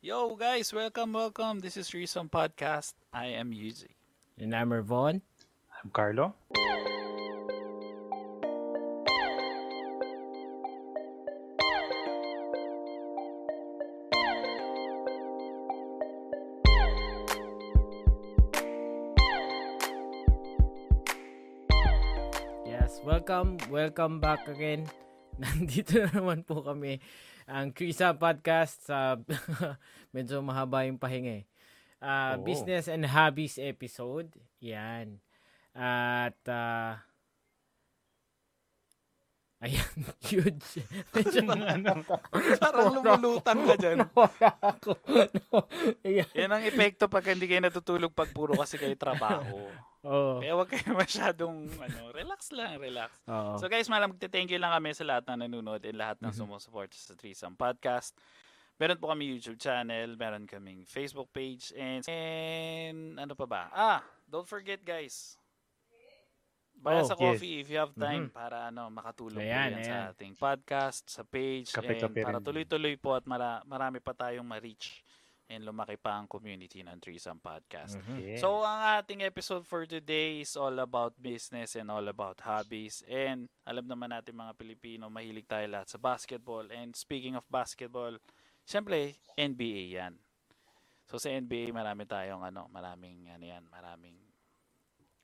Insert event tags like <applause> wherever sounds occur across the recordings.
Yo, guys, welcome, welcome. This is Threesome Podcast. I am Yuzi. And I'm Vaughn. I'm Carlo. Yes, welcome, welcome back again. <laughs> Nandito na naman po kami ang Krisa Podcast sa <laughs> medyo mahaba yung pahinga eh. Ah, Oo. Business and Hobbies episode. Yan. At ah, Ayan, <laughs> huge. Medyo ano? Parang lumulutang ka dyan. nawala ako. No. <laughs> Ayan. Yan ang epekto pag hindi kayo natutulog pag puro kasi kayo trabaho. Oh. Kaya huwag kayo <laughs> masyadong, ano, relax lang, relax. Oo. So guys, malam magte-thank you lang kami sa lahat ng nanonood and lahat ng Mhm. sumusuporta sa Threesome Podcast. Meron po kami YouTube channel, meron kaming Facebook page, and, and ano pa ba? Ah, don't forget guys. Baya Oh, sa yes. coffee if you have time Mhm. para ano makatulong Ayan, po yan sa ayan. ating podcast, sa page, Kape-kape and para rin. tuloy-tuloy po at mara- marami pa tayong ma-reach and lumaki pa ang community ng Threesome Podcast. Mhm. Yeah. So, ang ating episode for today is all about business and all about hobbies. And alam naman natin mga Pilipino, mahilig tayo lahat sa basketball. And speaking of basketball, syempre, NBA yan. So, sa NBA, marami tayong ano, maraming, ano yan, maraming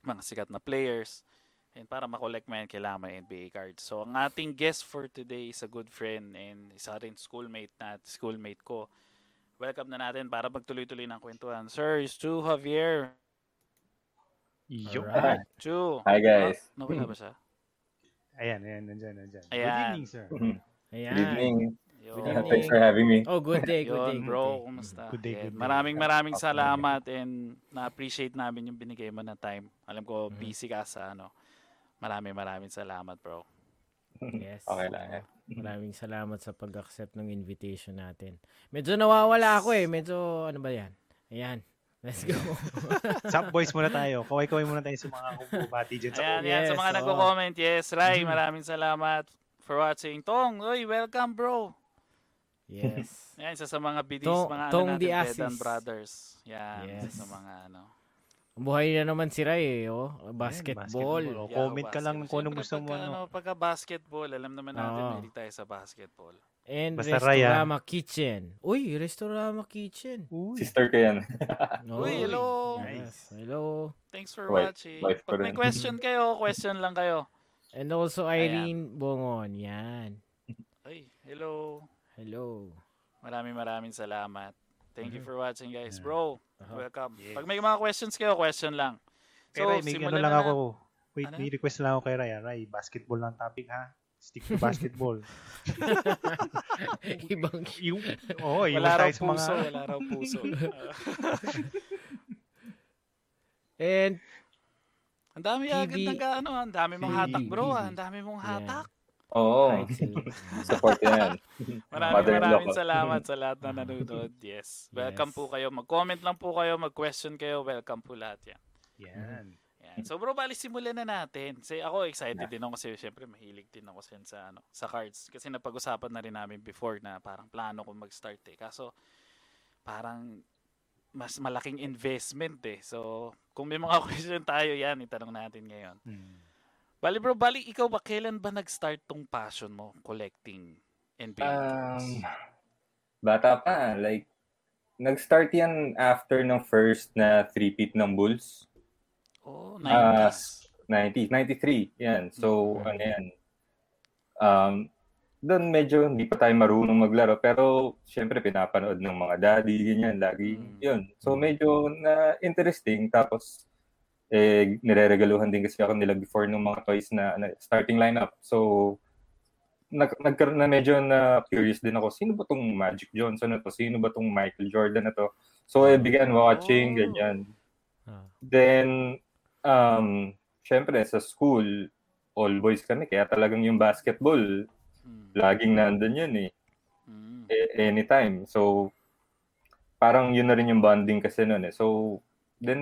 mga sikat na players. And para makollect mo yan, kailangan mo NBA cards. So, ang ating guest for today is a good friend and isa rin schoolmate na, schoolmate ko. Welcome na natin para magtuloy-tuloy ng kwentuhan. Sir, it's Stu Javier. Yo. Alright. Chu. Hi guys. Ah, nawala ba <clears throat> siya? Ayan, ayan, nandyan, nandyan. Good Ayan. evening, sir. Ayan. Good evening. Yo. Good evening. thanks for having me. Oh, good day, good day. Yun, good bro, day. kumusta? Good day, good day. Maraming maraming Okay. salamat and na-appreciate namin yung binigay mo na time. Alam ko, Mhm. busy ka sa ano. Maraming maraming salamat, bro. Yes. Okay lang eh. Maraming salamat sa pag-accept ng invitation natin. Medyo nawawala ako eh. Medyo, ano ba yan? Ayan. Let's go. <laughs> Sup, boys muna tayo. Kaway-kaway muna tayo sa mga kumubati dyan sa Ayan, yan, sa Yes, mga oo. nagko-comment. Yes, Rai, Mhm. maraming salamat for watching. Tong, uy, welcome, bro. yes. Yan, isa sa mga bidis, Tong- mga Tong ano the natin, Brothers. Yan, isa Yes. sa mga ano. Buhay na naman si Ray eh, oh. Basketball. basketball. Oh, Yeah, comment ka lang basketball. kung anong Siyempre, gusto mo, pagka, ano. Pagka basketball, alam naman natin, Oo. mahilig tayo sa basketball. And Basta ah. Restorama Kitchen. Uy, Restorama Kitchen. Uy. Sister ko yan. <laughs> Uy, hello. Yes. Hello. Thanks for Wife- watching. Pag may rin. question kayo, question lang kayo. And also Irene Bongon. Yan. Ay, hello. Hello. Maraming maraming salamat. Thank you Mhm. for watching, guys. Yeah. Bro, Aha. welcome. Yes. Pag may mga questions kayo, question lang. Kay Ray, may ano lang ako. Wait, Ano? may request lang ako kay Ray. ah. Ray, basketball lang topic ha. Stick to basketball. <laughs> Ibang yung, oo, yung Wala raw tayo sa mga... puso, wala raw puso. <laughs> And ang dami TV. agad nag ano, ang dami mong hatak, bro. ah. Ang dami mong Yeah. hatak. Oo. <laughs> Support yan. <laughs> Maraming Mother-in-law maraming salamat sa lahat na <laughs> nanonood. Yes. Welcome Yes. po kayo. Mag-comment lang po kayo, mag-question kayo. Welcome po lahat yan. Yan. Yan. So bro, bali simulan na natin. Kasi ako excited din ako kasi syempre mahilig din ako sa ano, sa cards kasi napag-usapan na rin namin before na parang plano ko mag-start eh. Kaso parang mas malaking investment eh. So kung may mga question tayo yan, itanong natin ngayon. Hmm. Bali bro, bali ikaw ba kailan ba nag-start tong passion mo collecting NBA Um, bata pa, like, nag-start yan after ng first na three-peat ng Bulls. Oh, ah, 90s. 90s, 93, yan. So, Mhm. ano yan. Um, doon medyo hindi pa tayo marunong maglaro pero syempre pinapanood ng mga daddy ganyan lagi Mm. yun so medyo na interesting tapos eh nireregaluhan din kasi ako nila before ng mga toys na, na starting lineup so nag, nagkaroon na medyo na curious din ako sino ba tong Magic Johnson na to sino ba tong Michael Jordan na to so I began watching Oh. ganyan Ah. then um syempre sa school all boys kami kaya talagang yung basketball Hmm. laging nandun yun eh. Hmm. A- Anytime. So, parang yun na rin yung bonding kasi nun eh. So, then,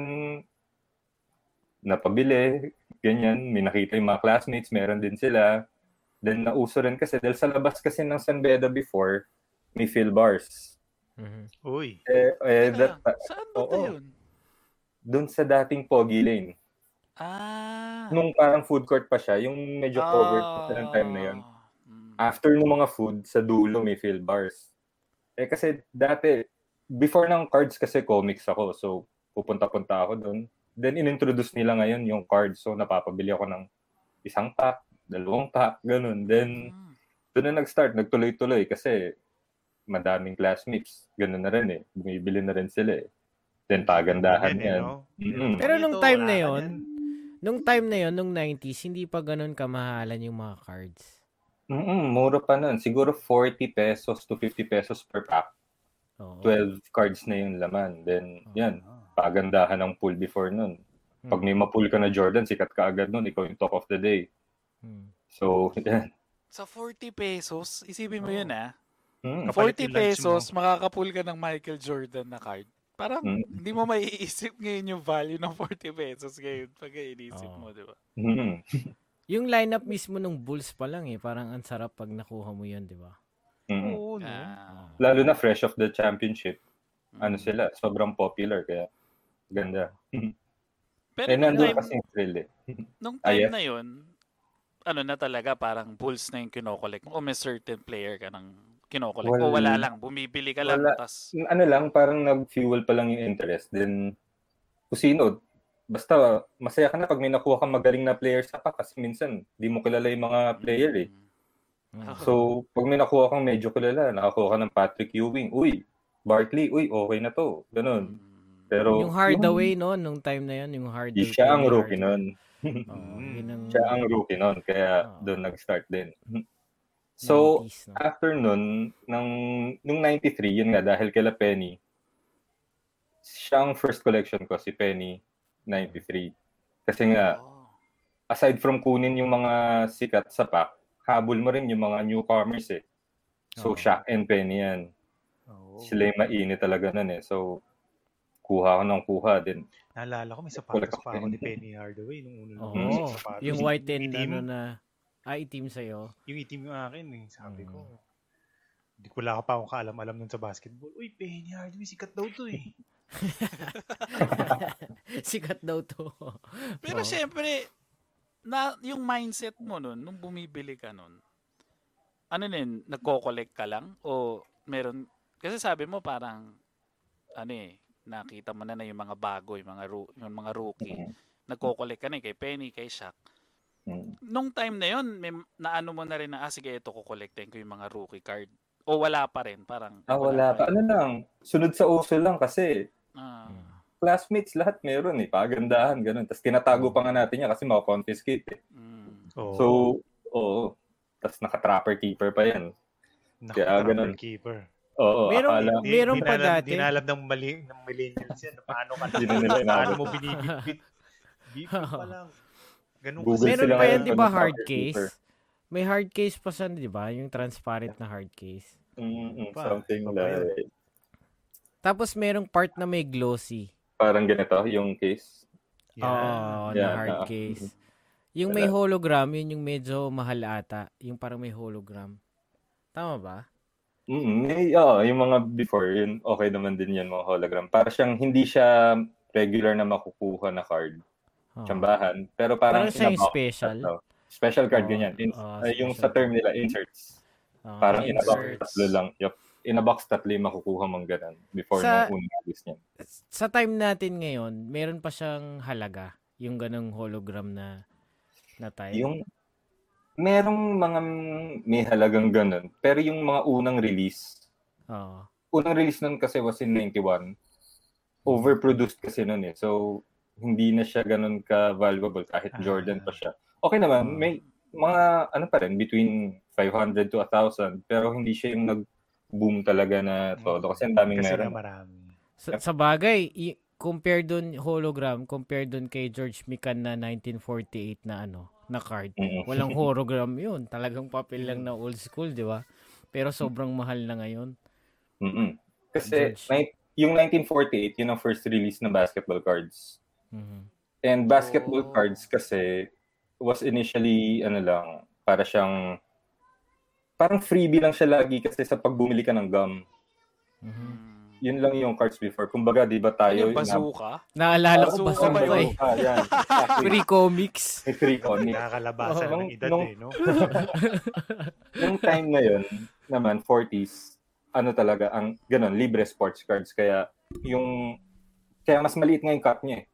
napabili, ganyan, may nakita yung mga classmates, meron din sila. Then, nauso rin kasi, dahil sa labas kasi ng San Beda before, may fill bars. Mhm. Uy. Eh, eh that, saan ba oo. yun? dun sa dating Pogi Lane. Ah. Nung parang food court pa siya, yung medyo covered pa siya ng time na yun. Mm. After ng mga food, sa dulo may fill bars. Eh kasi dati, before ng cards kasi comics ako. So, pupunta-punta ako doon. Then, inintroduce nila ngayon yung cards. So, napapabili ako ng isang pack, dalawang pack, ganun. Then, Mm. doon na nag-start, nagtuloy-tuloy kasi madaming classmates. Ganun na rin eh. Bumibili na rin sila eh. Then, pagandahan Yan eh, yan. no? Mm-mm. Pero nung time na yon, nung time na yon, nung 90s, hindi pa ganun kamahalan yung mga cards. Mm-mm, mura pa nun. Siguro 40 pesos to 50 pesos per pack. Oo. 12 cards na yung laman. Then, yan, Ah. Pagandahan ng pool before nun. Pag may mapool ka na Jordan, sikat ka agad nun. Ikaw yung talk of the day. Hmm. So, <laughs> yan. Sa 40 pesos, isipin mo Oo. yun ah. Mm. Kapalit 40 yung lunch mo. pesos, makakapul ka ng Michael Jordan na card. Parang Mm. hindi mo maiisip ngayon yung value ng 40 pesos ngayon pag inisip Oo. mo, di ba? Mm. Yung lineup mismo nung Bulls pa lang eh, parang ang sarap pag nakuha mo yun, di ba? Mm. Oo, no? Ah. Lalo na fresh of the championship. Ano Mm. sila, sobrang popular. Kaya, ganda. <laughs> Pero eh, nandun time, kasing thrill eh. nung Ah, time yes. na yun, ano na talaga, parang Bulls na yung kinokolek mo o may certain player ka ng kinokolek o Wal- wala lang, bumibili ka lang, Wala. tas ano lang, parang nag-fuel pa lang yung interest. Then, kung sino, basta masaya ka na pag may nakuha kang magaling na player sa pack kasi minsan di mo kilala yung mga player eh. Mm. So, pag may nakuha kang medyo kilala, nakakuha ka ng Patrick Ewing, uy, Barkley, uy, okay na to. Ganun. Pero, yung Hardaway no, nung time na yun, yung Hardaway. Siya ang rookie. Oo, yun <laughs> ang siya ang rookie nun, kaya Ah. doon nag-start din. <laughs> So, 90s, no? after nun, ng, nung 93, yun nga, dahil kila Penny, siyang first collection ko, si Penny, 93. Kasi nga, oh. aside from kunin yung mga sikat sa pack, habol mo rin yung mga newcomers eh. So, Oo. Shaq and Penny yan. Oo. Sila yung mainit talaga nun eh. So, kuha ko ng kuha din. Naalala ko, may sapatos pa ako ni Penny Hardaway nung una lang yung sapatos. yung white and itim, ano na, ah, itim sa'yo. Yung itim yung akin eh. Sabi ko, Mm. hindi ko wala ka pa akong kaalam-alam nun sa basketball. Uy, Penny Hardaway, sikat daw to eh. <laughs> Sikat daw to. Pero Oo. syempre, na, yung mindset mo nun, nung bumibili ka nun, ano nun, nagko-collect ka lang? O meron, kasi sabi mo parang, ano eh, nakita mo na na yung mga bago, yung mga, ru- yung mga rookie. Nagko-collect ka na eh, kay Penny, kay Shaq. Mm. Nung time na yun, may, naano mo na rin na, ah, sige, ito kukolektin ko yung mga rookie card. O wala pa rin, parang. Ah, wala pa. Ano lang, sunod sa uso lang kasi Ah, classmates lahat meron eh, pagandahan, ganun. Tapos tinatago pa nga natin yan kasi makakonfiscate eh. mm. Oo. So, oo. Tapos naka-trapper keeper pa yan. Naku, kaya trapper ganun. keeper. Oo, Meron- akala, Di- Meron pa dinalam- dati. Dinalam ng, mali, ng millennials yan. Paano ka Hindi na nila Paano mo binibitbit? Bibit pa lang. Ganun Google. Meron pa yan, di ba, hard case? May hard case pa sa, di ba? Yung transparent na hard case. Mm, Pa, something pa like, Tapos merong part na may glossy. parang ganito yung case. Yan. Oo, na Yan, hard case. Yung may hologram, yun yung medyo mahal ata. Yung parang may hologram. Tama ba? Mm, may, oo, yung mga before, yun, okay naman din yan mga hologram. Para siyang hindi siya regular na makukuha na card, Oo. tsambahan. Pero parang, Parang siya yung in-a-box special. tatlo. Special card, Oo, ganyan. In, oo, ay, yung sa term nila, inserts. Oo, Parang in a box, inserts. tatlo lang. Yup. In a box, tatlo yung makukuha mong ganun before Sa- nung unang release niya. Sa time natin ngayon, meron pa siyang halaga. Yung ganong hologram na na type. Yung, merong mga may halagang ganun. Pero yung mga unang release, Oo. unang release nun kasi was in 91. Overproduced kasi nun eh. So, hindi na siya ganun ka-valuable kahit Ah. Jordan pa siya. Okay naman, Ah. may mga ano pa rin, between 500 to 1,000. Pero hindi siya yung nag-boom talaga na todo. Kasi ang daming Kasi meron. nga marami. Sa, sa bagay, i- compare dun hologram, compare dun kay George Mikan na 1948 na ano, na card. Mm. Walang <laughs> hologram yun. Talagang papel lang na old school, di ba? Pero sobrang mahal na ngayon. Mm-mm. Kasi George. may, yung 1948, yun ang first release ng basketball cards. Mhm. And basketball Oh. cards kasi was initially ano lang, para siyang parang freebie lang siya lagi kasi sa pag bumili ka ng gum. Mhm. Yun lang yung cards before. Kumbaga, di ba tayo... Yung bazooka? Naalala ko Bazooka ba yun? eh. Ah, yan. Exactly. Free comics. May three comics. Nakakalabasan Oo. ng edad Nung- eh, no? <laughs> Yung time na yun, naman, 40s, ano talaga, ang ganun, libre sports cards. Kaya, yung, kaya mas maliit nga yung cut niya eh.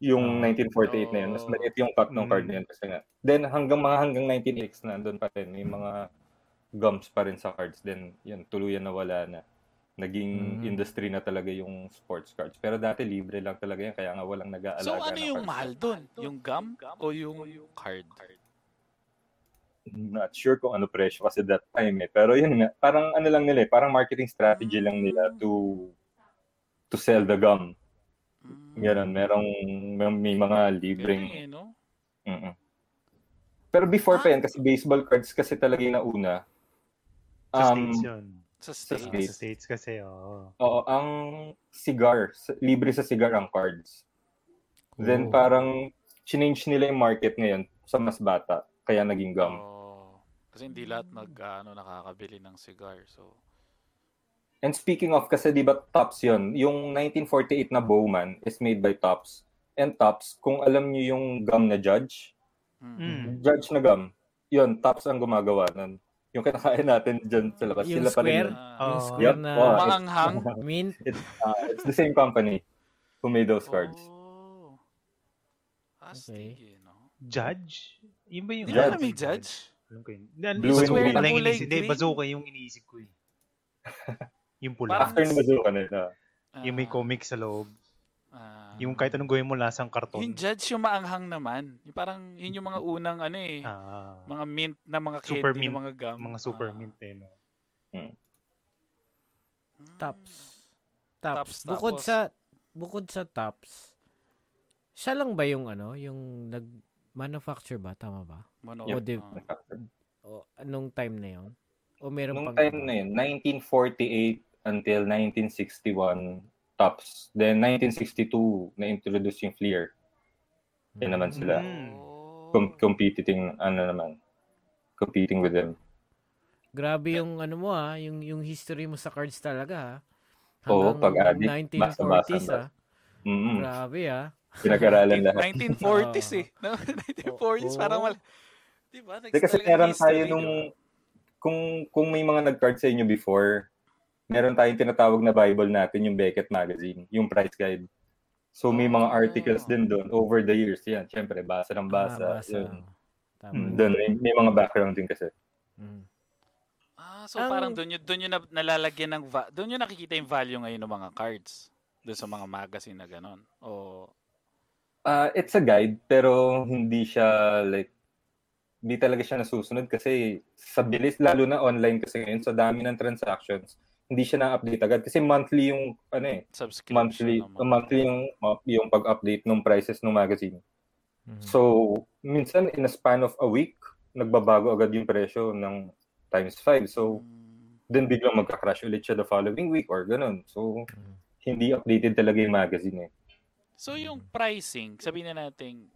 Yung Ah. 1948 na yun, mas maliit yung cut ng card Mm. na yun. Kasi nga, then hanggang mga hanggang 1986 na, doon pa rin, may mga gums pa rin sa cards. Then, yun, tuluyan na wala na. Naging Mm. industry na talaga yung sports cards. Pero dati, libre lang talaga yan, kaya nga walang nag-aalaga So ano ng yung cards. mahal dun? Yung gum o yung card? not sure kung ano presyo kasi that time eh. Pero yun nga, parang ano lang nila eh, parang marketing strategy lang nila to to sell the gum. Mm. Ganun, merong may, may mga libreng Galing eh, no? mm Pero before pa yan, kasi baseball cards kasi talaga yung nauna. Sa Um, States yun. Sa Sa States. Sa States kasi, oo. Oo, ang cigar, libre sa cigar ang cards. Oh. Then parang change nila yung market ngayon sa mas bata, kaya naging gum. Oh. Kasi hindi lahat nag, ano, nakakabili ng cigar. So, And speaking of, kasi di ba Tops yun, yung 1948 na Bowman is made by Tops. And Tops, kung alam niyo yung gum na Judge, mm. Mm. Judge na gum, yun, Tops ang gumagawa nun. Yung kinakain natin dyan sa labas, Yung sila pa rin square? Ah, Yung Oh. square Yup. na Oh, it's- Maanghang? <laughs> mint. It's, uh, it's the same company who made those cards. Oh. Astig eh, no? Judge? Yun ba yung... Di Judge. ba may judge? Alam ko yun. Blue and green. Kulay inisip. Hindi, bazooka yung inisip ko eh. yung pula. Parang- After na bazooka nila. yung may comic sa loob. Ah. Yung kahit anong gawin mo, lasang karton. Yung judge yung maanghang naman. Yung parang, yun yung mga unang ano eh. Ah, Mga mint na mga candy Super na mint. mga gum. mga super Ah. mint eh, no? Mm. Tops. Tops. Tops, Bukod tapos- sa bukod sa tops, siya lang ba yung ano, yung nag manufacture ba tama ba? Mono. O di- Ah. O anong time na yon? O meron Nung pang time na yun, 1948 until 1961 Tops. Then 1962, na-introduce yung Fleer. Yun naman sila. Mm. Oh. Com- competing, ano naman, competing with them. Grabe yung ano mo ah, yung yung history mo sa cards talaga ah. Oo, Hanggang pag-addict, 1940s basa-basa. ah. Mm Grabe ah. Pinag-aralan lahat. 1940s eh. No? 1940s, <laughs> Oo. <laughs> parang wala. Di ba? Hindi kasi meron tayo nung, kung, kung may mga nag-card sa inyo before, meron tayong tinatawag na Bible natin, yung Beckett Magazine, yung price guide. So may mga Oh. articles din doon over the years. Yan, syempre, basa ng basa. Ah, basa. Yun. Tama. Mm, doon, may, may mga background din kasi. Mm. Ah, so Ang- parang doon yun, doon yun na, nalalagyan ng, va- doon yun nakikita yung value ngayon ng mga cards. Doon sa mga magazine na gano'n. O, Ah, it's a guide, pero hindi siya like, hindi talaga siya nasusunod kasi sa bilis, lalo na online kasi ngayon, sa dami ng transactions, hindi siya na-update agad kasi monthly yung, ano eh, subscription. monthly, mga- monthly yung, yung pag-update ng prices ng magazine. Mhm. So, minsan in a span of a week, nagbabago agad yung presyo ng times 5. So, Mm. then biglang magka-crash ulit siya the following week or ganun. So, Mhm. hindi updated talaga yung magazine eh. So yung pricing, sabihin na natin,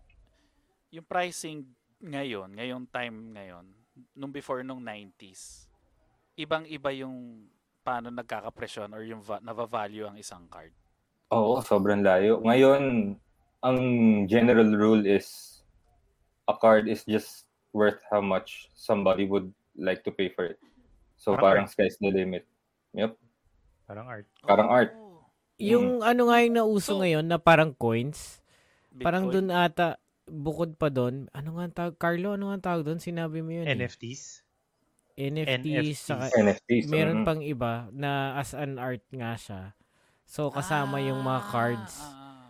yung pricing ngayon, ngayong time ngayon, nung before nung 90s, ibang-iba yung paano nagkakapresyon or yung va- nava-value ang isang card. Oo, sobrang layo. Ngayon, ang general rule is a card is just worth how much somebody would like to pay for it. So, Parang parang sky's the limit. Yep. Parang art. Parang art. Oh, Yung ano nga yung nauso So, ngayon na parang coins, parang Bitcoin. doon ata bukod pa doon, ano nga ang tawag Carlo, ano nga ang tawag doon? Sinabi mo yun. eh. NFTs? NFTs, saka NFTs. meron mhm. pang iba na as an art nga siya. So kasama yung mga cards Ah, ah.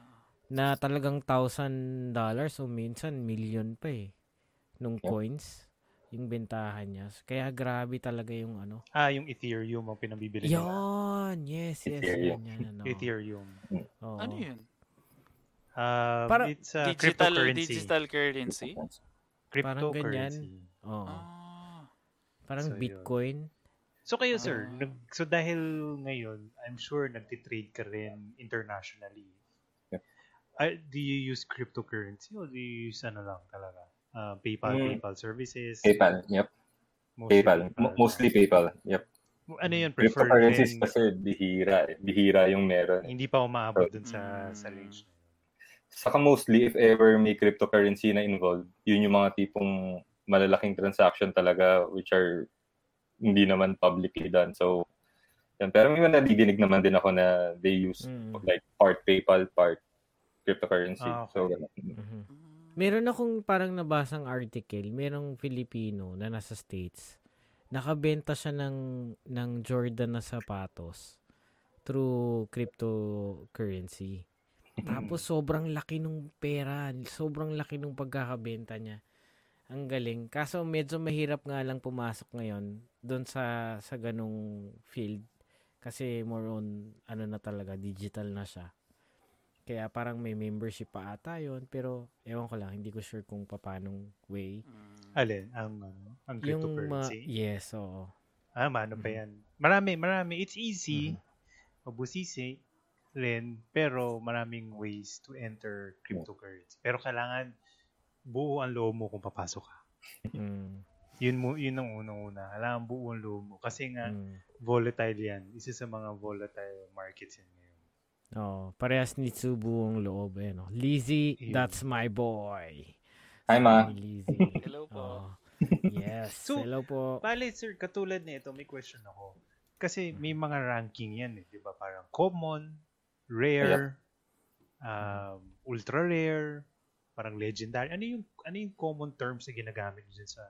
na talagang thousand dollars o minsan million pa eh nung Yep. coins yung bentahan niya. Kaya grabe talaga yung ano. Ah, yung Ethereum ang pinabibili nila. Yon, yes, yes, Ethereum. yan, yan, ano. Ethereum. Oo. Ano yun? Um, Parang it's a digital cryptocurrency. digital currency? Parang ganyan. Cryptocurrency. Oo. Ah. Parang So, yun. Bitcoin. So kayo sir, Ah. nag, so dahil ngayon, I'm sure nagtitrade ka rin internationally. Yeah. Ah, do you use cryptocurrency or do you use ano lang talaga? Ah, PayPal, Mm. PayPal services? PayPal. Yep. Mostly PayPal. Mo- Mostly PayPal. Yep. ano yun, preferred Cryptocurrencies din. kasi bihira eh. Bihira yung meron. Hindi pa umaabot dun sa, Mm. sa range. Saka mostly, if ever may cryptocurrency na involved, yun yung mga tipong malalaking transaction talaga which are hindi naman publicly done. So, yan. Pero may mga nadidinig naman din ako na they use Mm. like part PayPal, part cryptocurrency. Ah, okay. So, ganun. Mhm. Meron akong parang nabasang article, merong Filipino na nasa States. Nakabenta siya ng ng Jordan na sapatos through cryptocurrency. <laughs> Tapos sobrang laki nung pera, sobrang laki nung pagkakabenta niya. Ang galing. Kaso medyo mahirap nga lang pumasok ngayon doon sa sa ganung field kasi more on ano na talaga digital na siya. Kaya parang may membership pa ata yun. Pero, ewan ko lang, hindi ko sure kung paanong way. Mm. Alin? Ang, ano, ang Yung ma- cryptocurrency? yes, oo. Ah, mano pa Mhm. yan. Marami, marami. It's easy. Mhm. Mabusisi rin. Pero maraming ways to enter cryptocurrency. Pero kailangan buo ang loob mo kung papasok ka. Mm, Yun mo, yun ang unang-una. Kailangan buo ang loob mo. Kasi nga, mm. volatile yan. Isa sa mga volatile markets yan ngayon. Oh, parehas ni Tsubu ang loob. Eh, no? Lizzy, Yun. that's my boy. Hi, ma. Ni Lizzy. <laughs> Hello po. Oh. <laughs> Yes. So, Hello po. Bale, sir, katulad nito, may question ako. Kasi may mga ranking yan eh, di ba? Parang common, rare, um, ultra rare, parang legendary. Ano yung ano yung common terms na ginagamit dyan sa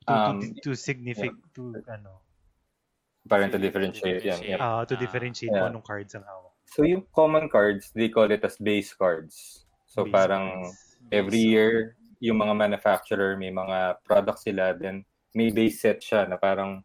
to, Um, to, to significant to ano Parang to differentiate yan. Differentiate. Yeah. ah to Ah. differentiate Yeah. kung anong cards ang hawak. So, yung common cards, they call it as base cards. So, Base parang cards. every year, yung mga manufacturer, may mga products sila, then may base set siya na parang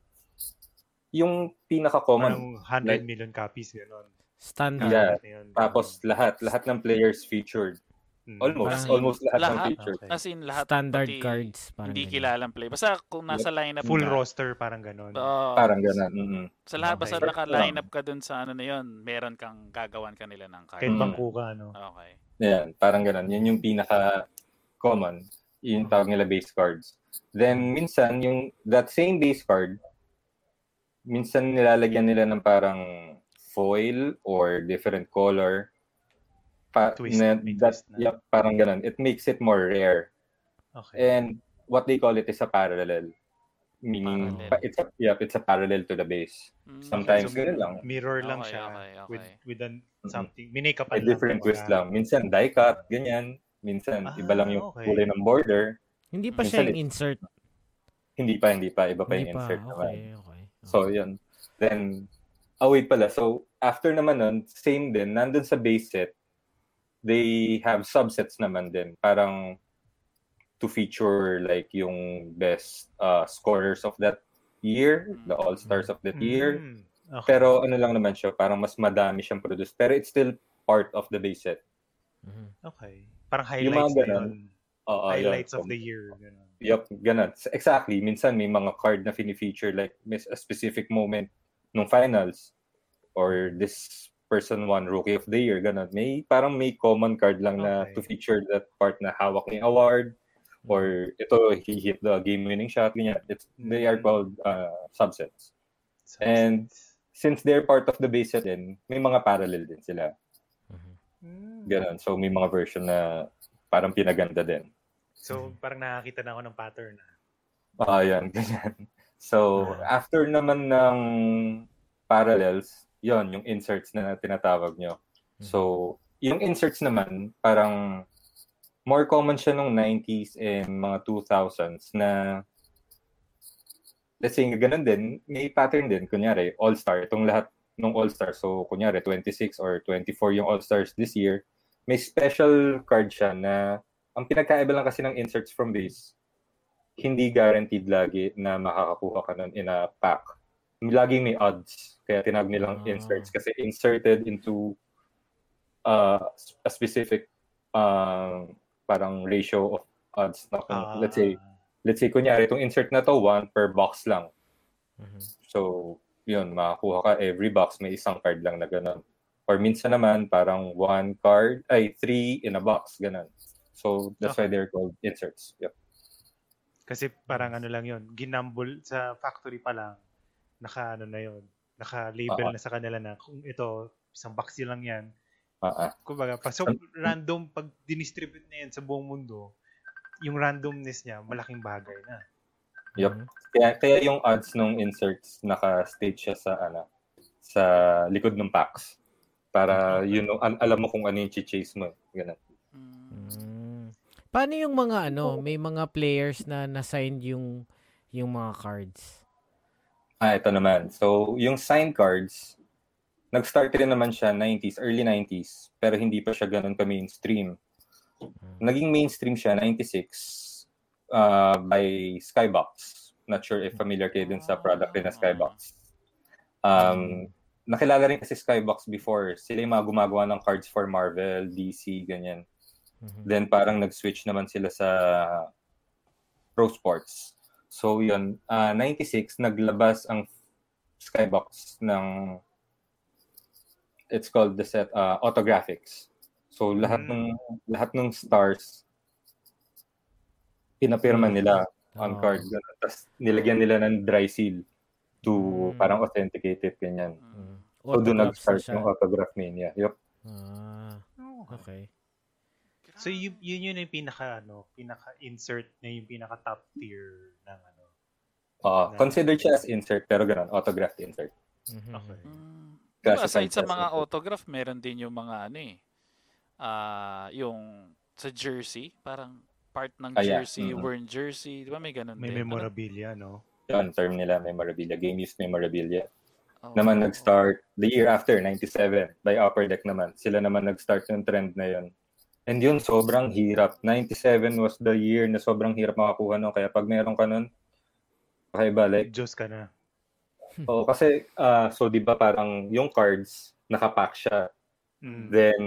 yung pinaka-common. Parang 100 like- million copies gano'n. Standard. Yeah. Yun. Tapos lahat, lahat ng players featured. Mm. Almost, Parang- almost lahat, ng Lahat. featured. Okay. As in, lahat. Standard pati cards. Parang Hindi kilalang play. Basta kung nasa lineup full ka. roster parang gano'n. Oo. Parang ganun. mm Sa lahat, Okay. basta naka-line up ka dun sa ano na yun, meron kang gagawan kanila ng card. Kahit Mm. bangko ka, no? Okay. Yan, parang ganun. Yun yung pinaka-common. Yung tawag nila base cards. Then, minsan, yung that same base card, minsan nilalagyan nila ng parang foil or different color. Pa, Twist, na, that, twist na. yeah, parang ganun. It makes it more rare. Okay. And what they call it is a parallel. Meaning, Parallel. pa- it's a, yeah, it's a parallel to the base. Mm. Sometimes So, ganun lang. Mirror lang Okay, siya okay, okay. with with an something. May Minikapan different twist lang. Minsan die cut, ganyan. Minsan, Ah, iba lang yung okay. kulay ng border. Hindi pa Minsan siya yung insert. Hindi pa, hindi pa. Iba pa Hindi yung pa. insert naman. Okay, okay. So, yun. Then, oh wait pala. So, after naman nun, same din. Nandun sa base set, they have subsets naman din. Parang to feature like yung best uh, scorers of that year, the all-stars of that year. Mm, okay. Pero ano lang naman siya, parang mas madami siyang produce. Pero it's still part of the base set. Mhm. okay. Parang Yung mga highlights na ganun, yun. Oo, yun. highlights So, of the year. Ganun. Yup, ganun. Exactly. Minsan may mga card na fini-feature like miss a specific moment nung finals or this person won rookie of the year, ganun. May parang may common card lang na Okay. to feature that part na hawak yung award or ito he hit the game winning shot ganyan. It's they are Mm. called uh, subsets. And- Since they're part of the base set din, may mga parallel din sila. Mhm. Mm. Ganun. So may mga version na parang pinaganda din. So, parang nakakita na ako ng pattern. ah. Ah, yan, <laughs> ganyan. So, Ah. after naman ng parallels, yon yung inserts na tinatawag nyo. So, yung inserts naman, parang more common siya nung 90s and mga 2000s na let's say, ganun din, may pattern din. Kunyari, All-Star, itong lahat ng All-Star. So, kunyari, 26 or 24 yung All-Stars this year. May special card siya na ang pinagkaiba lang kasi ng inserts from base, hindi guaranteed lagi na makakakuha ka nun in a pack. Laging may odds. Kaya tinawag nilang Ah. inserts kasi inserted into uh, a specific uh, parang ratio of odds. Na kung, Ah, let's say, let's say, kunyari, itong insert na to, one per box lang. Mhm. So, yun, makakuha ka every box, may isang card lang na ganun. Or minsan naman, parang one card, ay, three in a box, ganun. So, that's why Okay. they're called inserts. Yep. Kasi parang ano lang yun, ginambol sa factory pa lang, naka ano na yun, naka-label Oo. na sa kanila na kung ito, isang box lang yan. Ah. Kumbaga, pa, so random, pag dinistribute na yan sa buong mundo, yung randomness niya, malaking bagay na. Yup. Mhm. Kaya, kaya yung odds nung inserts naka-state siya sa ano sa likod ng packs. Para you know, al- alam mo kung ano yung chase mo. eh. Ganun. Mm. Mm. Paano yung mga ano, may mga players na na-sign yung yung mga cards? Ah, ito naman. So, yung sign cards, nag-start rin naman siya 90s, early 90s, pero hindi pa siya ganun ka-mainstream. Naging mainstream siya 96 uh, by Skybox. Not sure if familiar kayo dun sa product rin na Skybox. Um, nakilala rin kasi Skybox before. Sila yung mga gumagawa ng cards for Marvel, DC, ganyan. Mhm. Then parang nag-switch naman sila sa pro sports. So yun, ah, 96 naglabas ang Skybox ng it's called the set uh, Autographics. So lahat Mm. ng lahat ng stars pinapirma nila on Oo. card. Tapos nilagyan nila ng dry seal to Mm. parang authenticate it ganyan. Mm. So doon nag-start yung autograph mania. Yup. Ah, okay. So yun, yun yun yung pinaka ano, pinaka-insert na yung pinaka top tier ng ano. Oo. Na- considered siya as insert pero ganun, autographed insert. Mhm. Okay. Mm. Diba, Classified aside sa mga insert. autograph, meron din yung mga ano eh. Ah, yung sa jersey, parang part ng Ah, yeah. jersey, Mhm. worn jersey, di ba may ganun May din? memorabilia, no? Yun, term nila, memorabilia. Game use memorabilia. Ano? Oo. Naman nag-start the year after, 97, by Upper Deck naman. Sila naman nag-start yung trend na yun. And yun, sobrang hirap. 97 was the year na sobrang hirap makakuha nun. Kaya pag meron ka nun, kakaiba. Like, Diyos ka na. <laughs> oh, kasi, ah, so di ba parang yung cards, nakapack siya. Mm. Then,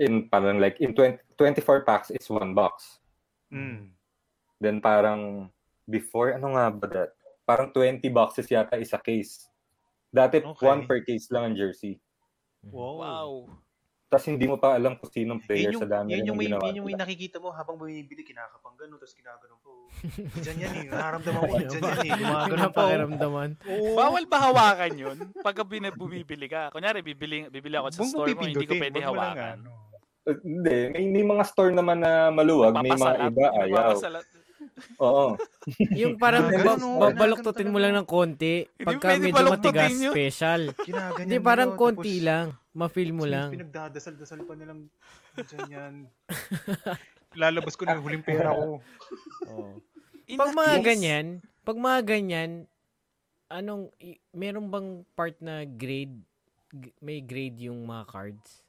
in parang like, in 20, 24 packs is one box. Mm. Then parang before, ano nga ba that? Parang 20 boxes yata isa case. Dati Okay. one per case lang ang jersey. Wow. Wow. Tapos hindi mo pa alam kung sinong player Yun yung, sa dami yun yung, ng may, ginawa yun yung may nakikita mo habang bumibili, kinakapang gano'n, tapos kinagano'n po. Diyan yan eh. Nararamdaman ko, diyan yan eh. Gumagano'n po. Napakiramdaman. Oo. Bawal ba hawakan yun? Bin- bumibili ka. Kunyari, bibili, bibili ako sa mo store mo, hindi ko pwede hawakan. Uh, Hindi, may, may mga store naman na maluwag, may mga iba ayaw. Oo. Yung parang ba- ganun, babaluktutin mo lang ng konti. Pagka medyo matigas, special. Hindi, parang konti lang. Ma-feel mo lang. Pinagdadasal-dasal pa nilang dyan yan. <laughs> Lalabas ko na yung huling pera ko. In Pag mga case, ganyan, pag mga ganyan, anong, i- meron bang part na grade, g- may grade yung mga cards?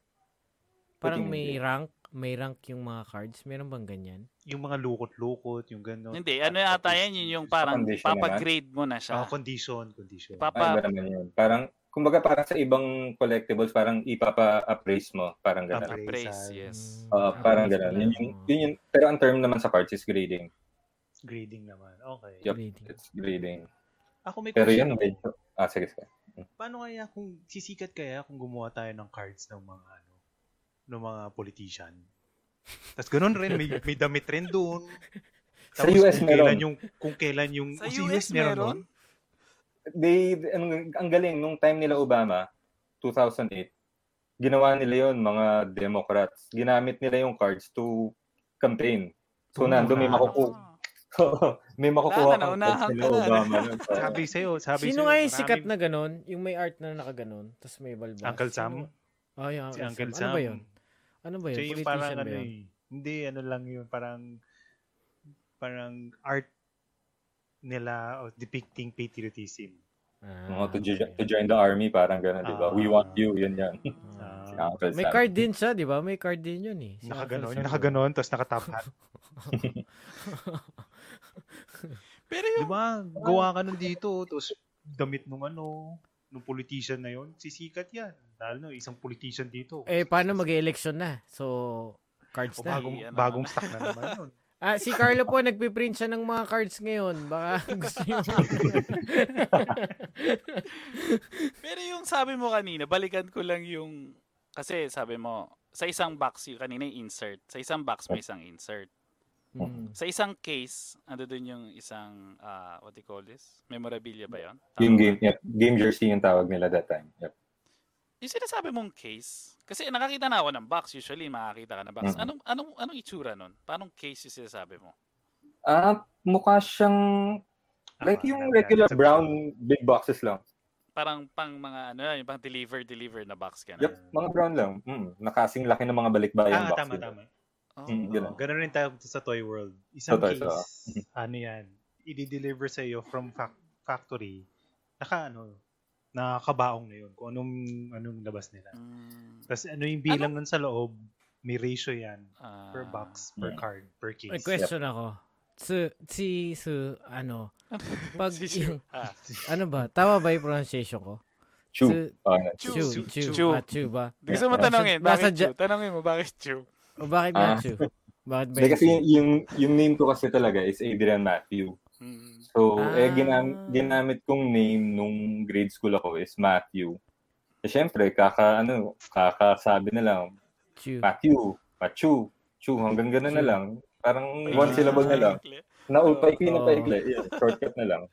Parang may rank, may rank yung mga cards. Meron bang ganyan? Yung mga lukot-lukot, yung gano'n. Hindi, ano yata yan, yun yung parang Condition papagrade mo na Ah, siya. condition, condition. Ay, Papa, ba naman yun? Parang, kumbaga parang sa ibang collectibles, parang ipapa-appraise mo. Parang gano'n. Appraise. praise, Appraisal. yes. Oo, parang gano'n. Yun, yung, yun yung, pero ang term naman sa cards is grading. Grading naman. Okay. Yup. Grading. It's grading. Ako may Pero question. yun, medyo, ah, sige, sige. Paano kaya kung sisikat kaya kung gumawa tayo ng cards ng mga ano, ng mga politician? Tapos ganun rin, may, may damit rin doon. Sa US kung meron. Kailan yung, kung kailan yung... Sa oh, US meron? nun? They, ang, ang galing, nung time nila Obama, 2008, ginawa nila yon mga Democrats. Ginamit nila yung cards to campaign. So, <laughs> Oo, nando may na- makukuha. may makukuha na, kang naunahan cards nila na. Obama. So, <laughs> Sabi sa'yo, sabi Sino sa'yo, nga yung sikat na ganon? Yung may art na nakaganon, tapos may balbas. Uncle Sam? Oh, yung Si Uncle, Sam. Sam. Ano ba yun? Ano ba yun? Siya yung Politician parang ba ano yun? eh. Hindi, ano lang yun. Parang parang art nila of depicting patriotism. Ah, mga to, jo- to join the army, parang gano'n, di ba? We want you, yun yan. Ah. <laughs> Si Uncle May Sam. card din siya, di ba? May card din yun eh. Si Nakaganon. <laughs> Yung nakaganon, tapos nakatop hat. Pero Di yung, ba? Gawa ka nun dito, tapos damit nung ano, nung politician na yon sisikat yan. Dahil no, isang politician dito. Eh, paano mag-election na? So, cards o na. bagong, Ano bagong stock na naman yun. Ah, si Carlo po, nagpiprint siya ng mga cards ngayon. Baka <laughs> gusto niyo. pero yung sabi mo kanina, balikan ko lang yung, kasi sabi mo, sa isang box yung kanina yung insert. Sa isang box may isang insert. Mm. Sa isang case, ano dun yung isang, ah, what do you call this? Memorabilia ba yun? Tama Yung game, yep, game jersey yung tawag nila that time. Yep. Yung sinasabi mong case, kasi nakakita na ako ng box, usually makakita ka ng box. Mhm. Anong, anong, anong itsura nun? Paano case yung sinasabi mo? Ah, mukha siyang like Ah, yung ko yan. regular brown big boxes lang. Parang pang mga, ano, yung pang deliver-deliver na box ka na. Yep, mga brown lang. Mm, nakasing laki ng mga balikbayan Ah, box. tama, yun. tama. Oh. Mm, lang. Ganun rin tayo sa Toy World. Isang Sa Toys, case, oo. ano yan, i-deliver sa iyo from fac- factory, naka ano, nakakabaong na yun kung anong anong labas nila. Mm, Tapos ano yung bilang nun sa loob, may ratio yan ah, per box, per yeah. card, per case. May question ako. Su, si, su, ano, <laughs> pag yung, Ah, ano ba, tama ba yung pronunciation ko? Chew. Su, Ah, yan. Chu. Chu, Chu. Chu, Chu. ah, Chu ba? gusto mo tanongin, bakit Ja- Chu? Tanongin mo, bakit Chu? O bakit Ah. nga Chu? Bakit ba Hindi, yung kasi Chu? yung, yung name ko kasi talaga is Adrian Matthew. Mm. So, eh, Ah. ginam- ginamit kong name nung grade school ako is Matthew. Eh, syempre, kaka, ano, kakasabi na lang, Chu. Matthew, Machu, Chu, hanggang gano'n na lang. Parang Paikli. one syllable na lang. Paikli. Naupaikli na Oo. paikli. Yeah, shortcut na lang.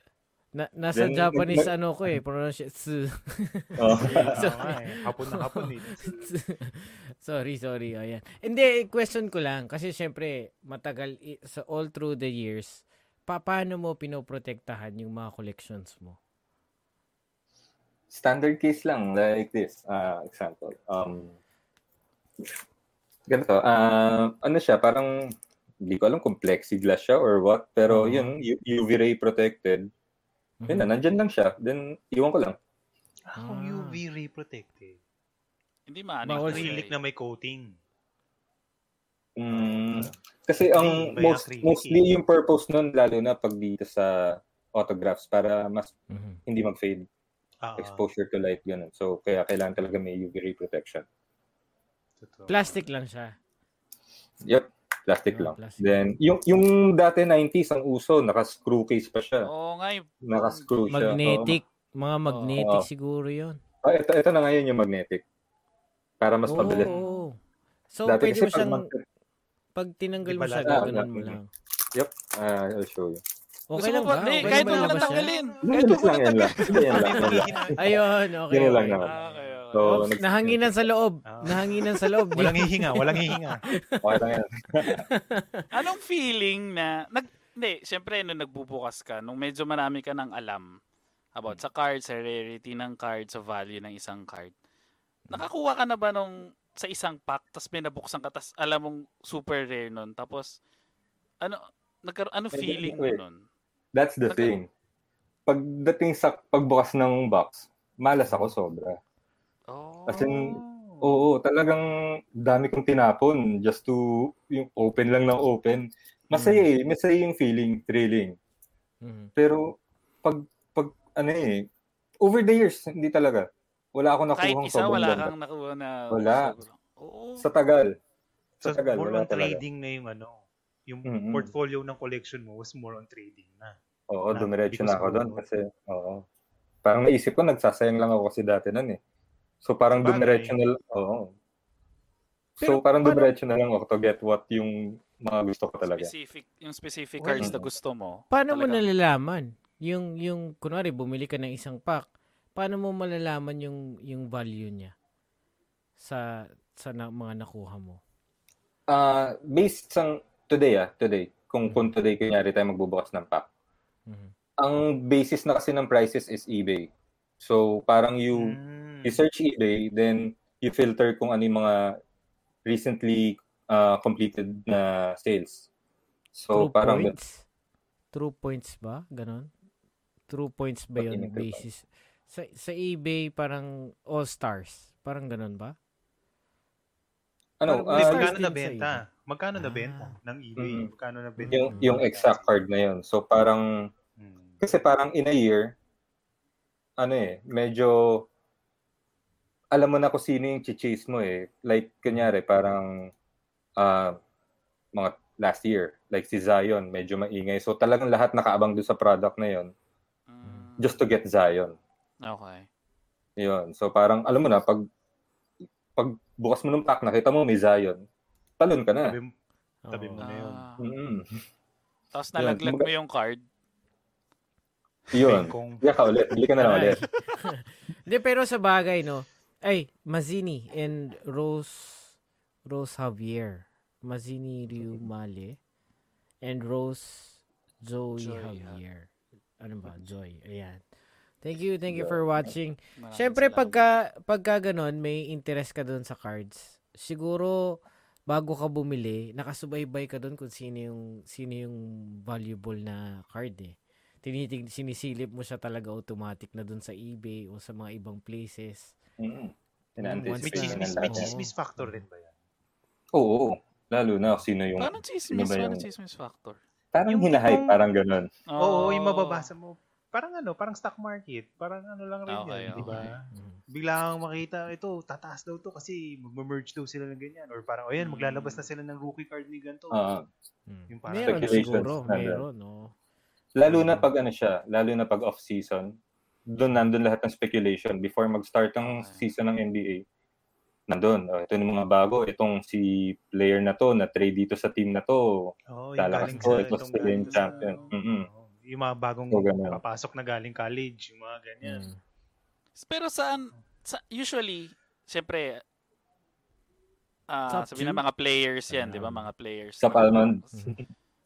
Na, nasa Then, Japanese nag- ano ko eh, pronunciation. Oh. <laughs> So, eh, hapon na hapon eh. <laughs> sorry, sorry. Ayan. Hindi, question ko lang. Kasi syempre, matagal, i- sa all through the years, pa paano mo pinoprotektahan yung mga collections mo? Standard case lang, like this. Uh, example. Um, ganito. Uh, ano siya, parang, hindi ko alam kung plexiglass siya or what. Pero Oo. yun, UV ray protected. Yun na, nandyan lang siya. Then, iwan ko lang. Ah, kung Ah. UV ray protected. Hindi maano. Acrylic na may coating. Mm, kasi ang May most, mostly eh. yung purpose nun, lalo na pag dito sa autographs, para mas Mhm. hindi mag-fade. Ah, Exposure to light, ganun. So, kaya kailangan talaga may UV ray protection. totoo. Plastic lang siya. Yep, plastic Ah, lang. plastic. Then, yung, yung dati 90s, ang uso, naka-screw case pa siya. Oo nga eh. Naka-screw siya. Magnetic. Mga magnetic Oo. siguro yon. Oo. Ah, ito, ito na ngayon yung magnetic. Para mas mabilis. Oo. So, Dati pwede kasi mo siyang, pag mag- pag tinanggal mo siya, gaganon mo lang. Yep, ah, I'll show you. Okay lang ba? Hindi, Okay kahit siya? tanggalin. Kahit yan lang. <laughs> Ayun, okay. Yun lang okay. naman. Ah. So, Oops, nahanginan sa loob. Ah. Nahanginan sa loob. <laughs> Walang hihinga, walang hihinga. <laughs> Okay lang yan. Anong feeling na, nag, hindi, syempre, nung nagbubukas ka, nung medyo marami ka ng alam about sa cards, sa rarity ng card, sa value ng isang card, nakakuha ka na ba nung sa isang pack, tapos may nabuksan ka, tapos alam mong super rare nun, tapos, ano, nagkaroon, ano feeling mo nun? That's the Nag- thing. Pagdating sa pagbukas ng box, malas ako sobra. Oh. As in, Oo, talagang dami kong tinapon just to yung open lang ng open. Masaya eh, masaya yung feeling, thrilling. Mhm. Pero pag pag ano eh, over the years hindi talaga. Wala ako Kahit nakuhang isa, sobrang wala ganda. kang nakuha na. Wala. Oo. Sa tagal. So, Sa tagal, more wala on talaga. trading na yung ano, yung Mm-mm. portfolio ng collection mo was more on trading na. Oo, Na- dumiretso na ako doon kasi oo. Parang naisip ko nagsasayang lang ako kasi dati noon eh. So parang Sabagay. dumiretso na lang. Oo. So Pero parang dumiretso na lang ako to get what yung mga gusto ko talaga. Specific, yung specific Well, cards na mm. gusto mo. Paano mo talaga. nalalaman? Yung, yung, kunwari, bumili ka ng isang pack, paano mo malalaman yung, yung value niya sa, sa na, mga nakuha mo? Ah, based sa today ah, today. Kung kung today kunyari tayo magbubukas ng pack. Mhm. Ang basis na kasi ng prices is eBay. So parang you Mm. you search eBay then you filter kung ano yung mga recently uh, completed na sales. So True parang points? True points ba? Ganon? True points ba yun basis? Sa, sa eBay, parang all stars. Parang ganon ba? ano Parang stars magkano na benta? Magkano na Ah. benta ng eBay? Mm. Magkano na benta? yung ng yung exact card na yun. So parang Mm. kasi parang in a year ano eh, medyo alam mo na kung sino yung chase mo eh. Like, kunyari, parang ah mga last year, like si Zion, medyo maingay. So talagang lahat nakaabang doon sa product na yon Mm, just to get Zion. Okay. Yun. So parang, alam mo na, pag pag bukas mo ng pack, nakita mo may Zion, talon ka na. Sabi mo, Tabi mo na yun. Ah, Mm. tapos nalaglag mo yung card. Yun. Kung Bili ka ulit. Bili ka na lang ulit. <laughs> Hindi, pero sa bagay, no? Ay, Mazini and Rose Rose Javier. Mazini Ryu Male and Rose Joey, Joy, Javier. Ano ba? Joy. Ayan. Thank you, thank you for watching. Maraming Siyempre, salamat. pagka, pagka ganun, may interest ka doon sa cards. Siguro, bago ka bumili, nakasubaybay ka doon kung sino yung, sino yung valuable na card eh. Tinitig, sinisilip mo siya talaga automatic na doon sa eBay o sa mga ibang places. Mm. Once may chismis, na may. Oo. chismis factor din ba yan? Oo. Lalo na kung sino yung... Paano chismis? Paano yung- chismis factor? Parang Yung hinahype, parang ganun. Oo, yung mababasa mo. Parang ano, parang stock market. Parang ano lang rin Okay, yan, di ba? Mhm. Bigla kang makita, ito, tataas daw to kasi mag-merge daw sila ng ganyan. Or parang, oh yan, Mm. maglalabas na sila ng rookie card ni ganito. Mm. Yung parang Meron siguro, meron, no. Lalo na pag ano siya, lalo na pag off-season, doon nandun lahat ng speculation. Before mag-start ang Okay. season ng NBA, nandun. Oh, ito yung mga bago. Itong si player na to, na trade dito sa team na to. Yung Lalakas galing to, sa, ito sa- champion. Mm-mm. Oo, yung mga bagong So, ganun. papasok na galing college, yung mga ganyan. Mm. Pero saan, sa, usually, siyempre, ah Top sabi na two? mga players yan, di ba? Mga players. Sa Almond. <laughs>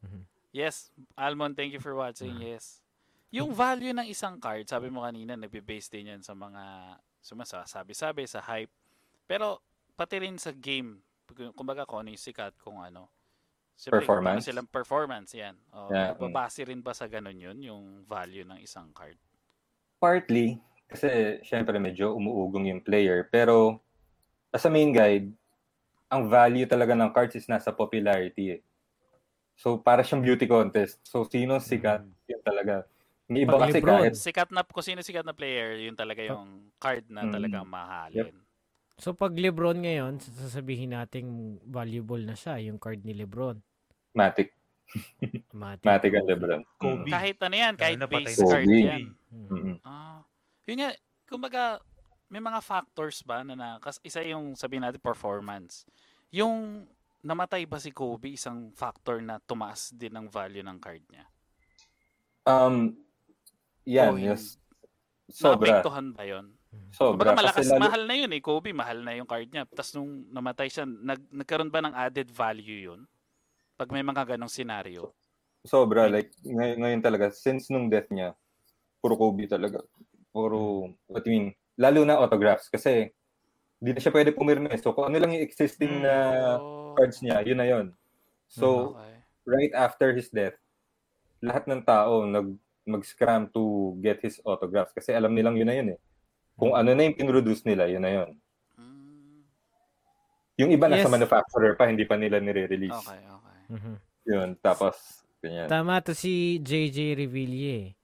Mhm. Yes, Almond, thank you for watching. Yes. Yung value ng isang card, sabi mo kanina, nagbe-base din yan sa mga sumasabi-sabi, sa hype. Pero, pati rin sa game, kumbaga kung ano yung sikat, kung ano. Siyempre, Performance? silang performance, yan. O, Yeah. nagbabase rin ba sa ganun yun, yung value ng isang card? Partly, kasi syempre medyo umuugong yung player. Pero, as a main guide, ang value talaga ng cards is nasa popularity eh. So, para siyang beauty contest. So, sino sikat, yun talaga. May iba Pag kasi Lebron. kahit Sikat na, kung sino sikat na player, yun talaga yung card na Mm. talagang mahalin. So, pag Lebron ngayon, sasabihin nating valuable na siya, yung card ni Lebron. Matic. <laughs> Matic. Matic ang Lebron. Kobe. Kahit ano yan, kahit patay base na card Kobe. yan. Mm. Mm-mm. Ah, yun nga, kumbaga, may mga factors ba na, na kas, isa yung sabihin natin performance. Yung namatay ba si Kobe isang factor na tumaas din ang value ng card niya? Um, yan, Oh, yes. Sobra. Naapektuhan ba yun? Sobra. Kumbaga malakas, lalo- mahal na yun eh. Kobe, mahal na yung card niya. Tapos nung namatay siya, nag, nagkaroon ba ng added value yun? Pag may mga ganong senaryo. Sobra. Like, ngay- ngayon talaga, since nung death niya, puro Kobe talaga. Puro, what I mean, lalo na autographs. Kasi, hindi na siya pwede pumirme. So, kung ano lang yung existing na Oh, cards niya, yun na yun. So, okay. right after his death, lahat ng tao nag mag-scram to get his autographs kasi alam nilang yun na yun eh. Kung ano na yung pinroduce nila, yun na yun. Mm, Yung iba nasa Yes. manufacturer pa, hindi pa nila nire-release. okay, okay. Mhm. Yun, tapos, ganyan. Tama to si JJ Reville.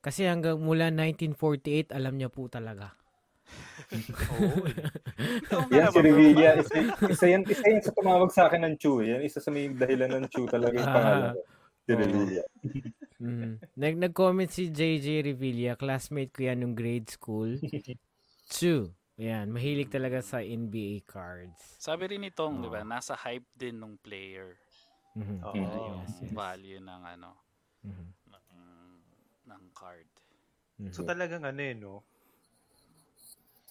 Kasi hanggang mula 1948, alam niya po talaga. <laughs> <laughs> Nga Yan si Revilla, isa, isa, yan, isa yan sa tumawag sa akin ng Chu. eh. Yan, isa sa may dahilan ng Chu talaga yung Ah. pangalan. Revilla. Mhm. Nag nag-comment si JJ Revilla, classmate ko yan nung grade school. <laughs> Chu. Yan, mahilig talaga sa NBA cards. Sabi rin itong, Oo. di ba, nasa hype din ng player. Mhm. Oo. yung Yes, yes. value ng ano, Mhm. ng, ng card. Mhm. So talagang ano eh, no?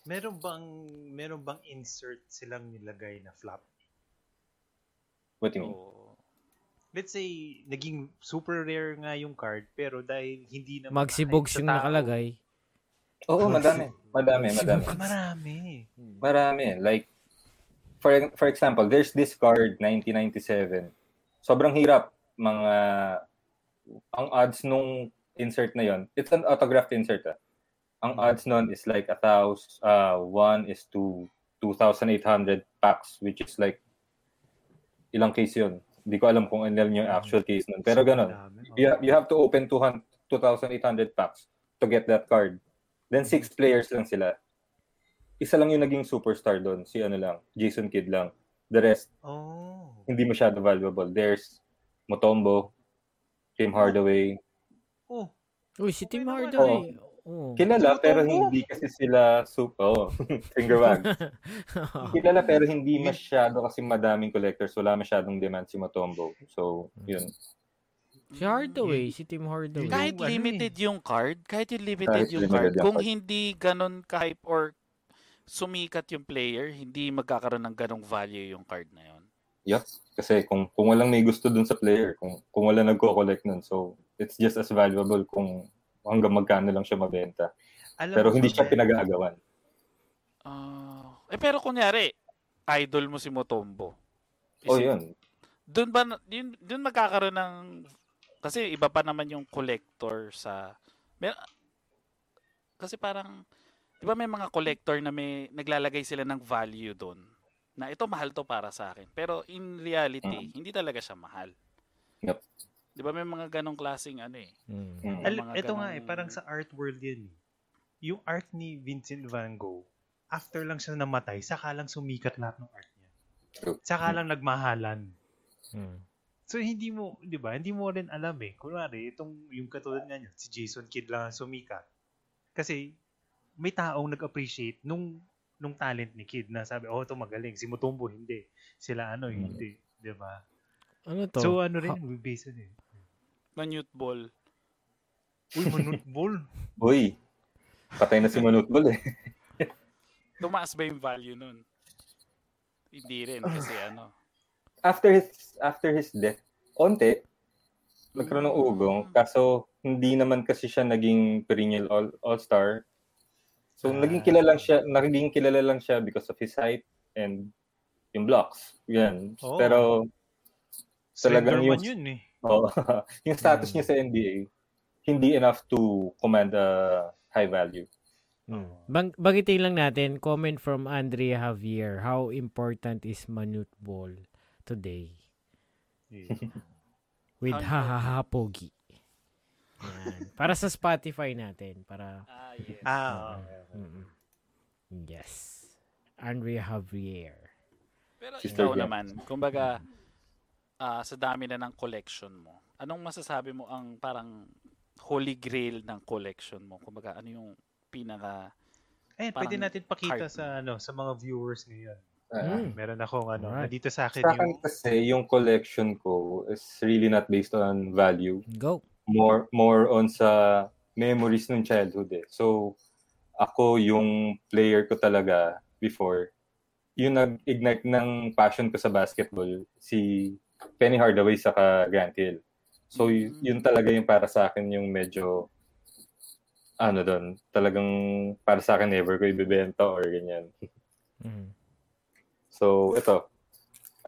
Meron bang meron bang insert silang nilagay na flap? What do you mean? Oo. Let's say naging super rare nga yung card pero dahil hindi na Magsibogs yung tao- nakalagay. Oo, madami. Madami, madami. Marami. Marami. Like, for for example, there's this card, 1997. Sobrang hirap. Mga, ang odds nung insert na yon it's an autographed insert. Ah. Ang odds nun is like a thousand, uh, one is to 2,800 packs, which is like, ilang case yun. Hindi ko alam kung ilan yung actual case nun. Pero ganun. Marami. You, you have to open 200 2,800 packs to get that card. Then six players lang sila. Isa lang yung naging superstar doon. Si ano lang, Jason Kidd lang. The rest, Oh. hindi masyado valuable. There's Motombo, Tim Hardaway. Oh. Uy, si Tim. Hardaway. <laughs> Oo. Kilala pero hindi kasi sila super. Oh, finger wag. Kilala pero hindi masyado kasi madaming collectors. Wala masyadong demand si Motombo. So, yun. si Hardaway, si Tim Hardaway. Kahit ano eh. limited yung card, kahit yung limited Kahit yung limited card, yung kung card. hindi ganun ka-hype or sumikat yung player, hindi magkakaroon ng ganong value yung card na yun. Yup. Kasi kung kung walang may gusto dun sa player, kung kung wala nagko-collect nun, so it's just as valuable kung hanggang magkano lang siya mabenta. Alam Pero hindi siya pinag-aagawan. Ah, eh pero kunyari, idol mo si Motombo. Oh, Isip- yun. Doon ba yun, doon magkakaroon ng kasi iba pa naman yung collector sa may, kasi parang 'di ba may mga collector na may naglalagay sila ng value doon na ito mahal to para sa akin. Pero in reality, hindi talaga siya mahal. Yup. 'Di ba may mga ganong klaseng ano eh. Mm. Al- mga ito nga ganong- eh, parang sa art world yan eh. Yung art ni Vincent Van Gogh, after lang siya namatay, saka lang sumikat lahat ng art niya. Saka lang nagmahalan. Mm. So hindi mo, 'di ba? Hindi mo rin alam eh. Kunwari, itong yung katulad nga niya, si Jason Kidd lang ang sumikat. Kasi may taong nag-appreciate nung nung talent ni Kidd na sabi, "Oh, ito magaling." Si Mutombo hindi. Sila ano, Mm. hindi, 'di ba? Ano to? So ano rin, Ha- we base it eh. Manute ball. Uy, manut ball. Uy, patay na si Manutbol eh. <laughs> Tumaas ba yung value nun? Hindi rin kasi <sighs> ano. After his after his death, onte, nagkaroon ng ugong. Kaso, hindi naman kasi siya naging perennial all, all-star. So, Ah. naging kilala lang siya, naging kilala lang siya because of his height and yung blocks. Yan. Oo. Pero, Talagang yung- yun eh. oh, <laughs> yung status Mm. niya sa NBA, hindi enough to command a high value. Mm. Bang bagitin lang natin, comment from Andrea Javier. How important is Manute Ball today? Yeah. <laughs> With How ha ha ha pogi. Yan. Para sa Spotify natin. Para, Ah, yes. Ah, okay. mm yes. Andrea Javier. Pero Sister ikaw Jen. naman, kumbaga, ah, sa dami na ng collection mo, anong masasabi mo ang parang holy grail ng collection mo? Kumbaga, ano yung pinaka... Eh, Parang pwede natin pakita card. sa ano sa mga viewers ngayon. Uh, Mm. Meron akong ano, Alright. nandito sa akin Sa akin yung kasi, yung collection ko is really not based on value. Go. more more on sa memories ng childhood eh. So ako yung player ko talaga before yung nag-ignite ng passion ko sa basketball si Penny Hardaway sa Grant Hill. So y- Mm. yun talaga yung para sa akin yung medyo ano doon, talagang para sa akin never ko ibebenta or ganyan. Mm. So ito.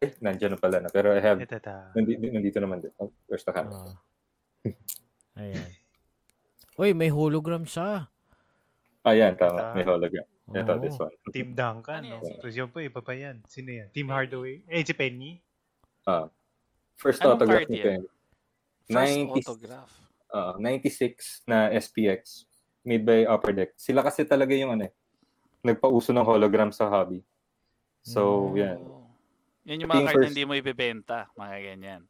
Ay, nandiyan na pala na. Pero I have, ito nandito, nandito naman din. Oh, where's the camera? Ah. <laughs> Ayan. Uy, may hologram siya. Ayan, tama. Ito. May hologram. Ito, Oo. this one. Team Duncan, Ano no? So, yun po, iba pa yan. Sino yan? Team Hardaway? Eh, si Penny? Ah. First Anong autograph ni? Penny. First 90 autograph. ah, 96 na SPX made by Upper Deck. Sila kasi talaga yung ano eh, nagpauso ng hologram sa hobby. So, Mm. yan. Yan yung mga card na first- hindi mo ibebenta. Mga ganyan.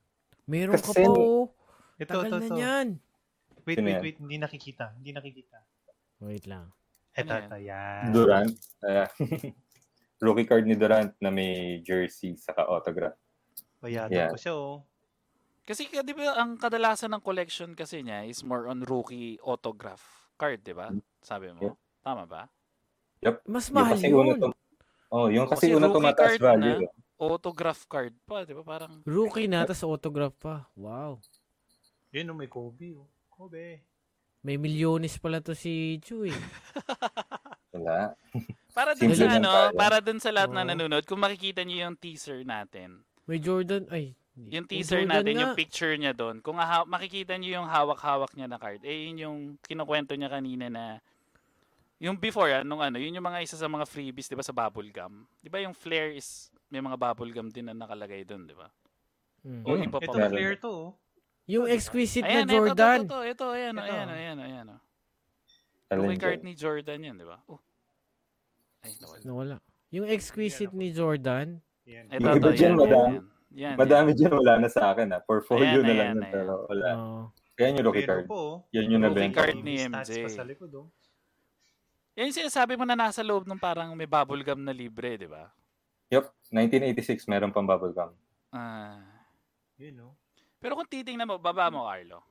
Meron ka Kasi- pa oh. Ito, Tagal ito, na ito. yan. Wait, wait, wait. Hindi nakikita. Hindi nakikita. Wait lang. Ito, Ano ito. Yan. Durant. Ayan. <laughs> Rookie card ni Durant na may jersey saka autograph. Bayado Yeah. ko siya, oh. Kasi ka- di ba ang kadalasan ng collection kasi niya is more on rookie autograph card, di ba? Sabi mo. Yep. Tama ba? Mas Yung mahal kasi una yun. to, oh, yung kasi, Kasi una tumataas card value. na. Autograph card pa, di ba? Parang Rookie na, tas autograph pa. Wow. Yun, oh, may Kobe, oh. Kobe. May milyones pala to si Chu eh. <laughs> Wala. para dun Simple sa ano, para dun sa lahat na Oo. nanonood, kung makikita niyo yung teaser natin, May Jordan, ay. yung may teaser Jordan natin, nga. yung picture niya doon, kung ha- makikita niyo yung hawak-hawak niya na card, eh yun yung kinukwento niya kanina na yung before, ah, nung ano, yun yung mga isa sa mga freebies, di ba, sa bubble gum. Di ba yung flare is, may mga bubble gum din na nakalagay doon, di ba? Mm. O iba pa Ito, flare to, oh. Yung exquisite Ayan, na Jordan. ito, ito, ito, ayan, Ito. ayan, ayan, ayan, oh. Challenger. Rookie card ni Jordan yan, di ba? Oh. Ay, nawala. Nawala. Yung exquisite ni Jordan. Yan. Ito, Yung ito, iba dyan, yan, madami. yan, yan. Yan, Madami dyan wala na sa akin. Ha. Portfolio Ayan, na lang ayan, ayan. pero wala. Oo. Yan yung rookie Pero card. po, oh. Yan yung Rookie nabenta. card ko. ni stats MJ. pa sa likod, oh. Yan yung sinasabi mo na nasa loob ng parang may bubblegum na libre, di ba? Yup, 1986, meron pang bubblegum. Ah. Yun, oh. Pero kung titingnan mo, baba mo, Carlo.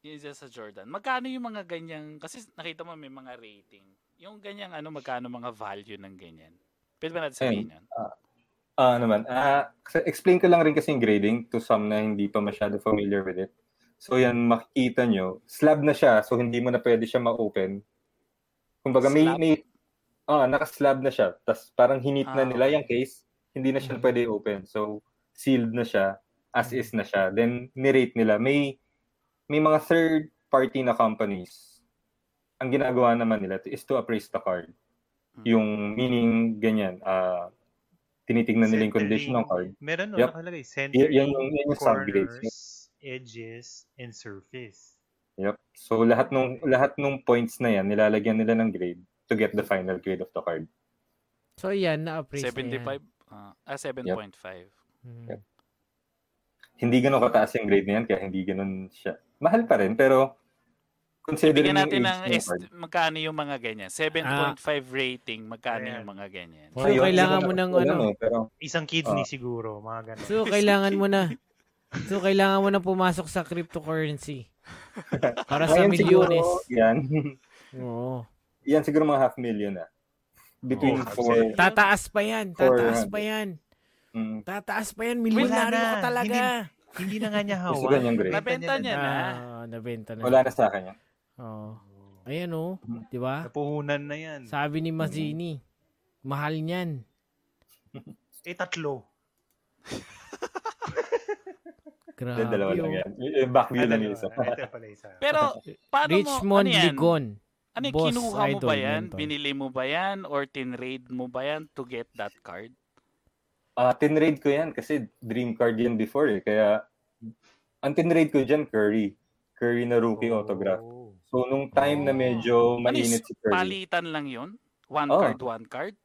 Yung isa sa Jordan. Magkano yung mga ganyang, kasi nakita mo may mga rating. Yung ganyang ano, magkano mga value ng ganyan. Pwede ba natin sabihin yun? Ah, naman. Ah, kasi explain ko lang rin kasi yung grading to some na hindi pa masyado familiar with it. So yan, makikita nyo, slab na siya, so hindi mo na pwede siya ma-open. Kumbaga may, Slab? may ah, naka-slab na siya. Tapos parang hinit na Ah, nila okay. yung case, hindi na siya Mhm. pwede open. So sealed na siya, as is na siya. Then nirate nila. May may mga third party na companies. Ang ginagawa naman nila is to appraise the card. Hmm. Yung meaning ganyan, ah tinitingnan nila yung condition ng card. Meron, no, Yep. nakalagay. Y- Centering, yan yung, yan yung corners, edges, and surface. Yep. So lahat nung lahat nung points na yan nilalagyan nila ng grade to get the final grade of the card. So, yan, na 75? Ah, ah, 7.5. yan. Yep. Hindi ganoon kataas yung grade na yan kaya hindi ganoon siya. Mahal pa rin pero considering Bigyan natin yung ng age ng est- magkano yung mga ganyan. 7.5 rating, magkano Ayan. yung mga ganyan. O, Ayun, kailangan hindi mo ng ano. eh, pero Isang kidney Ah. siguro, mga ganun. So, kailangan mo na. So, kailangan mo na pumasok sa cryptocurrency. Para sa milyones. yan. <laughs> Oo. yan siguro mga half million na. Between Oh, four. Tataas pa yan. Tataas pa 400. yan. Mm, Tataas pa yan. Milyonaryo na. ka talaga. Hindi na nga niya Gusto hawak. ganyang grade. Nabenta niya na. Ah, nabenta na. wala na sa akin yan. Oo. Ayan oh. Di ba? Napuhunan na yan. Sabi ni Mazzini, mahal niyan. <laughs> Eh, tatlo. <laughs> Grabe. Yung dalawa lang oh. yan. Ah, lang yung dalawa. isa. Ah, Ito pala isa. Pero, <laughs> paano mo, Richmond ano yan? Ligon. Ano yung Boss kinuha mo ba yan? mentor. Binili mo ba yan? Or tinrade mo ba yan to get that card? Ah, tinrade ko yan kasi dream card yan before eh. Kaya, ang tinrade ko dyan, Curry. Curry na rookie Oh. autograph. So, nung time na medyo Ano mainit si Curry. palitan lang yun? One Oh. card, one card?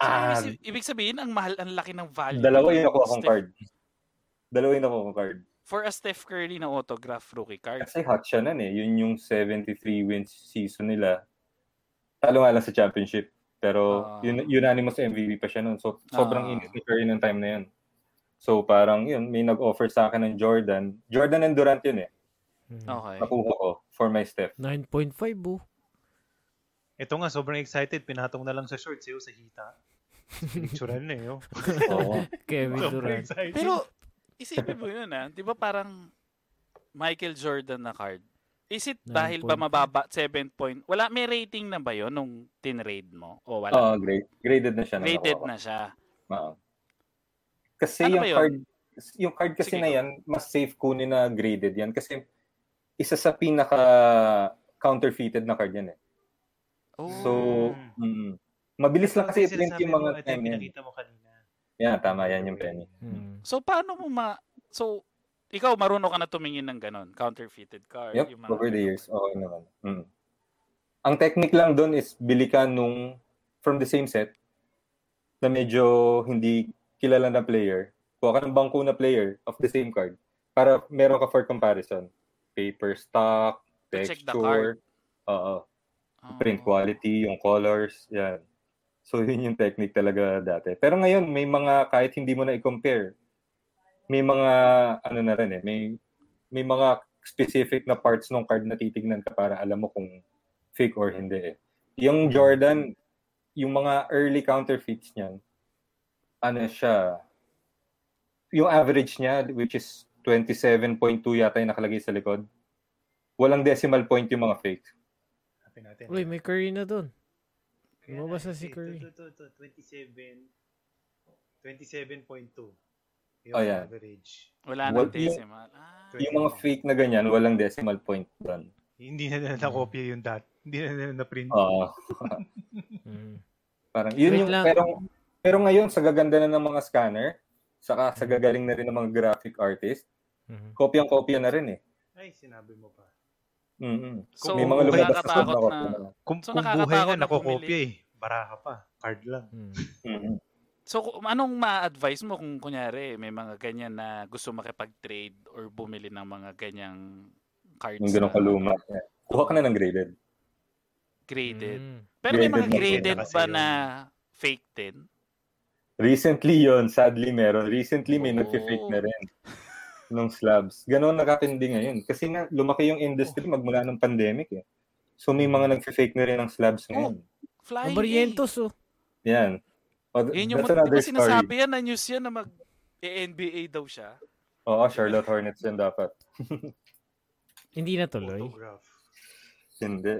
So, Ah. ibig, ibig sabihin, ang mahal, ang laki ng value. Dalawa ng yung nakuha kong card. Dalawa yung nakuha kong card. For a Steph Curry na autograph rookie card. Kasi hot siya nun eh. Yun yung 73 wins season nila. Talo nga lang sa championship. Pero yun, unanimous MVP pa siya nun. So, sobrang Ah. init ni Curry nung time na yun. So, parang yun, may nag-offer sa akin ng Jordan. Jordan and Durant yun eh. Hmm. Okay. Nakuha ko for my Steph. 9.5 oh. Ito nga, sobrang excited. Pinatong na lang sa shorts, eh, oh, sa hita. Picturean na. Oh. <laughs> Oo. Kevin Durant. Pero, isipin mo yun ah. Di ba parang Michael Jordan na card? Is it dahil ba 9.5? mababa 7 point? Wala, may rating na ba yon nung tinrade mo? O wala? Oo, grade, graded na siya. nakuha ko. na siya. Oo. Kasi Ano yung yun? card, yung card kasi Sige, na yan, mas safe kunin na graded yan. Kasi isa sa pinaka counterfeited na card yan eh. Oh. So, mm, mabilis lang kasi i-print yung mga Ito time yan. pinakita mo kanina. Yan, tama yan yung penny. Hmm. So, paano mo ma... So, ikaw, marunong ka na tumingin ng ganon, counterfeited card. Yep, yung mga over the years. Okay naman. Mm. Ang technique lang doon is bili ka nung from the same set na medyo hindi kilala na player. Kuha ka ng bangko na player of the same card para meron ka for comparison. Paper stock, To texture, oo, Oh. print quality, yung colors, yan. So yun yung technique talaga dati. Pero ngayon may mga kahit hindi mo na i-compare, may mga ano na rin eh, may may mga specific na parts ng card na titignan ka para alam mo kung fake or hindi eh. Yung Jordan, yung mga early counterfeits niyan, ano siya, yung average niya, which is 27.2 yata yung nakalagay sa likod, walang decimal point yung mga fake. Hanapin natin. Uy, may Curry na dun. Kaya lumabas na si Curry. Ito, ito, ito, 27. 27.2. Yung Oh, yan. average. Wala Well, nang decimal. Ah. Yung mga fake na ganyan, walang decimal point doon. Hindi na nila na-copy yung dat. Hindi na nila na-print. Oo. Hmm. <laughs> Parang yun Wait yung lang. pero pero ngayon sa gaganda na ng mga scanner, saka sa gagaling na rin ng mga graphic artist, Hmm. kopyang-kopya na rin eh. Ay, sinabi mo pa. mm So, May mga lumabas na sobrang na- kopya na. Kung, So, kung buhay nga, na nakokopya eh. Baraha pa. Card lang. Hmm. Mm-mm. So, kung- anong ma-advise mo kung kunyari may mga ganyan na gusto makipag-trade or bumili ng mga ganyang cards Yung ganun na kaluma. Yeah. Kuha ka na ng graded. graded? Mm. Pero may mga Graded na graded ba na fake din? Recently yon sadly meron. Recently may Oo. nag-fake na rin nung slabs. Ganon nakatindi ngayon. Kasi nga, lumaki yung industry magmula ng pandemic eh. So may mga nag-fake na rin ng slabs ngayon. Flying Ang Barrientos, oh. Yan. O, A. Yun yung, that's another story. sinasabi yan na news yan na mag NBA daw siya? Oo, Charlotte Hornets yan dapat. <laughs> Hindi natuloy. Photograph. Hindi.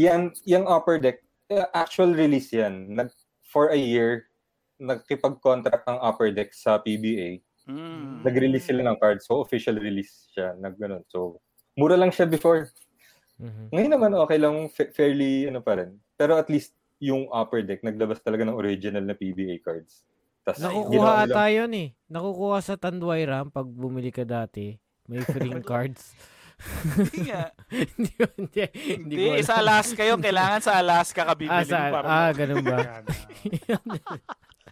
Yan, yung upper deck, eh, actual release yan. Nag, for a year, nagkipag-contract ang upper deck sa PBA. Mm. Nag-release sila ng cards. So, official release siya. Nag, ganun. So, mura lang siya before. Mhm. Ngayon naman, okay lang. fa- fairly, ano pa rin. Pero at least, yung upper deck, naglabas talaga ng original na PBA cards. Tas, Nakukuha ata yun eh. Nakukuha sa Tanduay Ram pag bumili ka dati. May free <laughs> cards. Hindi nga. <laughs> hindi, hindi, hindi, Hindi, sa Alaska yun. Kailangan sa Alaska ka bibili Ah, sa, para ah, ganun ba? <laughs>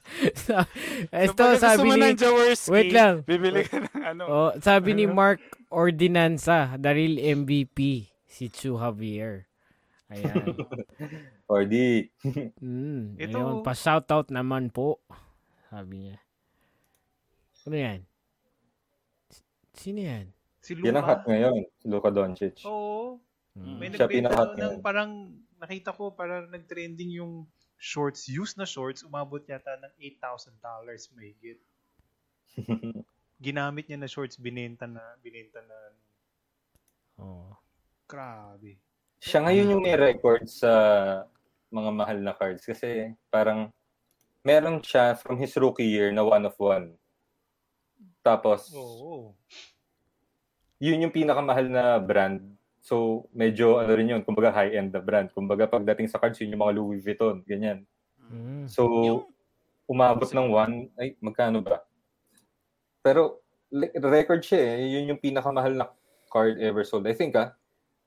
<laughs> Ito, gusto sabi ni... Jaworski, Wait lang. Bibili ka ng ano. Oh, sabi ni Ano? Mark Ordinanza, the real MVP, si Chu Javier. Ayan. <laughs> Or di, Mm, Ito- ayun, pa-shoutout naman po. Sabi niya. Ano yan? S- Sino yan? Si yan ang hot Luka. ngayon. Si Luka Doncic. Oo. Mm. May pinaka-hot ng parang nakita ko parang nag-trending yung shorts, used na shorts, umabot yata ng $8,000 mahigit. <laughs> Ginamit niya na shorts, binenta na, binenta na. Oh. Grabe. Siya ngayon yung may record sa mga mahal na cards kasi parang meron siya from his rookie year na one of one. Tapos, Oo. yun yung pinakamahal na brand. So, medyo ano rin yun, kumbaga high-end na brand. Kumbaga pagdating sa cards, yun yung mga Louis Vuitton, ganyan. Mm. So, umabot ng one, ay, magkano ba? Pero, record siya eh. Yun yung pinakamahal na card ever sold. I think ah,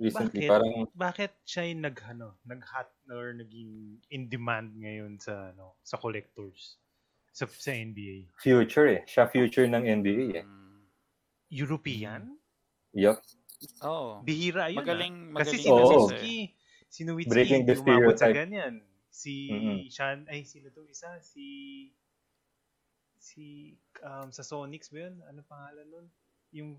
recently. Bakit? Parang, Bakit siya yung nag, ano, nag-hot or naging in demand ngayon sa ano sa collectors sa, sa NBA? future eh. Siya future ng NBA eh. Mm. European? Yup. Oo. Bihira yun. Magaling, ah. Kasi magaling si Oo. Nowitzki, si Nowitzki, Breaking the hindi umabot sa ganyan. Si Mhm. Sean, ay sino to isa? Si si um, sa Sonics ba yun? Ano pangalan nun? Yung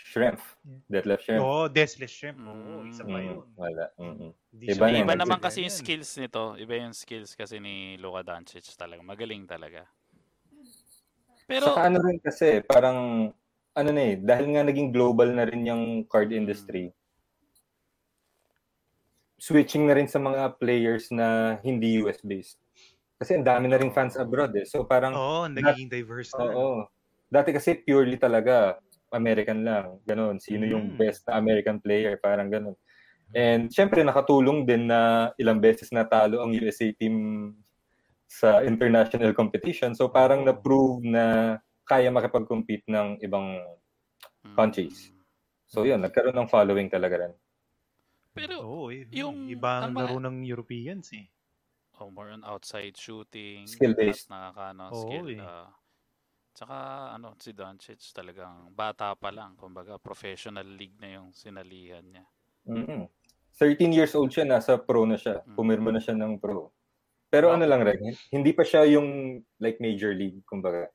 Shrimp. Yeah. Detlef Shrimp. Oh, Deathless Shrimp. Oo, Mm. isa pa Mm, yun. wala. Mm-mm. Hindi Iba na. Iba naman kasi yung skills nito. Iba yung skills kasi ni Luka Doncic talaga. Magaling talaga. Pero, Saka ano rin kasi, parang, ano na eh, dahil nga naging global na rin yung card industry, switching na rin sa mga players na hindi US-based. Kasi ang dami na rin fans abroad eh. So parang, Oo, nagiging diverse na. oo. Dati kasi purely talaga, American lang. Ganon. Sino yung Mm. best na American player? Parang ganon. And syempre nakatulong din na ilang beses natalo ang USA team sa international competition. So parang na-prove na kaya makipag-compete ng ibang mm. countries. So yun, nagkaroon ng following talaga rin. Pero, Oo, eh, yung- iba ang mga- laro ng Europeans eh. oh, more on outside shooting. Skill-based. Tapos Nakakano, Oo, skill. eh. ah. tsaka, ano, si Doncic talagang bata pa lang. Kumbaga, professional league na yung sinalihan niya. mm 13 years old siya, nasa pro na siya. Mm. Pumirma na siya ng pro. Pero Wow. ano lang rin, hindi pa siya yung like major league, kumbaga.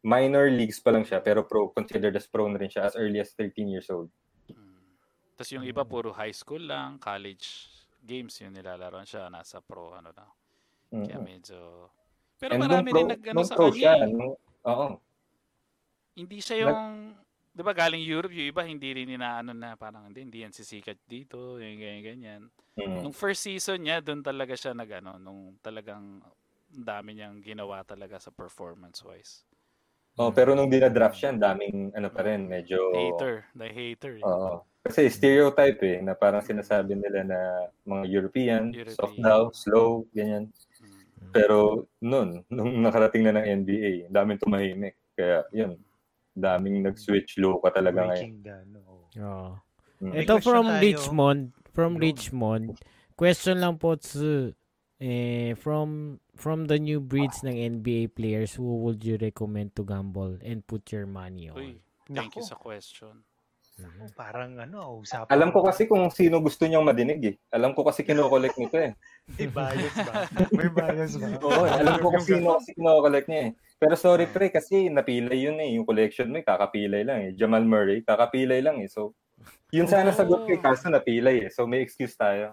Minor leagues pa lang siya, pero pro, considered as pro na rin siya as early as 13 years old. Mm. Tapos yung iba, puro high school lang, college games yung nilalaroan siya. Nasa pro, ano na. Mm. Kaya medyo... Pero And marami pro, rin nag, ano, nung sa kanya. siya, eh. nung, oo. Hindi siya yung... Di ba galing Europe, yung iba hindi rin inaano na parang hindi, hindi yan sisikat dito, yung ganyan, ganyan. Mm. Nung first season niya, doon talaga siya nag ano, nung talagang ang dami niyang ginawa talaga sa performance-wise. Oh, pero nung dinadraft siya, ang daming ano pa rin, medyo... Hater, the hater. eh. Oo. Kasi stereotype eh, na parang sinasabi nila na mga European, European. soft daw, slow, ganyan. Mm. Pero nun, nung nakarating na ng NBA, daming tumahimik. Kaya yun, daming nag-switch low ka talaga ngayon. Breaking the, ano, oo. Oo. Mm. Ito from tayo. Richmond. From. Richmond. Question lang po, Tsu. Eh, from from the new breeds ng NBA players, who would you recommend to gamble and put your money on? Uy, thank you Nako. sa question. Mhm. Parang ano, usapan. Alam ko kasi kung sino gusto niyang madinig eh. Alam ko kasi kinokollect nito eh. <laughs> May bias ba? <laughs> May bias ba? Oo, alam ko kung sino kasi kinokollect niya eh. Pero sorry pre, kasi napilay yun eh. Yung collection mo, eh, kakapilay lang eh. Jamal Murray, kakapilay lang eh. So, yun sana sagot kay Carson napilay eh. So, may excuse tayo.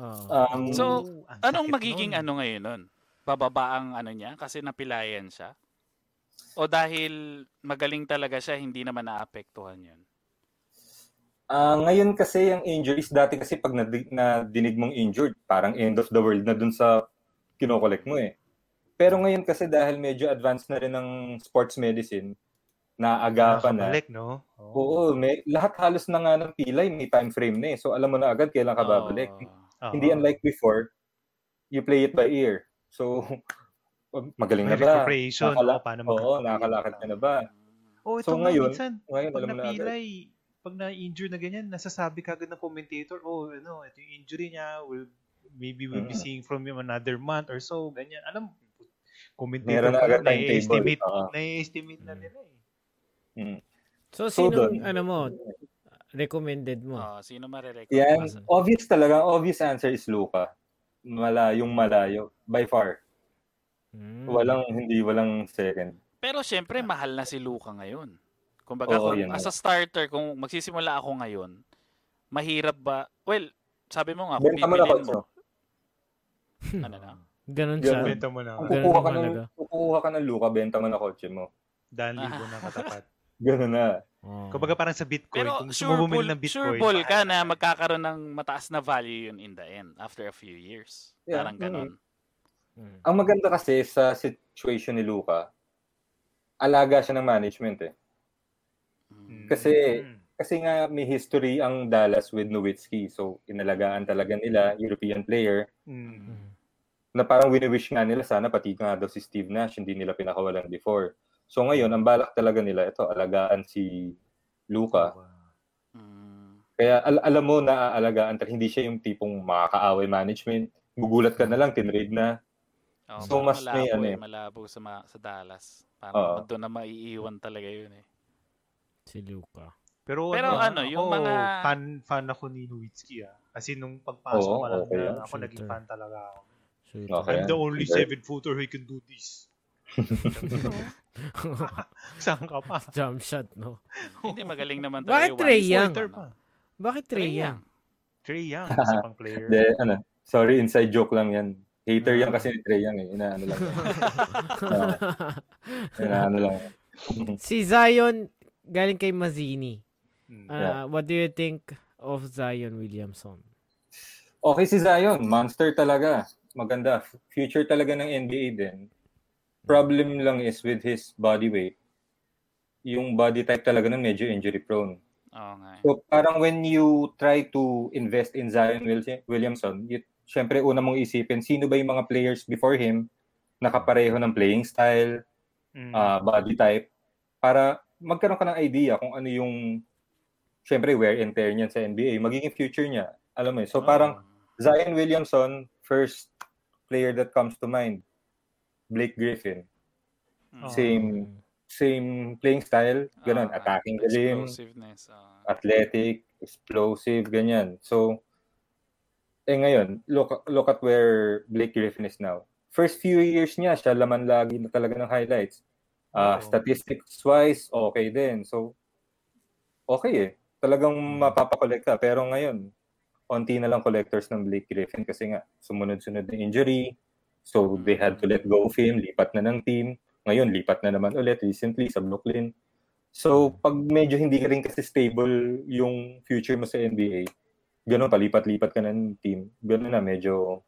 Oo. Um, So, ang Anong magiging nun. ano ngayon nun? Bababa ang ano niya kasi napilayan siya? O dahil magaling talaga siya, hindi naman naapektuhan yun? Ah, ngayon kasi yung injuries, dati kasi pag nadi- nadinig mong injured, parang end of the world na dun sa kinokollect mo eh. Pero ngayon kasi dahil medyo advanced na rin ng sports medicine, naagapan na. Nakakabalik, no? Oo. Oo, may, lahat halos na nga ng pilay, may time frame na eh. So alam mo na agad kailan ka babalik. Oo. Oo. Hindi unlike before, you play it by ear. So, <laughs> magaling May na ba? recuperation. Nakala- o, paano Oo, nakakalakad ka na ba? Oh, ito So, nga, ngayon, minsan, Ngayon, pag mo na napilay, pag na-injure na ganyan, nasasabi ka agad ng commentator, oh, ano, ito yung injury niya, will, maybe we'll be seeing from him another month or so, ganyan. Alam, commentator Meron na pa agad timetable. Oo. nai-estimate na Mm. nila eh. Mm. So, So, sinong, dun- ano mo, recommended mo? Oo, sino marirecommend? Yan, Awesome. obvious talaga. Obvious answer is Luka. Malayong malayo. By far. Mm. Walang, hindi, walang second. Pero syempre, mahal na si Luka ngayon. Kumbaga, Oo, kung, yun as a starter, kung magsisimula ako ngayon, mahirap ba? Well, sabi mo nga, kung Benta mo mo, ano na? Ganun Ganun. siya. Benta mo na. Kung Ganun kukuha ka, ng, kukuha ka ng Luka, benta mo na kotse mo. Dahil libo na katapat. <laughs> Ganun na. Oo. Kumbaga parang sa Bitcoin, Pero kung sure bumili ng Bitcoin, sure ball ka na magkakaroon ng mataas na value yun in the end after a few years. Yeah, Parang ganon. Mm. Ang maganda kasi sa situation ni Luka, alaga siya ng management eh. Mm. Kasi- Mm. Kasi nga may history ang Dallas with Nowitzki. So, inalagaan talaga nila, European player, Mm. Mm. na parang wini-wish nga nila sana pati nga daw si Steve Nash, hindi nila pinakawalan before. So ngayon, ang balak talaga nila, ito, alagaan si Luka. Mm. Kaya al- alam mo na aalagaan talaga, hindi siya yung tipong makakaaway management. Gugulat ka na lang, tinrade na. Oo, So, mas may malabo ano eh, eh. malabo sa, ma- sa Dallas. Parang doon na maiiwan talaga yun eh. Si Luka. Pero, Pero ano, ano, yung ako, mga- fan, fan ako ni Nowitzki ah. Kasi nung pagpasok Oo, ko lang okay na, ako naging Shooter. fan talaga ako. Shooter. Okay. I'm the only seven-footer who can do this. <laughs> Saan ka pa? <laughs> Jump shot, no? Hindi, magaling naman talaga. Bakit Trey Young? Bakit Trey Young? Trey Young, <laughs> isa pang player. De, ano, sorry, inside joke lang yan. Hater yan Ah. kasi ni Trey Young eh. Inaano lang. yan. Inaano lang. si Zion, galing kay Mazzini. Ah, Yeah. What do you think of Zion Williamson? Okay si Zion, monster talaga. Maganda. Future talaga ng NBA din. Problem lang is with his body weight. Yung body type talaga nun medyo injury prone. Nga. eh. So parang when you try to invest in Zion Wil- Williamson, you, syempre una mong isipin sino ba yung mga players before him nakapareho ng playing style, Mm. ah, body type para magkaroon ka ng idea kung ano yung syempre wear and tear niyan sa NBA, magiging future niya. Alam mo yun. So parang Zion Williamson, first player that comes to mind. Blake Griffin. Mm. Same same playing style, ganun, Ah, attacking the rim, Explosiveness. ah. athletic, explosive, ganyan. So, eh ngayon, look, look at where Blake Griffin is now. First few years niya, siya laman lagi na talaga ng highlights. Ah, Oo. Statistics-wise, okay din. So, okay eh. Talagang mapapakolect ka. Pero ngayon, onti na lang collectors ng Blake Griffin kasi nga, sumunod-sunod na injury. So, they had to let go of him. Lipat na ng team. Ngayon, lipat na naman ulit recently sa Brooklyn. So, pag medyo hindi ka rin kasi stable yung future mo sa NBA, ganun, palipat-lipat ka ng team, ganun na, medyo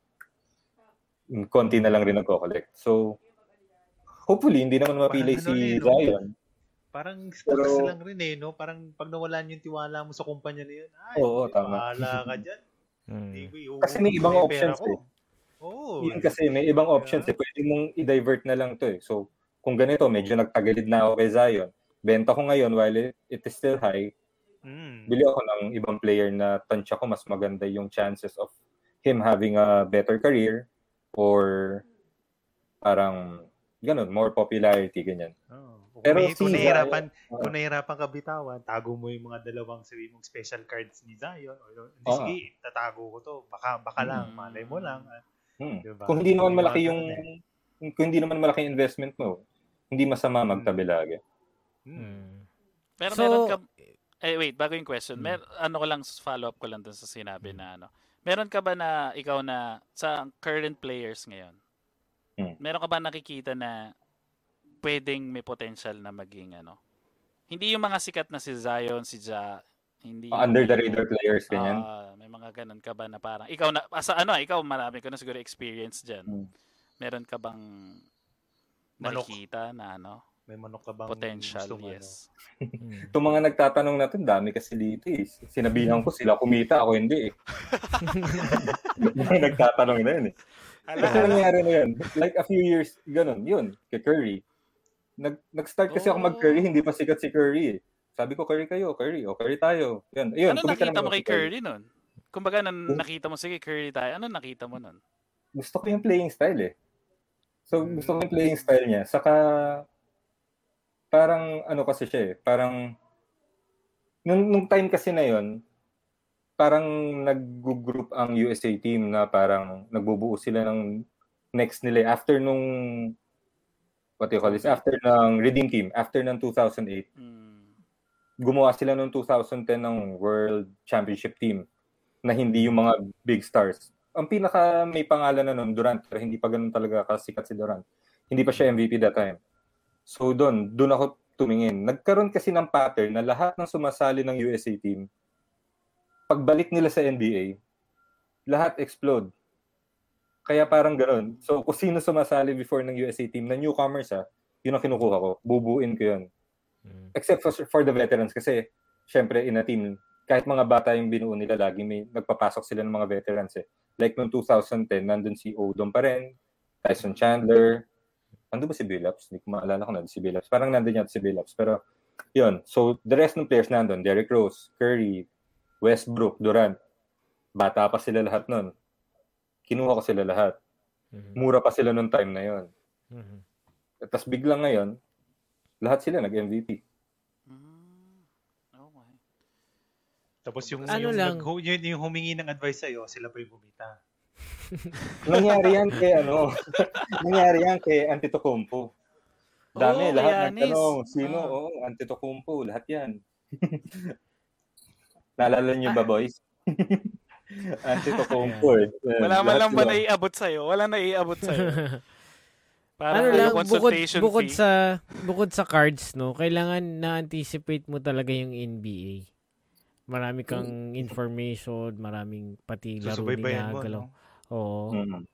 konti na lang rin nagko-collect. So, hopefully, hindi naman mapili ano si eh, no? Zion. Parang stocks Pero- lang rin eh, no? Parang pag nawalan yung tiwala mo sa kumpanya na yun, ay, Oo, tama. bahala ka dyan. <laughs> Mm. Iuwi Kasi may ibang options ko. eh. Oo. Yun kasi, may ibang options eh. Pwede mong i-divert na lang to eh. So, kung ganito, medyo nagtagilid na ako kay Zion, benta ko ngayon while it, it is still high, Mm. bili ako ng ibang player na tansya ko mas maganda yung chances of him having a better career. or parang ganun, more popularity, ganyan. Oh. Kung, Pero may, kung si nahihirapan, Zion, kung nahihirapan ka bitawan, tago mo yung mga dalawang sabi mong special cards ni Zion. O, hindi, Oo. sige, tatago ko to. Baka, baka lang, malay mo lang. ah. Hmm. Diba? Kung hindi naman malaki yung ganun kung hindi naman malaki yung investment mo, hindi masama magtabi lagi. Hmm. Mm. Pero So- meron ka eh wait, bago yung question. Hmm. Mer ano ko lang follow up ko lang dun sa sinabi na ano. Meron ka ba na ikaw na sa current players ngayon? Hmm. Meron ka ba nakikita na pwedeng may potential na maging ano? Hindi yung mga sikat na si Zion, si Ja, hindi Under the radar players, ganyan. Ah, may mga ganun ka ba na parang ikaw na asa ano, ikaw marami ka na siguro experience diyan. Hmm. Meron ka bang Manok. nakikita na ano, May manok ka bang potential, gustong, yes. Mm. Itong mga nagtatanong na to, dami kasi dito eh. Sinabihan ko sila kumita, ako hindi eh. <laughs> Mga nagtatanong na yun eh. Kasi nangyari na yun. Like a few years, ganun, yun, kay Curry. Nag, nag-start kasi ako Oh. mag-Curry, hindi pa sikat si Curry eh. Sabi ko, Curry kayo, Curry, o Curry tayo. Yun, yun, ano nakita mo kay si Curry nun? Kumbaga, nan, Hmm? nakita mo, sige, Curry tayo. Ano nakita mo nun? gusto ko yung playing style eh. So, gusto ko yung playing style niya. Saka, parang, ano kasi siya eh, parang, nung, nung time kasi na yon parang nag-group ang USA team na parang nagbubuo sila ng next nila eh. after nung what do you call this? After ng Redeem Team, after ng 2008, Hmm. Gumawa sila noong 2010 ng World Championship team na hindi yung mga big stars. Ang pinaka may pangalan na noon, Durant, pero hindi pa ganun talaga kasikat si Durant. Hindi pa siya MVP that time. So doon, doon ako tumingin. Nagkaroon kasi ng pattern na lahat ng sumasali ng USA team, pagbalik nila sa NBA, lahat explode. Kaya parang ganoon. So kung sino sumasali before ng USA team na newcomers ha, yun ang kinukuha ko. Bubuin ko yun Mm. except for, for the veterans kasi syempre in a team kahit mga bata yung binuo nila lagi may nagpapasok sila ng mga veterans eh. Like noong 2010 nandun si Odom pa rin Tyson Chandler. Nandun ba si Billups? Hindi ko maalala kung nandun si Billups. Parang nandun yata si Billups pero yun. So the rest ng players nandun Derrick Rose Curry Westbrook Durant. Bata pa sila lahat nun. Kinuha ko sila lahat. Mhm. mura pa sila nung time na yon Mhm. tapos biglang ngayon lahat sila nag-MVP Hmm. Okay. Tapos yung, Ano yung, lang? nag- yun, yung humingi ng advice sa'yo, sila pa yung kumita. <laughs> Nangyari yan kay ano, <laughs> nangyari yan kay Antetokounmpo. Dami, Oo, lahat Giannis. nagtanong, sino? Ah. Oo, Antetokounmpo, lahat yan. <laughs> Naalala niyo ba, boys? Antetokounmpo eh. Wala man lang ba naiabot sa'yo? Wala naiabot sa'yo. Parang ano lang, yung bukod, bukod fee. sa bukod sa cards, no, kailangan na-anticipate mo talaga yung NBA. Marami kang information, maraming pati laro ginagalaw. no? Oo. Mm.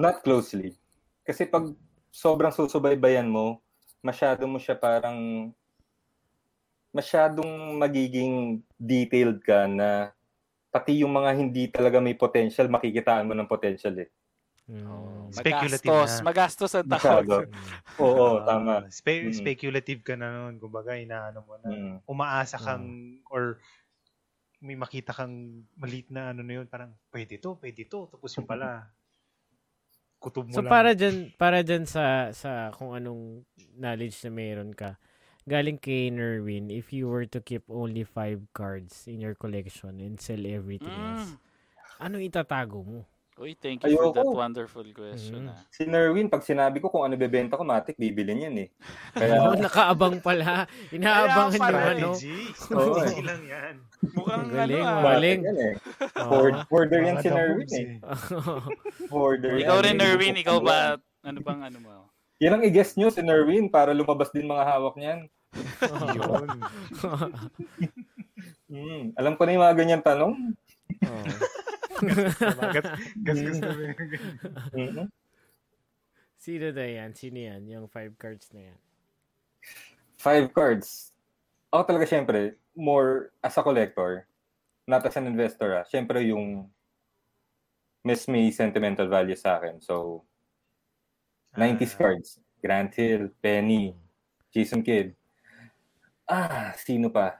Not closely. Kasi pag sobrang susubaybayan mo, masyado mo siya parang masyadong magiging detailed ka na pati yung mga hindi talaga may potential, makikitaan mo ng potential eh. Mm. Speculative Magastos. na. Magastos ang tawag. Oo, Ah, tama. <laughs> spe- Mm. Speculative ka na nun. Kumbaga, inaano mo na. Mm. Umaasa kang, or may makita kang maliit na ano na yun, parang, pwede to, pwede to. Tapos yung pala, <laughs> kutob mo So lang. para dyan, para dyan sa, sa kung anong knowledge na meron ka, galing kay Nerwin, if you were to keep only five cards in your collection and sell everything else, Mm. ano itatago mo? Uy, thank you for that Ayoko. wonderful question. Mhm. ah. Si Nerwin, pag sinabi ko kung ano bebenta ko, matik, bibili niyan eh. <laughs> Oh, Kaya, nakaabang pala. Inaabangan pala, ano. Oo. Strategy lang yan. Mukhang Ang galing, ano ah. galing. yan eh. Hoard- Hoarder yan Mga si Nerwin eh. eh. Hoarder Ikaw yan. rin, Eh. Nerwin. Ikaw ba? Ano bang ano mo? Yan ang i-guess nyo si Nerwin para lumabas din mga hawak niyan. Yun. Hmm. Alam ko na yung mga ganyan tanong. Oo. Gas, gas, gas na rin. Mhm. Sino na yan? Sino yan? Yung five cards na yan. Five cards. Ako talaga syempre, more as a collector, not as an investor ah. Syempre yung mas may sentimental value sa akin. So, 90s Ah. cards. Grant Hill, Penny, Jason Kidd. Ah, sino pa?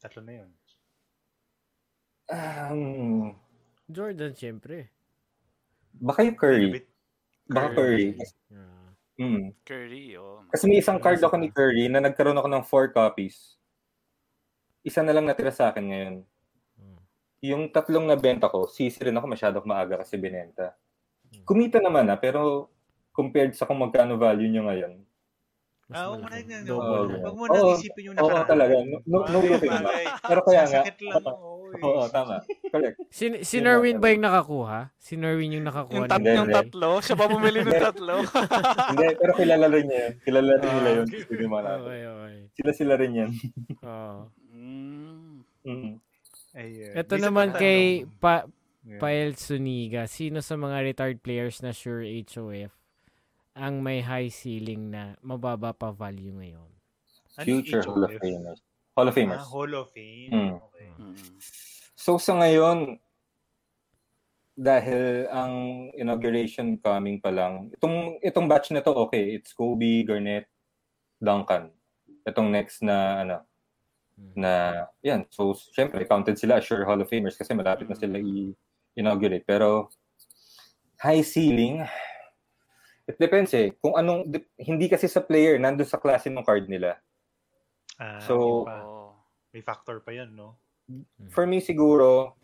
Tatlo na yun. Um, Jordan, syempre. Baka yung Curry. Baka Curry. Ah. Mm. Curry, oh. Kasi may isang card ako ni Curry na nagkaroon ako ng four copies. Isa na lang natira sa akin ngayon. Mm. Yung tatlong nabenta ko, sisi rin ako masyado maaga kasi binenta. Kumita naman na, pero compared sa kung magkano value nyo ngayon, Ah, huwag mo na yun. Oo. Huwag mo Oo. na isipin yung oo nakaraan. talaga, no, no, no Bagay, looking back. bagay. Pero kaya nga, Sasakit lang. oo, eh. oo, tama. Correct. <laughs> Si, si Yun Norwin nga ba yung nakakuha? Si Norwin yung nakakuha. Yung, ng tat- yung tatlo, siya pa bumili ng <laughs> tatlo. <laughs> Hindi, pero kilala rin niya yun. Kilala rin nila Ah, yun. okay. Hindi. Okay, okay. Sila-sila rin yan. Oo. mm. Mm. Ayun. Ito naman kay pa, Yeah. Pael Suniga, sino sa mga retired players na sure HOF ang may high ceiling na mababa pa value ngayon? Ano Future Hall of? Famers. Hall of Famers. Ah, Hall of Fame. Mm. Okay. Mm. So sa ngayon, dahil ang inauguration coming pa lang, itong itong batch na to okay, it's Kobe, Garnett, Duncan. Itong next na ano na yan. So syempre counted sila as sure Hall of Famers kasi malapit na sila i-inaugurate. Pero high ceiling, it depends eh. Kung anong, hindi kasi sa player, nandun sa klase ng card nila. Ah, So- pa. May factor pa yan, no? For me siguro,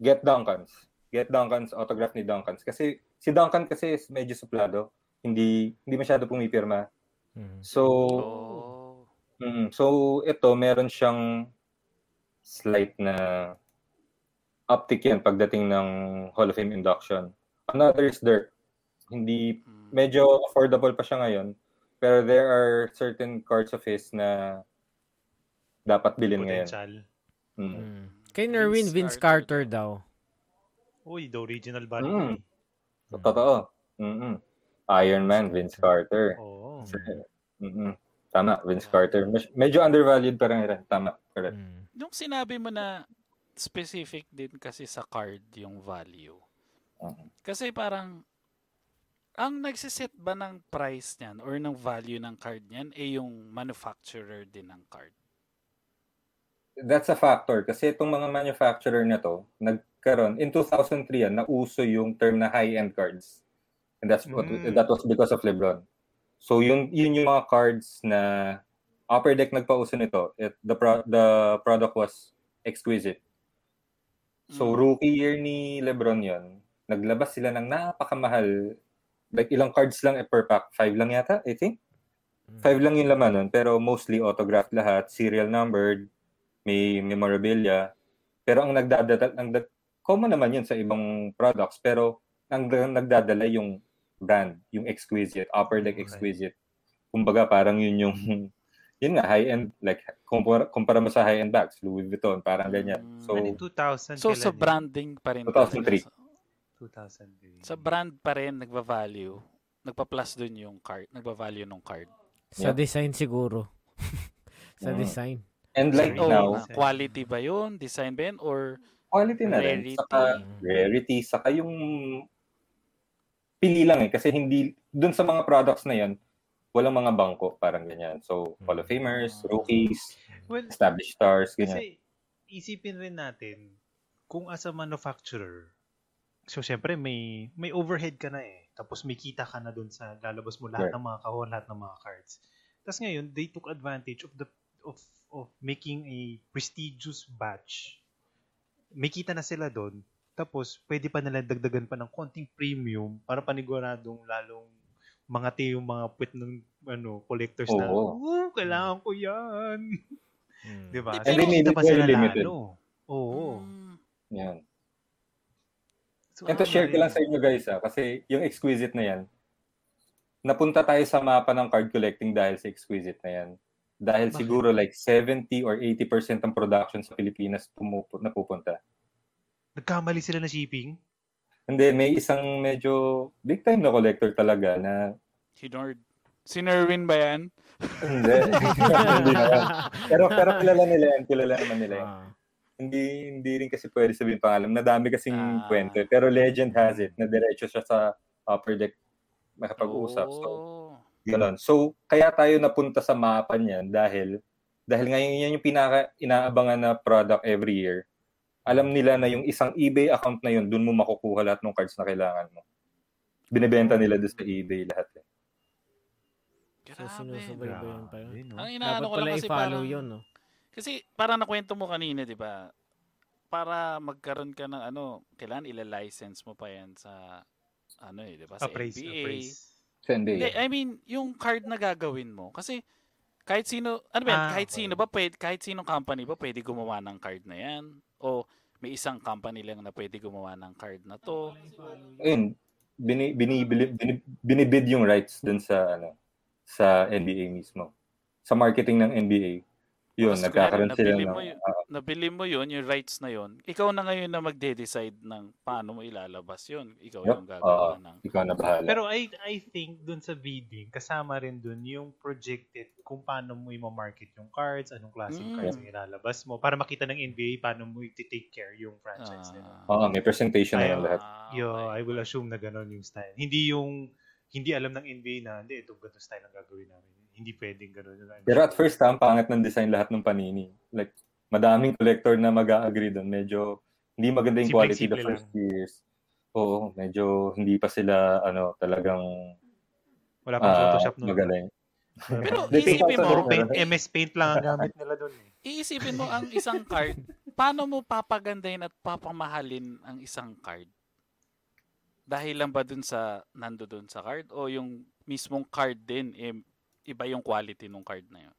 get Duncans. Get Duncans, autograph ni Duncans. Kasi si Duncan kasi is medyo suplado. Hindi hindi masyado pumipirma. Mhm. So, Oh. mm, so ito meron siyang slight na uptick yan pagdating ng Hall of Fame induction. Another is Dirk. Hindi Mm. medyo affordable pa siya ngayon. Pero there are certain cards of his na dapat bilhin ngayon. Potential. Mm. Mm. Kay Norwin, Vince Vince Carter Carter daw. Uy, the original body. Mm. Totoo. Mm-mm. Iron Man, Vince Carter. Oo. <laughs> Mm-mm. Tama, Vince Carter. Mas- Medyo undervalued pa rin. Tama, correct. Mm. Yung sinabi mo na specific din kasi sa card yung value. Mhm. Kasi parang ang nagsiset ba ng price niyan or ng value ng card niyan eh yung manufacturer din ng card. That's a factor. Kasi itong mga manufacturer na to, nagkaroon, in 2003 yan, nauso yung term na high-end cards. And that's what, Mm. that was because of LeBron. So yun, yun yung mga cards na Upper Deck nagpauso nito. It, the, pro, the product was exquisite. So Mm. rookie year ni LeBron yon naglabas sila ng napakamahal. Like ilang cards lang eh, per pack? Five lang yata, I think. Five lang yung laman nun, pero mostly autographed lahat, serial numbered, may memorabilia. Pero ang nagdadala, ang common naman yun sa ibang products, pero ang ang nagdadala yung brand, yung exquisite, upper deck Okay. exquisite. Kumbaga parang yun yung, <laughs> yun nga, high-end, like, kumpara, kumpara mo sa high-end bags, Louis Vuitton, parang ganyan. Mm. So, Ano yung 2000 So sa yun? branding pa rin 2003. talaga. 2003. Sa brand pa rin nagva-value. Nagpa-plus dun yung card, nagva-value ng card. Sa Yeah. design siguro. <laughs> sa Mm. design. And like Sorry. now, Oh, quality ba yun? Design ba yun? Or quality na rin. Rarity. Saka, rarity, saka yung pili lang eh. Kasi hindi, dun sa mga products na yan, walang mga bangko, parang ganyan. So, Hall of Famers, rookies, Well, established stars, ganyan. kasi isipin rin natin, kung as a manufacturer, so syempre may may overhead ka na eh. Tapos may kita ka na dun sa lalabas mo lahat Right. ng mga kahon, lahat ng mga cards. Tapos ngayon, they took advantage of the of of making a prestigious batch. May kita na sila doon. Tapos, pwede pa nila dagdagan pa ng konting premium para paniguradong lalong mga te yung mga puwet ng ano, collectors na, Oo. oh, kailangan ko yan. Mm. Di ba? And they made it pa very sila limited. lalo. Oo. Mm, Yan. So, Ito, ano share ko lang sa inyo guys ah, kasi yung exquisite na yan, napunta tayo sa mapa ng card collecting dahil sa exquisite na yan. Dahil Bakit? siguro like 70 or 80% ng production sa Pilipinas pumupu- napupunta. Nagkamali sila na shipping? Hindi, may isang medyo big time na collector talaga na Hinord. Si Nerwin ba yan? hindi. <laughs> hindi. Pero, pero kilala nila yan, kilala naman nila yan. Ah. Hindi, hindi rin kasi pwede sabihin pangalan. Nadami kasing Ah. kwento. Pero legend has it na diretso siya sa upper deck makapag-usap. So, Oh. Ganon. So, kaya tayo napunta sa mapa niyan dahil dahil ngayon yan yung pinaka inaabangan na product every year. alam nila na yung isang eBay account na yun, doon mo makukuha lahat ng cards na kailangan mo. Binebenta nila doon sa eBay lahat. Eh. So, Grabe. sinusubaybayan pa yun. Ang inaano ko lang pala kasi i-follow parang, yun, no? Kasi parang nakwento mo kanina, di ba? Para magkaroon ka ng ano, kailangan ila-license mo pa yan sa ano eh, di ba? Sa Appraise, NBA. appraise. Sa NBA. Hindi, I mean, yung card na gagawin mo. Kasi kahit sino, ano ba yan, Ah, kahit okay. sino ba, pwede, kahit sinong company ba pwede gumawa ng card na yan? O may isang company lang na pwede gumawa ng card na to? Ayun, bini, binibili, bini, binibid yung rights dun sa ano sa NBA mismo. Sa marketing ng NBA. Yun, Tapos, nagkakaroon sila ng mo yun. ah, Nabili mo yun, yung rights na yun. Ikaw na ngayon na magde-decide ng paano mo ilalabas yun. Ikaw Yup, yung gagawa ng... ikaw na bahala. Pero I I think dun sa bidding, kasama rin dun yung projected kung paano mo i-market yung cards, anong klaseng Mm. cards ang ilalabas mo, para makita ng NBA paano mo i-take care yung franchise nila. Ah, Oo, may presentation na yan lahat. ah, Yo, okay. I will assume na ganun yung style. Hindi yung hindi alam ng NBA na hindi ito ganito style ang gagawin namin. Hindi pwedeng ganun. Pero at first, ha, ang pangit ng design lahat ng panini. Like, madaming collector na mag-agree doon. Medyo hindi maganda yung quality the first years. Oo, medyo hindi pa sila, ano, talagang wala pang ah, Photoshop nun. magaling. Pero <laughs> They think isipin also mo, paint, MS Paint lang ang gamit <laughs> nila dun eh. iisipin mo ang isang card, paano mo papagandahin at papamahalin ang isang card? Dahil lang ba dun sa, nando dun sa card? O yung mismong card din, eh, iba yung quality ng card na yun?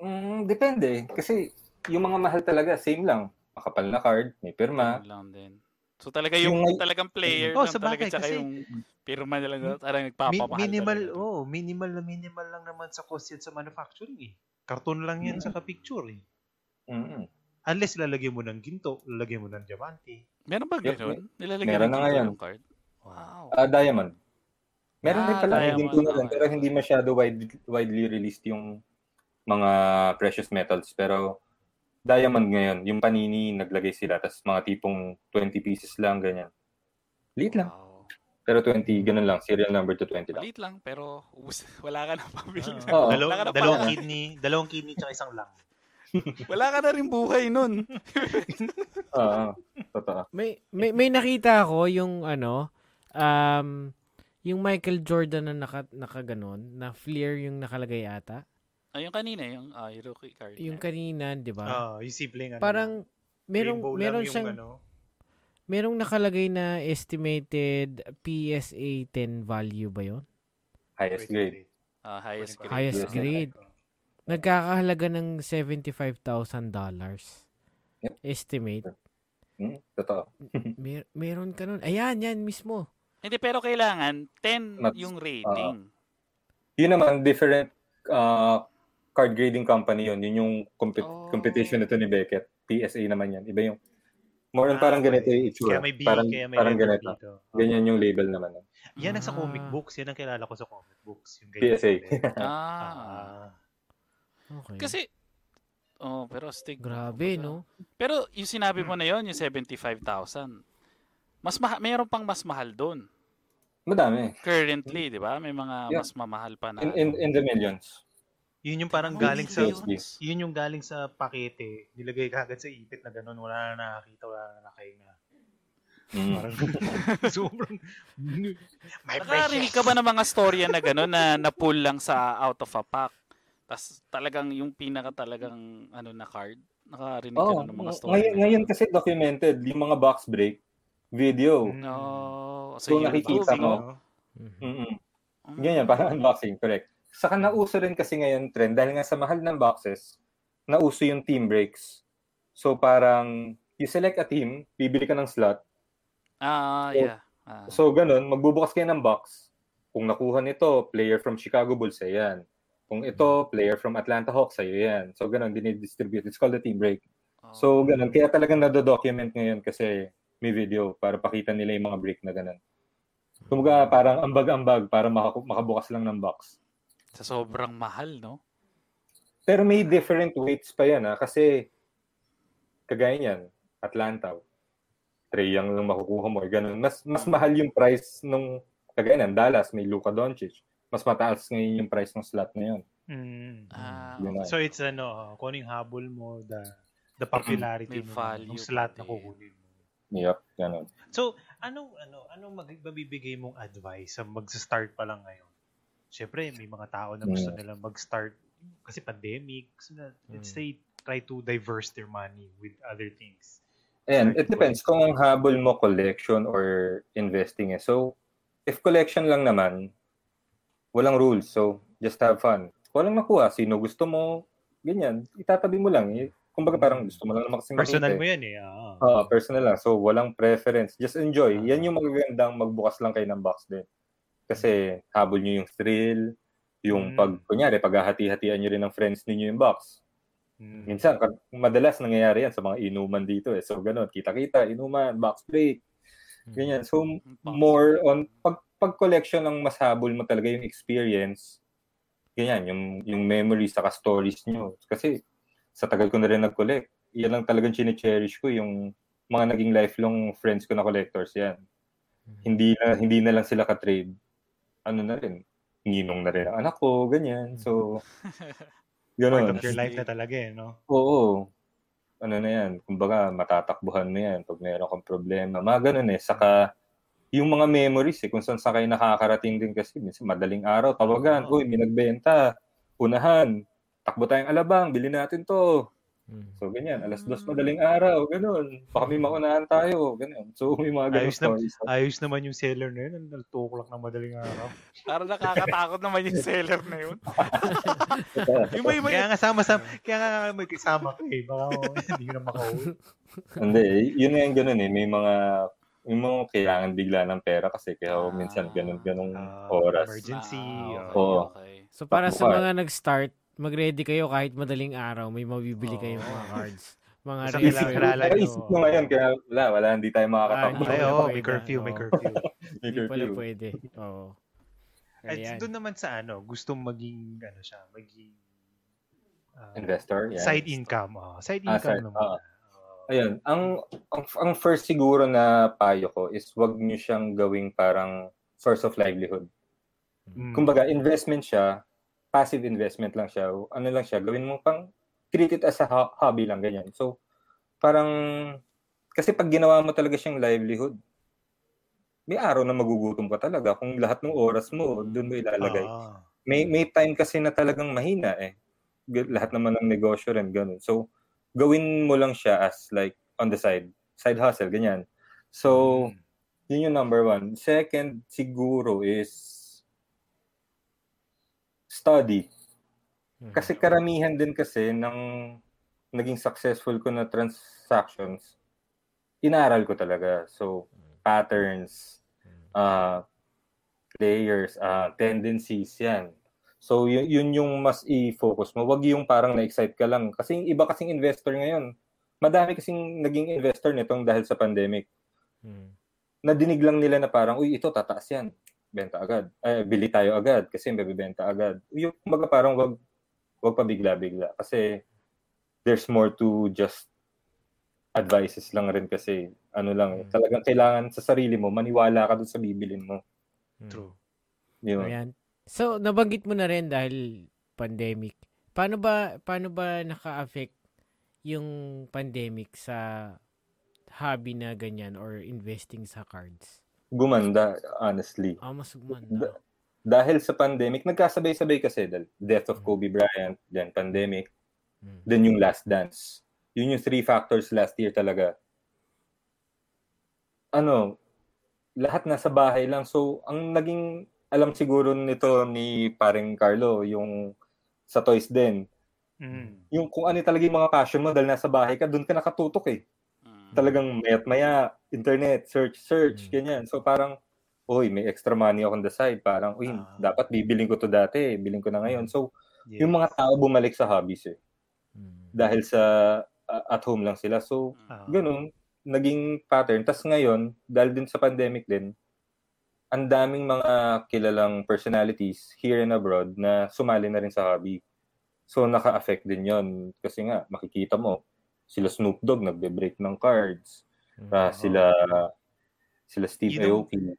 Mm, depende. Kasi yung mga mahal talaga, same lang. Makapal na card, may pirma. Lang din. So talaga yung, Yung- talagang player Oh, lang sa talaga tsaka kasi- yung pirma nila lang talagang Mi- nagpapamahal minimal, talaga. oh, minimal na minimal lang naman sa cost yan sa manufacturing eh. Karton lang yan sa picture eh. Mm-mm. Unless lalagyan mo ng ginto, lalagyan mo ng diamante. Meron ba Yep, ganun? Nilalagyan meron ng na ngayon. yung card? Wow. Ah, diamond. Meron Ah, din pala, diamond, ginto na okay. pero hindi masyado wide, widely released yung mga precious metals. Pero diamond ngayon, yung panini, naglagay sila, tapos mga tipong 20 pieces lang, ganyan. Liit lang. Wow. Pero 20, ganun lang, serial number to 20 lang. Maliit lang, pero <laughs> wala ka na pabili. Oo. Dalaw- Wala ka na dalawang kidney, dalawang kidney tsaka isang lang. <laughs> Wala ka na rin buhay nun. <laughs> Oo, totoo. May, may, may nakita ako yung ano, um, yung Michael Jordan na naka, nakaganon, na Fleer yung nakalagay ata. Ay, yung kanina, yung uh, rookie card. Yung kanina, di ba? Ah, yung simpleng ano. Parang merong meron siyang ano. merong nakalagay na estimated PSA 10 value ba 'yon? Highest grade. Ah, highest grade. Highest grade. Nagkakahalaga ng $75,000 dollars. Yep. Estimate. Hmm, totoo. <laughs> Mer- meron ka nun. Ayan, yan mismo. Hindi, pero kailangan 10 Mas- yung rating. Yun naman, different uh, card grading company yun. Yun yung compet- Oh. competition nito ni Beckett. PSA naman yan. Iba yung, more on Ah, parang ganito okay. yung itsura. Kaya may B, parang, kaya may parang ganito. dito. Ganyan yung label naman. Yan ang sa comic Ah. books. Yan ang kilala ko sa comic books. Yung ganyan. PSA. ah. <laughs> Ah. Okay. Kasi, oh, pero stick. Grabe, no? Pero yung sinabi mo na yon yung 75,000. Mas ma- mayroon pang mas mahal doon. Madami. Currently, di ba? May mga Yeah. mas mamahal pa na. In, in, in the millions. Yun yung parang galing sa millions. yun yung galing sa pakete, nilagay kagad sa ipit na ganun, wala na nakakita, wala na nakahinga. Mm. Parang <laughs> sobrang <laughs> my Nakarinig ka ba ng mga storya na gano'n na na-pull lang sa out of a pack? Tapos talagang yung pinaka talagang ano na card? Nakarinig ka Oh, na ng mga story? ngayon, ngayon kasi documented, yung mga box break, video. No. So, So, nakikita mo. no? Mhm. Mm-mm. Mm. Ganyan, parang unboxing, correct. Saka nauso rin kasi ngayon trend, dahil nga sa mahal ng boxes, nauso yung team breaks. So parang, you select a team, bibili ka ng slot, Ah, So- yeah. Ah. so ganun, magbubukas kayo ng box. Kung nakuha nito, player from Chicago Bulls, ayan. Kung ito, player from Atlanta Hawks, sa'yo yan. So ganun, dinidistribute. It's called the team break. Oh. So ganun, kaya talagang nado-document ngayon kasi may video para pakita nila yung mga break na ganun. Kumbaga, parang ambag-ambag para makabukas lang ng box. Sa sobrang mahal, no? Pero may different weights pa yan ha, kasi kagaya niyan, Atlanta, Trey Young lang makukuha mo, eh, ganun. Mas, mas mahal yung price nung, kagaya niyan, Dallas, may Luka Doncic. Mas mataas ngayon yung price ng slot na yun. Mm. Ah, Yun. So it's ano, kung ano yung habol mo, the the popularity nung, value nung slot na kukunin mo. Yep, ganun. So, ano ano ano mag mabibigay mong advice sa magsa-start pa lang ngayon? Siyempre, may mga tao na gusto nila mag-start kasi pandemic. Gusto na, let's Mm. say, try to diverse their money with other things. Start it depends kung ang habol mo collection or investing eh. So, if collection lang naman, walang rules. So, just have fun. Walang nakuha, sino gusto mo, ganyan, itatabi mo lang. Eh. Kumbaga parang gusto mo lang naman kasi Personal makita mo eh. yan eh. ah. Oo, personal lang. So, walang preference. Just enjoy. Yan yung magagandang magbukas lang kayo ng box din. Kasi habol nyo yung thrill, yung Mm. pag, kunyari, paghahati-hatian nyo rin ng friends ninyo yung box. Mm. Minsan, madalas nangyayari yan sa mga inuman dito eh. So, ganun, kita-kita, inuman, box break, Mm. ganyan. So, more on, pag, pag collection ang mas habol mo talaga yung experience, ganyan, yung, yung memories, saka stories nyo. Kasi, sa tagal ko na rin nag-collect, yan lang talagang chine-cherish ko, yung mga naging lifelong friends ko na collectors yan. Mm. Hindi na, hindi na lang sila ka-trade. Ano na rin, ninong na rin ang anak ko, ganyan. So, <laughs> Part ganun. of your life na talaga eh, no? Oo. Ano na yan, kumbaga matatakbuhan mo yan pag meron kang problema. Mga ganun eh. Saka yung mga memories eh, kung saan sa kayo nakakarating din kasi, minsan madaling araw, tawagan, Oo. uy, may nagbenta, unahan, takbo tayong alabang, bili natin to. Mm. So, ganyan, alas dos madaling araw, ganun. Baka may maunahan tayo, ganun. So, may mga ganun Ayos na- stories. Ayos naman yung seller na yun. Ang 2 o'clock na madaling araw. <laughs> Parang nakakatakot naman yung seller na yun. <laughs> yung may may Kaya nga sama-sama. Kaya nga may kasama ko eh. Baka <laughs> hindi ko na makauwi. Hindi, yun nga yung ganun eh. May mga, yung mga kailangan bigla ng pera kasi kaya Ah. minsan ganun-ganung Ah, oras. emergency. Ah, okay, Oo. okay. So para sa mga nag-start, mag-ready kayo kahit madaling araw, may mabibili Oo. kayong mga cards. Mga kailangan- rare. kailangan- Pero isip mo ngayon, kaya wala, wala, hindi tayo makakatakbo. Ah, Ay, pala may pwede. curfew, may curfew. May <laughs> Hindi pala curfew. pwede. Oo. At Ayan. doon naman sa ano, gustong maging, ano siya, maging ah, Investor, yan. side income. Oh. Side Ah, income side- naman. ah. Ayun, ang, ang ang first siguro na payo ko is wag niyo siyang gawing parang source of livelihood. Mm. Kumbaga, investment siya, passive investment lang siya. Ano lang siya, gawin mo pang treat it as a ho- hobby lang ganyan. So, parang kasi pag ginawa mo talaga siyang livelihood, may araw na magugutom ka talaga kung lahat ng oras mo doon mo ilalagay. Ah. may may time kasi na talagang mahina eh. Lahat naman ng negosyo rin ganun. So gawin mo lang siya as like on the side, side hustle ganyan. So Mm. yun yung number one. Second siguro is study. Mhm. Kasi karamihan din kasi ng naging successful ko na transactions, inaral ko talaga. So patterns, uh, players, uh, tendencies, yan. So, yun, yun yung mas i-focus mo. Wag yung parang na-excite ka lang. Kasi iba kasing investor ngayon, madami kasing naging investor nitong dahil sa pandemic. Mm. Nadinig lang nila na parang, uy, ito, tataas yan. Benta agad. Eh, bili tayo agad kasi may bibenta agad. Yung, kumbaga parang wag, wag pa bigla-bigla. Kasi there's more to just advices lang rin kasi ano lang, eh, Mm. talagang kailangan sa sarili mo, maniwala ka dun sa bibilin mo. Mm. True. Yun. Ayan. So, nabanggit mo na rin dahil pandemic. Paano ba paano ba naka-affect yung pandemic sa hobby na ganyan or investing sa cards? Gumanda, honestly. Ah, mas gumanda. Dahil sa pandemic, nagkasabay-sabay kasi dahil death of Mm. Kobe Bryant, then pandemic, Mm. then yung last dance. Yun yung three factors last year talaga. Ano, lahat nasa bahay lang. So, ang naging alam siguro nito ni paring Carlo, yung sa toys din. Mm. Yung kung ano talaga yung mga passion mo dahil nasa bahay ka, doon ka nakatutok eh. Mm. Talagang mayat maya, internet, search, search, Mm. ganyan. So parang, uy, may extra money ako on the side. Parang, uy, Ah. dapat bibiling ko to dati, biling ko na ngayon. So, Yes. yung mga tao bumalik sa hobbies eh. Mm. Dahil sa uh, at home lang sila. So, Ah. ganun, naging pattern. Tapos ngayon, dahil din sa pandemic din, ang daming mga kilalang personalities here and abroad na sumali na rin sa hobby. So, naka-affect din yon Kasi nga, makikita mo, sila Snoop Dogg nagbe-break ng cards. Mm. Ah, sila sila Steve Yun Aoki. Yun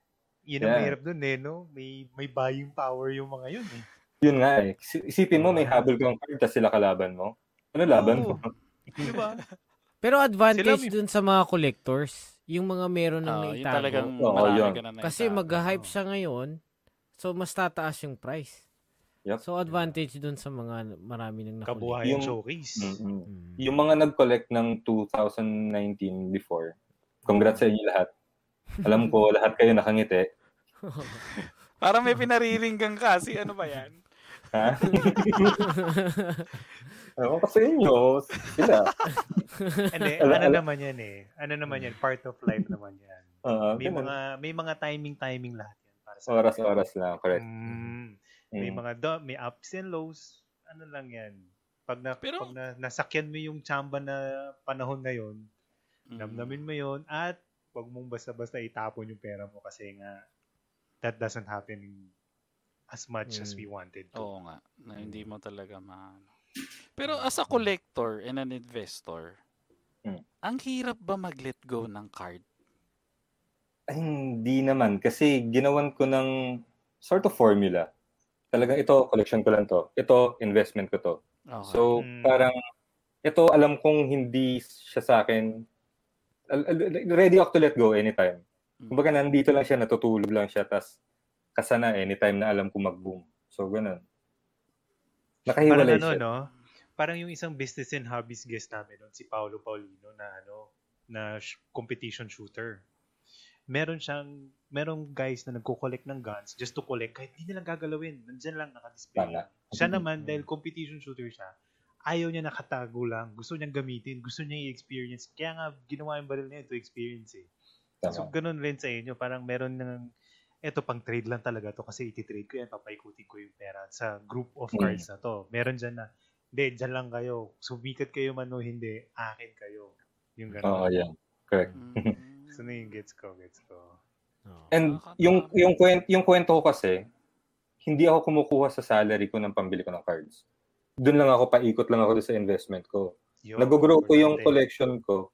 ang Yeah. mahirap dun eh, no? May, may buying power yung mga yun eh. Yun nga eh. Is- Isipin mo, may habol kang card tapos sila kalaban mo. Ano laban mo? Oo. <laughs> Di ba? Pero advantage Sila may- dun sa mga collectors, yung mga meron ng Ah, yung naitago. talagang Oo, marami yun. ka na naitago. Kasi mag-hype siya ngayon, so mas tataas yung price. Yep. So advantage dun sa mga marami nang nakulit. Kabuhayan Yung- showcase. Mm-mm. Mm. Yung mga nag-collect ng 2019 before, congrats sa inyo lahat. <laughs> Alam ko, lahat kayo nakangiti. <laughs> Parang may pinariringgang kasi. Ano ba yan? Ha? <laughs> Ewan ko sa inyo. Sila. Hindi, ano ala- naman yan eh. Ano naman yan, part of life naman yan. Ah, May ganun. mga may mga timing-timing lahat yan para sa Oras-oras lang, correct. Mm, may Mm. mga do, may ups and lows. Ano lang yan. Pag na Pero- pag na, nasakyan mo yung chamba na panahon na yon, Mm. namnamin mo yon at wag mong basta-basta itapon yung pera mo kasi nga that doesn't happen as much as Mm. we wanted to. Oo nga. Na hindi mo talaga ma... Pero as a collector and an investor, Hmm. ang hirap ba mag-let go ng card? Ay, hindi naman. Kasi ginawan ko ng sort of formula. Talagang ito, collection ko lang to. Ito, investment ko to. Okay. So, Mm. parang, ito, alam kong hindi siya sa akin, ready ako to let go anytime. Mm. Kumbaga, nandito lang siya, natutulog lang siya, tas kasana anytime na alam ko mag-boom. So, ganun. Parang Nakahiwalay ano, siya. no? Parang yung isang business and hobbies guest namin noon, si Paolo Paulino na ano, na competition shooter. Meron siyang, merong guys na nagko-collect ng guns just to collect kahit hindi nilang gagalawin. Nandyan lang nakadisplay. Tama. Siya naman, dahil competition shooter siya, ayaw niya nakatago lang. Gusto niyang gamitin. Gusto niya i-experience. Kaya nga, ginawa yung baril niya to experience eh. So, Tama. ganun rin sa inyo. Parang meron ng, eto pang trade lang talaga to kasi iti-trade ko yan, papaikutin ko yung pera sa group of Mm. cards na to. Meron dyan na, hindi, dyan lang kayo. Sumikat kayo man o hindi, akin kayo. Yung Oo, ganun. yan. Correct. Mm. So na yung gets ko, gets ko. Oo. And yung yung kwento, yung kwento ko kasi hindi ako kumukuha sa salary ko ng pambili ko ng cards. Doon lang ako paikot lang ako sa investment ko. Yun, Nag-grow ko yung collection ko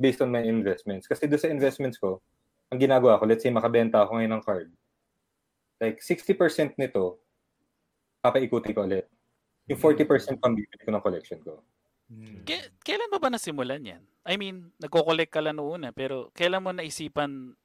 based on my investments. Kasi doon sa investments ko, ang ginagawa ko, let's say makabenta ako ngayon ng card. Like 60% nito, papaikuti ko ulit. Yung 40% pambibili ko ng collection ko. Mm. K- kailan mo ba nasimulan yan? I mean, nagko-collect ka lang noon eh, pero kailan mo naisipan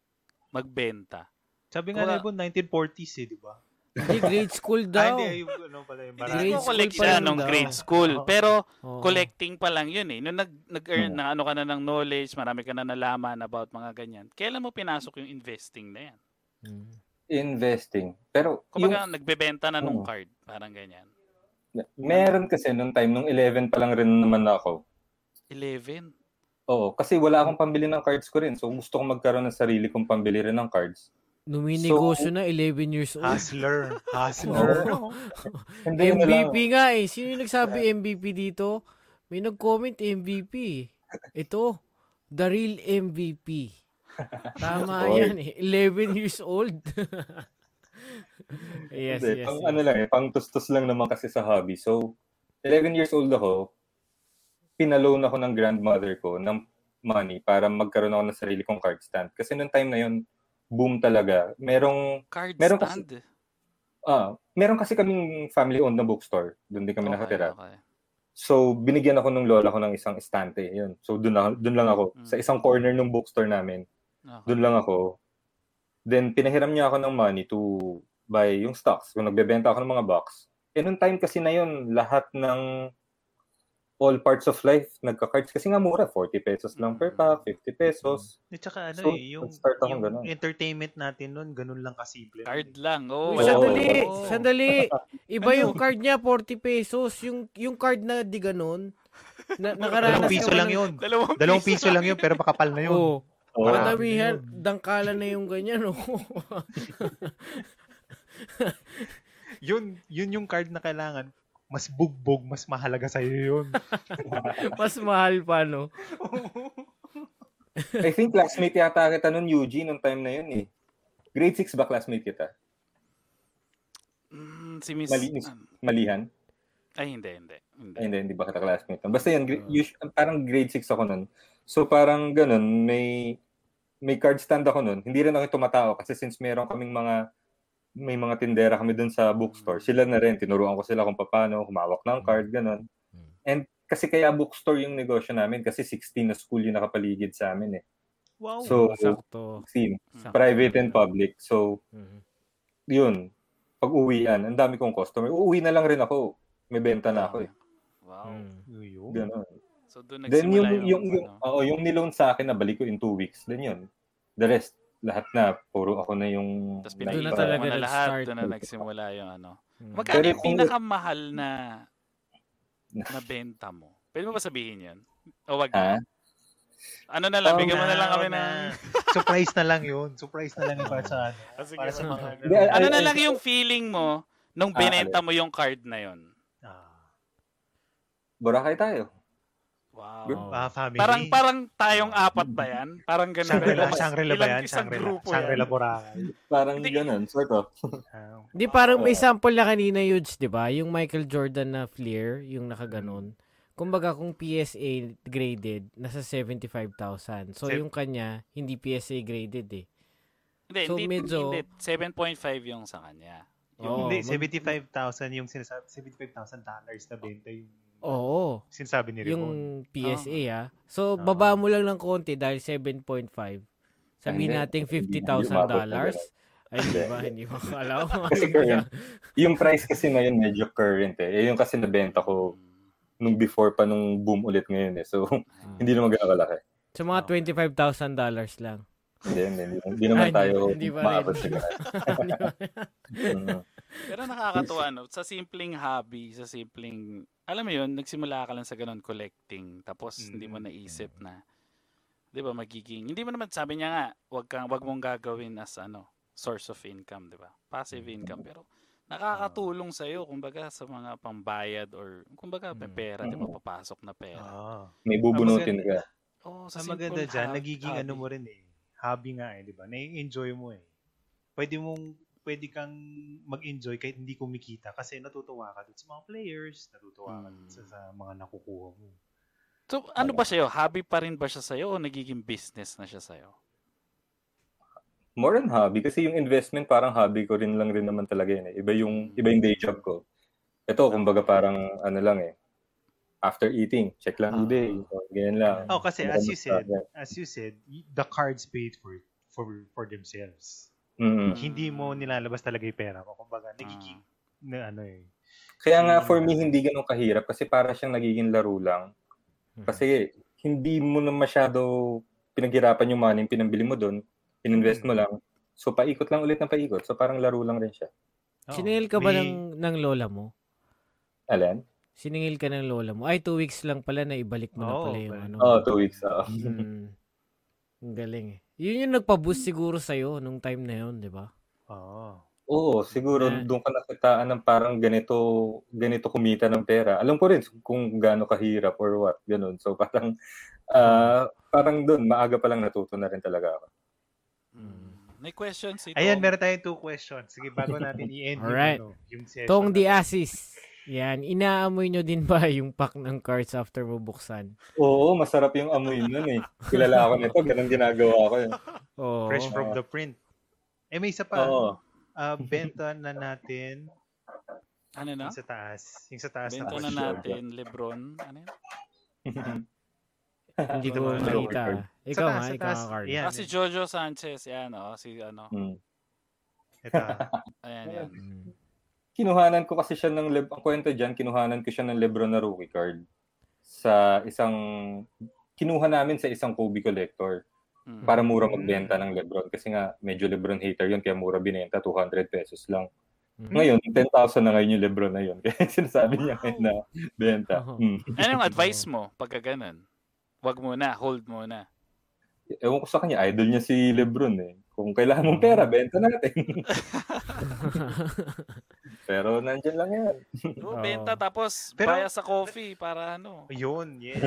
magbenta? Sabi nga po, 1940s eh, di ba? Hindi, grade school Ah, daw. hindi, yung ano pala yung marami. Grade nagko-collect school pa siya lang nung daw. grade school, Oo. pero Oo. collecting pa lang yun eh. Nung nag, nag-earn Hmm. na ano ka na ng knowledge, marami ka na nalaman about mga ganyan. Kailan mo pinasok yung investing na yan? Mm. Investing. Pero Kumbaga, nagbebenta na nung Oo. card. Parang ganyan. Meron kasi nung time, nung 11 pa lang rin naman ako. 11. Oo, kasi wala akong pambili ng cards ko rin. So gusto kong magkaroon ng sarili kong pambili rin ng cards. Numinegosyo na 11 years old. Hustler. <laughs> Hustler. Lang. <laughs> MVP nga eh. Sino yung nagsabi MVP dito? May nag-comment MVP. Ito, the real MVP. <laughs> Tama yan eh. 11 years old. <laughs> yes, Hindi, yes. pang yes. ano lang eh, pang tustos lang naman kasi sa hobby. So, 11 years old ako, pinaloan ako ng grandmother ko ng money para magkaroon ako ng sarili kong card stand. Kasi noong time na yun, boom talaga. Merong, Card Meron kasi- stand. ah, meron kasi kaming family-owned na bookstore. Doon din kami Okay, nakatira. okay. So, binigyan ako ng lola ko ng isang estante. Yun. So, doon, na, doon lang ako. Mm. Sa isang corner ng bookstore namin. Okay. Doon lang ako. Then, pinahiram niya ako ng money to buy yung stocks. Kung nagbebenta ako ng mga box. Eh, nung time kasi na yun, lahat ng all parts of life, nagka-cards. Kasi nga mura, 40 pesos lang per pack, 50 pesos. At saka ano So, eh, yung, akong yung ganun. entertainment natin nun, ganun lang kasimple. Card lang. Oh, Uy, Oo. sandali, Oo. sandali. <laughs> Iba Ano? yung card niya, 40 pesos. Yung yung card na di ganun. Na, nakaranas Dalawang piso lang ng- yun. Dalawang, Dalawang piso lang yun, pero makapal na yun. Oo. Oo. Padamihan, dangkala na yung ganyan. Oh. <laughs> <laughs> Yun, yun yung card na kailangan. Mas bugbog, mas mahalaga sa'yo yun. <laughs> Mas mahal pa, no? <laughs> I think classmate yata kita nun, Eugene, nung time na yun eh. Grade 6 ba classmate kita? Mm, si Miss... Mali- Miss- Malihan? Ay, hindi, hindi. hindi. Ay, hindi, hindi ba kita classmate? nun? Basta yun, gra- us- parang grade 6 ako nun. So parang ganun, may may card stand ako nun. Hindi rin ako tumatao kasi since meron kaming mga may mga tindera kami dun sa bookstore. Sila na rin, tinuruan ko sila kung paano humawak ng card, ganun. And kasi kaya bookstore yung negosyo namin kasi 16 na school yung nakapaligid sa amin eh. Wow. So, Sakto. 16. Sakto. Private and public. So, Mhm. yun. Pag uwian, ang dami kong customer. Uuwi na lang rin ako. May benta na ako eh. Wow. Mm. Yun. Ganun. So doon Then nagsimula yung, yung, yung, ano, oo, yung niloan sa akin na balik ko in two weeks. Then yun. The rest, lahat na, puro ako na yung... Tapos Doon na pinag talaga na lahat, doon na nagsimula yung ano. Mm. Magkano Pero yung pinakamahal na <laughs> na benta mo? Pwede mo ba sabihin yun? O wag Ha? Ano na lang, Oh, bigyan mo na lang kami na. <laughs> Surprise na lang yun. Surprise na lang yun para sa ano. Ah, sige. Para sa mga... Hindi, ay- Ano ay- na lang yung feeling mo nung Ah, binenta mo yung card na yun? Ah, Boracay tayo. Wow. Ah, family. Parang parang tayong apat ba yan? Parang ganun. Shangri-La, Ilang- Shangri-La ba yan? isang Shangri-La. grupo Shangri-La. Boracay. Parang Hindi. ganun, sort of. Ah, Di parang may sample na kanina Yudes, di ba? Yung Michael Jordan na Fleer, yung nakaganon. Kumbaga kung PSA graded, nasa 75,000. So yung kanya, hindi PSA graded eh. Hindi, So, hindi, medyo- hindi. 7.5 yung sa kanya. Oo. Hindi, mag- 75,000 yung sinasabi, 75,000 dollars na benta yung Oo. sinasabi ni Rico. Yung PSA ah. So Ah. baba mo lang ng konti dahil 7.5. Sabihin natin Hindi- hindi $50,000 umabot na dollars. Ay, di Hindi. ba? Hindi mo akala ko. Kasi current. Yung price kasi ngayon medyo current eh. Eh, yung kasi nabenta ko nung before pa nung boom ulit ngayon eh. So, hindi naman ganun kalaki. So mga $25,000 lang. Hindi, hindi, hindi, hindi naman Ay, tayo hindi maabot sa ganun. <laughs> Mm. Pero nakakatuwa, no? Sa simpleng hobby, sa simpleng... Alam mo yun, nagsimula ka lang sa ganun collecting. Tapos hindi mo Mm. naisip na... Di ba, magiging... Hindi mo naman, sabi niya nga, wag, kang, wag mong gagawin as ano, source of income, di ba? Passive income. Pero nakakatulong sa'yo, kumbaga, sa mga pambayad or, kumbaga, may Mm. pera, di ba? Papasok na pera. Ah. May bubunutin ka. Oh, sa maganda hab- nagiging ano mo rin eh. Hobby nga eh, di ba? Nai-enjoy mo eh. Pwede mong, pwede kang mag-enjoy kahit hindi kumikita kasi natutuwa ka dun sa mga players, natutuwa ka dun sa, Hmm. sa mga nakukuha mo. So, ano ba sa'yo? Hobby pa rin ba siya sa'yo o nagiging business na siya sa'yo? More than hobby kasi yung investment parang hobby ko rin lang rin naman talaga yun eh. Iba yung, iba yung day job ko. Ito, kumbaga parang ano lang eh. After eating, check lang Ah. eBay. O, ganyan lang. Oh, kasi as you sa- said, as you said, y- the cards paid for for for themselves. Mm. Hindi mo nilalabas talaga yung pera mo. Kumbaga, nagiging Ah. na ano eh. Kaya nga Mm. for me hindi ganun kahirap kasi para siyang nagiging laro lang. Kasi hindi mo na masyado pinaghirapan yung money yung pinambili mo doon, ininvest mo lang. So paikot lang ulit ng paikot. So parang laro lang rin siya. Oo. Siningil ka ba May- ng, ng lola mo? Alan? Siningil ka ng lola mo? Ay, two weeks lang pala na ibalik mo na Oo, pala yung ano. Oh, two weeks. oo. Mm. Ang galing eh. Yun yung nagpa-boost siguro sa'yo nung time na yun, di ba? Oo. Oo, siguro Na- doon ka nakitaan ng parang ganito ganito kumita ng pera. Alam ko rin kung gaano kahirap or what, ganun. So parang ah, parang doon maaga pa lang natuto na rin talaga ako. Mm. May questions ito. Ayan, meron tayong two questions. Sige, bago natin i-end Alright. yung, ano, yung session. Tong the natin. Asis. Yan, inaamoy nyo din <laughs> ba yung pack ng cards after mo buksan? Oo, masarap yung amoy nun eh. Kilala ako nito, ganun ginagawa ko. Eh. Oo. Fresh from the print. Eh, may isa pa. Oo. Ah, benta na natin Ano na? yung sa taas. Yung sa taas Benta na na natin, Lebron. Ano yun? <laughs> Hindi ko. Sa Ikaw nga, ikaw nga card. Yan. Ah, si Jojo Sanchez. Yan, oh. Si ano. Hmm. Ito. <laughs> Ayan, yan. Mm. Kinuhanan ko kasi siya ng Leb- ang kwento diyan, kinuhanan ko siya ng LeBron na rookie card sa isang kinuha namin sa isang Kobe collector Mm. para mura magbenta ng LeBron kasi nga medyo LeBron hater yun kaya mura binenta 200 pesos lang. Mm. Ngayon 10,000 na ngayon yung LeBron na yun <laughs> kaya sinasabi niya ngayon na benta. Oo. Hmm. Ano yung advice mo pagka ganun? Wag muna, hold muna. Ewan ko sa kanya, idol niya si LeBron eh. Kung kailangan mong pera, benta natin. <laughs> Pero nandyan lang yan. Oo, Oo. benta tapos Pero- buy us a coffee para ano. Yun, yes.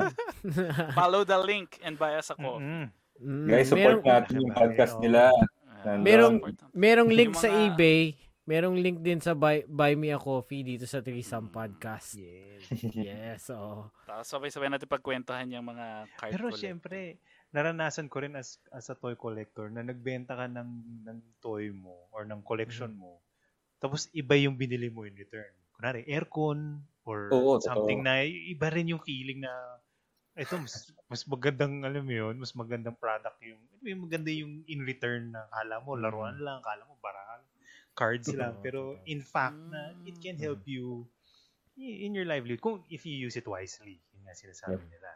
<laughs> <laughs> Follow the link and buy us a coffee. Mm-mm. Mm, Guys, support merong, natin yung podcast nila. Ah, Merong- merong link Yung sa mga- eBay. Merong link din sa buy, buy Me a Coffee dito sa Threesome Podcast. Yes. Yes, oo. Tapos sabay-sabay natin pagkwentuhan yung mga card Pero collector. syempre, naranasan ko rin as as a toy collector na nagbenta ka ng ng toy mo or ng collection mo. Tapos iba yung binili mo in return. kunwari, aircon or Oo, something totoo. na iba rin yung feeling na ito mas, mas magandang alam mo yun, mas magandang product yung yung maganda yung in return na kala mo laruan lang, kala mo barang cards lang pero in fact na it can help you in your livelihood kung if you use it wisely. Yun nga sinasabi nila.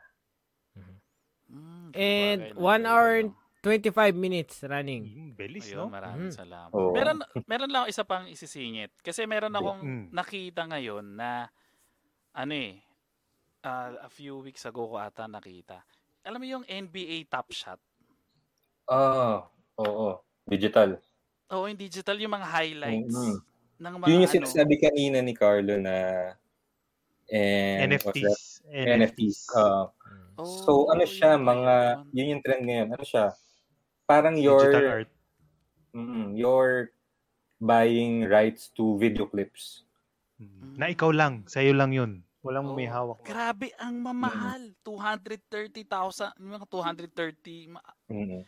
Mm, And sabagay, 1 nandun hour and no? 25 minutes running. Mm, belis, Ayun, no? maraming Mhm. salamat. Oo. Meron meron lang isa pang isisingit kasi meron akong Mm. nakita ngayon na ano eh ah, a few weeks ago ko ata nakita. Alam mo yung NBA Top Shot? Ah, oo. Digital. Oo, yung digital yung mga highlights Mhm. ng mga Yun yung ano. sinasabi kanina ni Carlo na and what's that? NFTs. NFTs. Ah, Oh, so ano siya, mga, yun? yun yung trend ngayon. Ano siya? Parang your, digital art. mm, your buying rights to video clips. Mm. Na ikaw lang, sa'yo lang yun. Walang may Oo. hawak. Grabe ang mamahal. 230,000, yung mga 230. ma- Mm.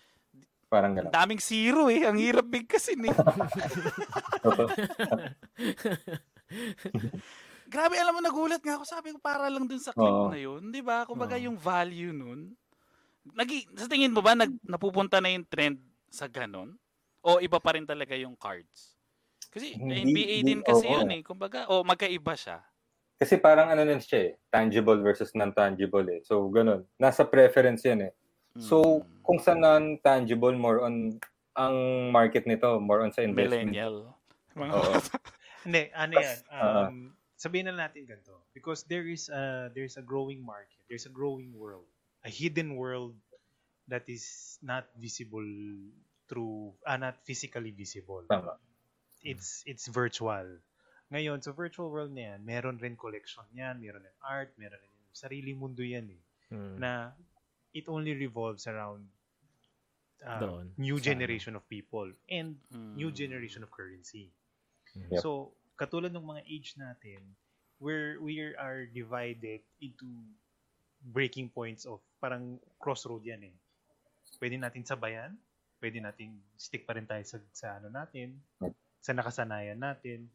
Parang Ang gano'n. daming zero eh. Ang hirap bigkasin eh. <laughs> <laughs> Grabe, alam mo, nagulat nga ako. Sabi ko, para lang dun sa clip Oo. na yun. Di ba? Kumbaga, Oo. yung value nun. Nagi, sa tingin mo ba, nag, napupunta na yung trend sa ganon? O iba pa rin talaga yung cards? Kasi Hindi- NBA hindi- din kasi oo. yun eh. Kumbaga, o magkaiba siya. Kasi parang ano nun siya eh, tangible versus non-tangible eh. So, ganun. Nasa preference yan eh. So, Mm. kung sa non-tangible, more on, ang market nito, more on sa investment. millennial. Mga Oo. Hindi, ano yan. Um, sabihin na natin ganito. Because there is a, there's a growing market. There's a growing world. A hidden world that is not visible through, ah, not physically visible. Tama. It's, it's virtual. Ngayon, sa virtual world na yan, meron rin collection yan, meron rin art, meron rin sariling mundo yan eh. Mm. Na it only revolves around uh, Doon. new Sa- generation of people and Mm. new generation of currency. Yep. So, katulad ng mga age natin, where we are divided into breaking points of parang crossroad yan eh. Pwede natin sabayan, pwede natin stick pa rin tayo sa, sa ano natin, sa nakasanayan natin.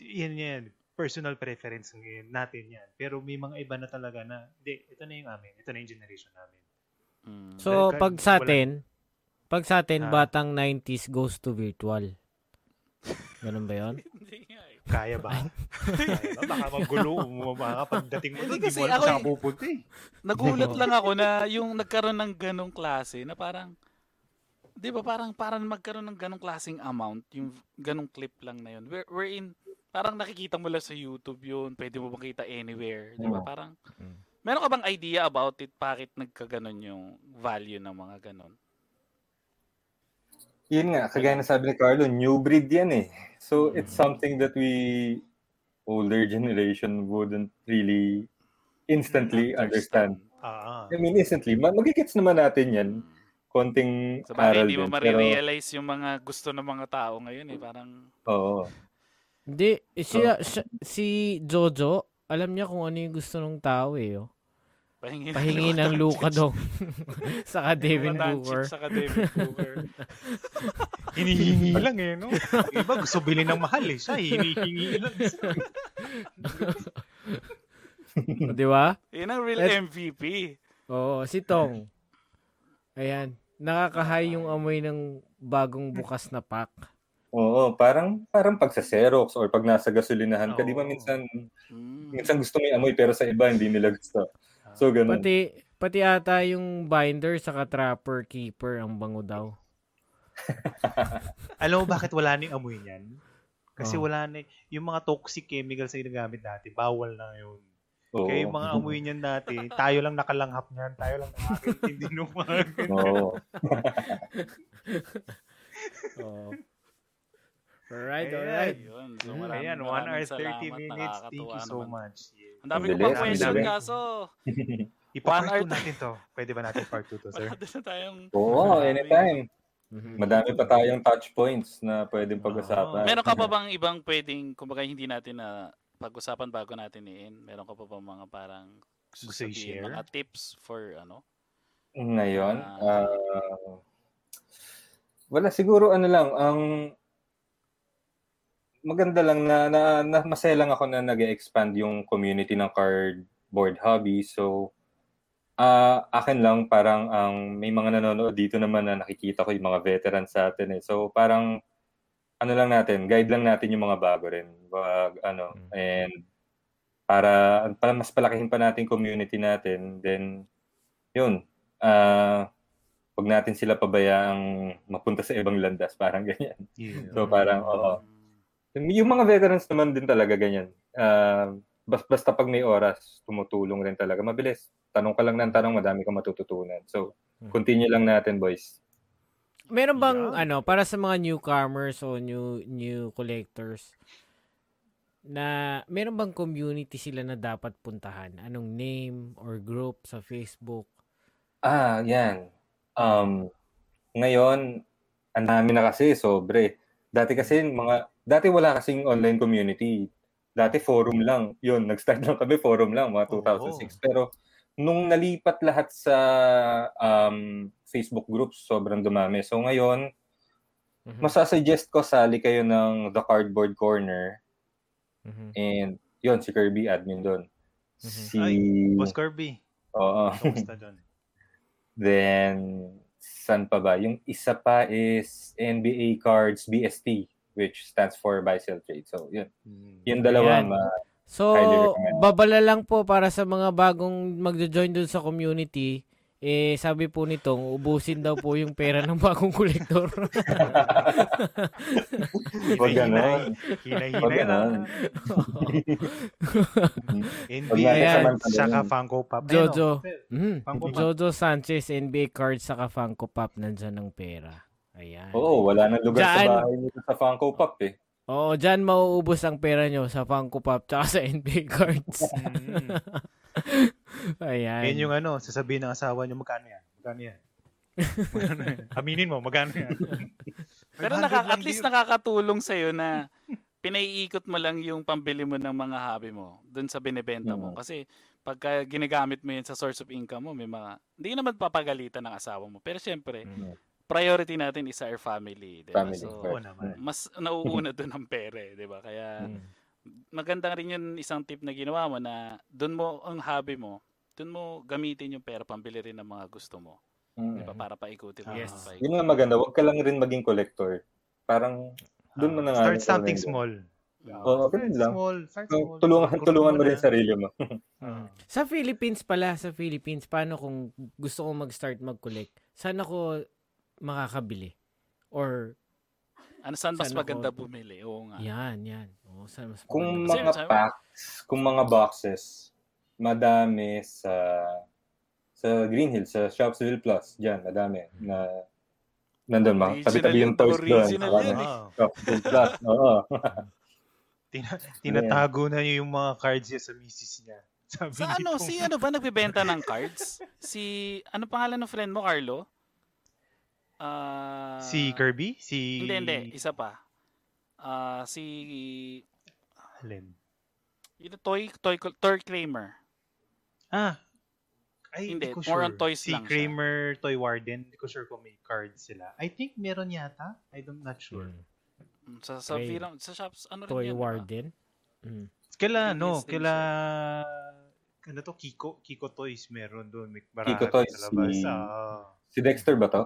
Yan yan, personal preference ngayon natin yan. Pero may mga iba na talaga na, hindi, ito na yung amin, ito na yung generation namin. Mm. So, pag sa wala- atin, pag sa atin, Ah. batang 90s goes to virtual. Ganun ba yun? <laughs> Hindi nga eh. Kaya ba? Kaya ba? Baka magulo, baka pagdating mo, Hindi mo alam saan pupunta eh. Nagulat lang ako na yung nagkaroon ng ganong klase na parang 'di ba parang parang magkaroon ng ganong klaseng amount yung ganong clip lang na yun. Where wherein parang nakikita mo lang sa YouTube yun, pwede mo makita anywhere, 'di ba? Oo. Parang Mm. Meron ka bang idea about it bakit nagkaganon yung value ng mga ganon? Yun nga, kagaya na sabi ni Carlo, new breed yan eh. So, it's something that we, older generation, wouldn't really instantly understand. Ah, ah. I mean, instantly. Ma- magigets naman natin yan. Konting bagay, aral hindi mo din. Pero, marirealize yung mga gusto ng mga tao ngayon eh. Parang, oo. Hindi, eh, siya, siya- si Jojo, alam niya kung ano yung gusto ng tao eh. Oh. Pahingi, Pahingi ng Luka <laughs> dong. Saka Devin Booker. Saka <laughs> Devin Booker. Hinihingi lang eh, no? Iba gusto bilhin ng mahal eh. Siya, hinihingi lang. <laughs> Di ba? Yun ang real Let's- MVP. Oo, si Tong. Ayan. Nakakahay yung amoy ng bagong bukas na pack. Oo, parang parang pag sa Xerox or pag nasa gasolinahan ka, di ba minsan Mm. minsan gusto mo yung amoy pero sa iba hindi nila gusto. So ganun. Pati, pati ata yung binder sa trapper keeper ang bango daw. <laughs> Alam mo bakit wala na yung amoy niyan? Kasi Oh. wala na, yung mga toxic chemicals na ginagamit natin, bawal na yun. Oo. Kaya yung mga amoy niyan dati, tayo lang nakalanghap niyan, tayo lang nakakintindi ng mga <laughs> ganyan. Oo. <laughs> Oo. Alright, alright. Ayun. So, Mm. maraming, Ayan, 1 maraming hour 30 salamat. minutes. Thank you so naman. much. Ang dami ko ang question kaso. <laughs> Ipa-part One hour 2 natin to. Pwede ba natin part 2 to, sir? Din na tayong... Oo, anytime. Mhm. Madami pa tayong touch points na pwedeng Oo. pag-usapan. Meron ka pa bang ibang pwedeng, kumbaga hindi natin na pag-usapan bago natin i-in? Meron ka pa bang mga parang Gusto i-share? Mga tips for ano? Ngayon, Ah. ah, wala siguro ano lang, ang maganda lang na, na, na masaya lang ako na nag-expand yung community ng cardboard hobby. So, ah akin lang parang ang may mga nanonood dito naman na nakikita ko yung mga veterans sa atin eh. So, parang ano lang natin, guide lang natin yung mga bago rin. Wag, ano, Mm. and para, para mas palakihin pa natin community natin, then, yun, ah wag natin sila pabayaang mapunta sa ibang landas, parang ganyan. Yeah. So, parang, oo. Yung mga veterans naman din talaga ganyan. Uh, basta pag may oras, tumutulong rin talaga. Mabilis. Tanong ka lang ng tanong, madami ka matututunan. So, continue lang natin, boys. Meron bang Yeah. ano para sa mga newcomers o new new collectors na meron bang community sila na dapat puntahan? Anong name or group sa Facebook? Ah, yan. Um, ngayon, ang dami na kasi, sobre. Dati kasi, mga, dati wala kasing online community. Dati forum lang. Yun, nag-start lang kami, forum lang, mga 2006. Pero, nung nalipat lahat sa um, Facebook groups, sobrang dumami. So, ngayon, Mhm. masasuggest ko, sali kayo ng The Cardboard Corner. Mhm. And, yun, si Kirby, admin doon. Mhm. Si... Ay, Boss Kirby. Oo. Kamusta doon? <laughs> Then, san pa ba? Yung isa pa is NBA Cards BST, which stands for Buy Sell Trade. So, yun. Hmm. Yung dalawa, ma- So, babala lang po para sa mga bagong magjo-join dun sa community. Eh, sabi po nitong, ubusin daw po yung pera ng <laughs> bagong kolektor. <laughs> Wag ganon. Hinay-hinay lang. NBA <laughs> Cards, saka Funko Pop. Jojo. mm. Funko Pop. Jojo Sanchez, NBA cards, saka Funko Pop, nandyan ng pera. Ayan. Oo, wala nang lugar Diyan. sa bahay nito sa Funko Pop eh. Oo, dyan mauubos ang pera nyo sa Funko Pop tsaka sa NBA cards. <laughs> Mm. Ayan. Yan yung ano, sasabihin ng asawa niyo, magkano yan? Magkano yan? Magkano yan? <laughs> Aminin mo, magkano yan? Pero 500 naka, lang at least nakakatulong sa'yo na pinaiikot mo lang yung pambili mo ng mga hobby mo dun sa binibenta mo. Mm. Kasi pagka ginagamit mo yun sa source of income mo, may mga, hindi naman papagalitan ng asawa mo. Pero syempre, Mm. Priority natin is our family. Diba? Family, So, naman. mas <laughs> nauuna dun ang pera, eh, di ba? Kaya Mm. maganda rin yun isang tip na ginawa mo na dun mo ang hobby mo, dun mo gamitin yung pera pambili rin ng mga gusto mo. Mm. Di ba? Para paikutin mo. Yes. paikutin. Yun nga maganda, wag ka lang rin maging collector. Parang, doon mo na nga. Start something small. Oo, ganun lang. Small. Start So, small. tulungan, tulungan mo na. rin sarili mo. Ah. <laughs> Sa Philippines pala, sa Philippines, paano kung gusto kong mag-start mag-collect? Saan ako makakabili? Or, Ano saan mas Saan ako- maganda bumili? Oo nga. yan, yan. O, saan mas Kung maganda? Mga packs, kung mga boxes, madami sa sa Green Hills, sa Shopsville Plus, diyan, madami na nandun ma, Original tabi-tabi yung yun, toys doon. original yan eh. Shopsville Plus, <laughs> oo. Tina- tinatago na niyo yung mga cards niya sa misis niya. <laughs> Sabi Sa ano, si ano ba nagbebenta ng cards? Si, ano pangalan ng friend mo, Carlo? Ah, Si Kirby? Si... Hindi, hindi. Isa pa. Ah, si, Alin? yung toy, toy, toy Kramer. Ah. Ay, Hindi, hindi, ko more sure. on toys si lang siya. Kramer Toy Warden, hindi ko sure kung may cards sila. I think meron yata. I don't not sure. Mm. Mm, Sa, sa, Okay. film, sa shops, ano rin Toy yan, di ba? Warden? Mm. Kaila, Green no? Kaila... Ano to? Kiko? Kiko Toys meron doon. May Kiko Toys, Sa labas. si- Ah. Si Dexter ba to?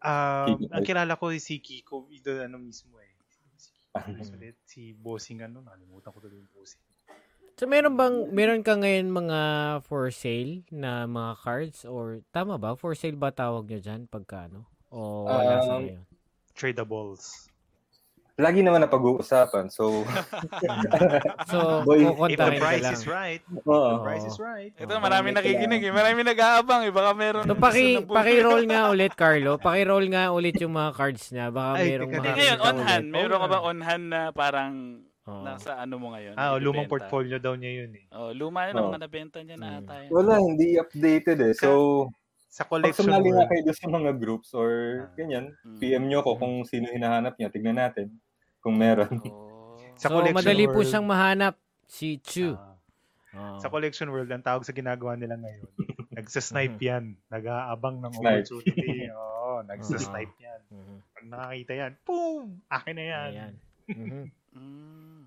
Um, Kiko ang kilala ko si Kiko, ito ano mismo eh. Si Ah. Kiko Toys ulit. Si Bossing ano, nalimutan ko tuloy yung Bossing. So, meron bang, meron ka ngayon mga for sale na mga cards? Or, tama ba? For sale ba tawag nyo dyan? Pagka ano? O wala sa Um, ngayon? Tradables. Lagi naman na pag-uusapan. So, <laughs> So, <laughs> Boy, If the price lang. is right. oo. The price is right. Ito, marami nakikinig eh. Marami nag-aabang eh. Baka meron. So, paki, na paki-roll nga <laughs> ulit, Carlo. Paki-roll nga ulit yung mga cards niya. Baka Ay, merong teka. ngayon, on hand. ulit. Meron ka ba on hand na parang Oo. nasa ano mo ngayon? Ah, oh, lumang portfolio daw niya yun eh. Oh, luma ang Oo. mga nabenta niya na Mm. ata yun. Wala, hindi updated eh. So, Sa pag collection sumali nga kayo sa mga groups or Ah. ganyan, Mm. PM nyo ko kung sino hinahanap niya. Tignan natin kung meron. Oh. Sa So, collection madali po world. siyang mahanap. Si Chu. Ah, Oo. sa collection world, ang tawag sa ginagawa nila ngayon, <laughs> nagsa-snipe yan. Nag-aabang ng opportunity. <laughs> Oo, nagsa-snipe yan. Mhm. Pag nakakita yan, boom! Akin na yan. Ayan. Mm.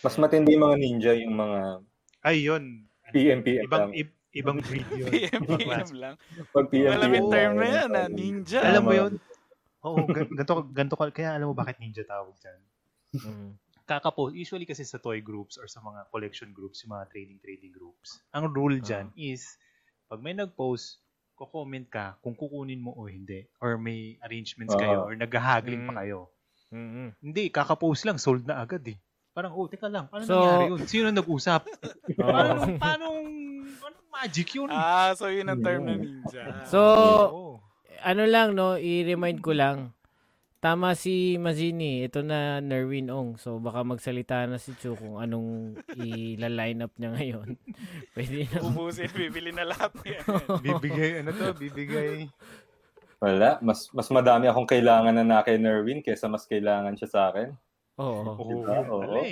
Mas matindi yung mga ninja, yung mga Ay, yun. PMPM Ibang, ib- ibang breed yun. <laughs> PM, Ibang PM class. lang. Pag PMPM Alam yung lang, term na yan, ah, ninja. Alam mo yun? Oo, gan- <laughs> ganito, ganito, ka- kaya alam mo bakit ninja tawag dyan? Mhm. Kakapost, usually kasi sa toy groups or sa mga collection groups, yung mga trading-trading groups, ang rule dyan is, pag may nag-post, ko-comment ka kung kukunin mo o hindi. Or may arrangements kayo, Ah. or nag-haggling Mm. pa kayo. Mhm. Hindi, kakapost lang, sold na agad eh. Parang, oh, teka lang, paano So- nangyari yun? Sino nag-usap? <laughs> Oo. paano, paano, anong magic yun? Ah, so yun ang term na ninja. So, Oo. Ano lang, no, i-remind ko lang, tama si Mazini, ito na Nerwin Ong. So, baka magsalita na si Chu kung anong i-line up niya ngayon. <laughs> Pwede na. ubusin, bibili na lahat <laughs> bibigay, ano to, bibigay. Wala. Mas mas madami akong kailangan na na kay Nerwin kaysa mas kailangan siya sa akin. Oo. Oo, Diba? yun pala Oo.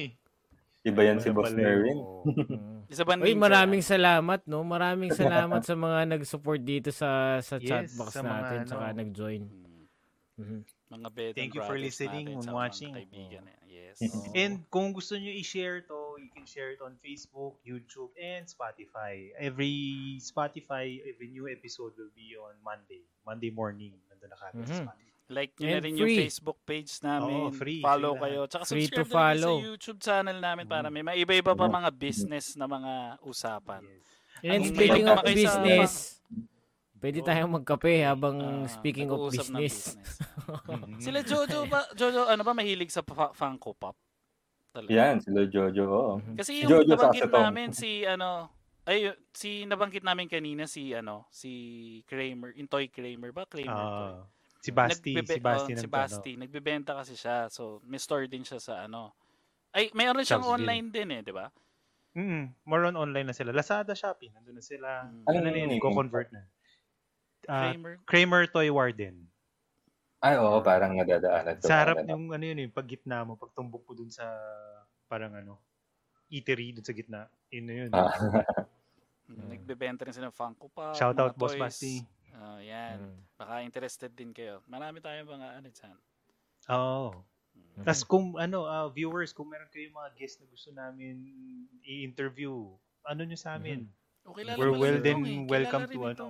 Iba yan si Boss. Oo. <laughs> Mm. Isa ba Uy, maraming salamat, no? Maraming salamat sa mga nag-support dito sa sa Yes, chat box sa natin, ano. saka nag-join. Mm. Mhm. Mga bed Thank you for listening and watching. Kaibigan. eh. Yes. <laughs> And kung gusto nyo i-share to, you can share it on Facebook, YouTube, and Spotify. Every Spotify, every new episode will be on Monday. Monday morning. Nandun na kami sa Mhm. Spotify. Like nyo na And rin free. yung Facebook page namin. Oo, free. Follow Free kayo. Tsaka Free subscribe to na follow. sa YouTube channel namin para may maiba-iba pa mga business na mga usapan. Yes. And speaking of kayo sa- business, pwede tayong magkape habang Ah, speaking of ng business. <laughs> Mhm. Sila Jojo ba? Jojo, ano ba mahilig sa fa- Funko Pop? Talaga. Yan, sila Jojo. oo. Kasi yung Jojo nabanggit namin si ano ay si nabanggit namin kanina si ano si Kramer, yung toy Kramer ba? Kramer toy. Si Basti, Nagbibe- si Basti oh, si Basti. Nagbebenta kasi siya. So, may store din siya sa ano. Ay, mayroon siyang Charlesville. online din eh, di ba? Mm, more on online na sila. Lazada, Shopee, nandun na sila. Mm. Ano Ano na yun, go-convert na. Ah, Kramer. Kramer Toy Warden. Ay, oo, parang nadadaanan. to, Sa harap yung ano yun, yung pag gitna mo, pag tumbok mo dun sa parang ano, eatery dun sa gitna. Yun na yun. Ah. <laughs> Mm, Nagbebenta rin sila ng Funko Pop. Shout out, mga Boss. Basti. Ah, yan. Mm. Baka interested din kayo. Marami tayong mga ano dyan. Oo. Mhm. Tapos kung ano, ah, viewers, kung meron kayong mga guest na gusto namin i-interview, ano nyo sa amin? O, kilala We're pala well then eh. Welcome to ano.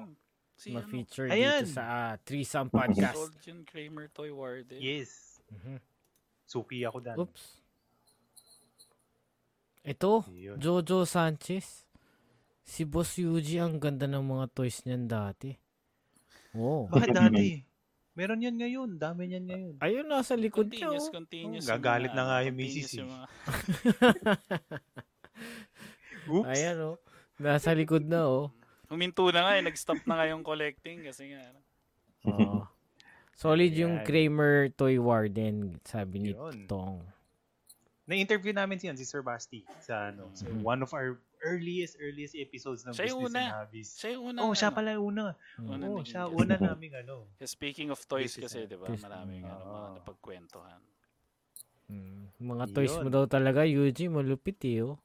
Si ano, Ma-feature Ayan. dito sa ah, Threesome Podcast. Sold yung Kramer Toy Warden. Yes. Mhm. Suki ako dan. Oops. Ito, Yun. Jojo Sanchez. Si Boss Yuji, ang ganda ng mga toys niyan dati. Oh. Bakit dati? Meron yan ngayon. Dami yan ngayon. Ayun, nasa likod niya. Continuous, Oh. continuous. Oh, yung gagalit mga, na nga yung misis, yung eh. mga- <laughs> Oops. Ayan, oh. Nasa likod na, oh. Huminto na nga eh. Nag-stop na nga yung collecting kasi nga. ano. Oo. <laughs> Solid yung. Kramer Toy Warden, sabi ni Yun. Tong. Na-interview namin siya, si Sir Basti, sa ano, sa Mhm. one of our earliest, earliest episodes ng Siya yung Business and una. Hobbies. Siya yung una. Oh, siya ano. pala yung una. Una naging siya guest. una naming ano. <laughs> Speaking of toys Business kasi, and- di ba? Maraming ano, mga napagkwentuhan. Mm. Mga toys mo Yun. daw talaga, Yuji, malupit eh, oh.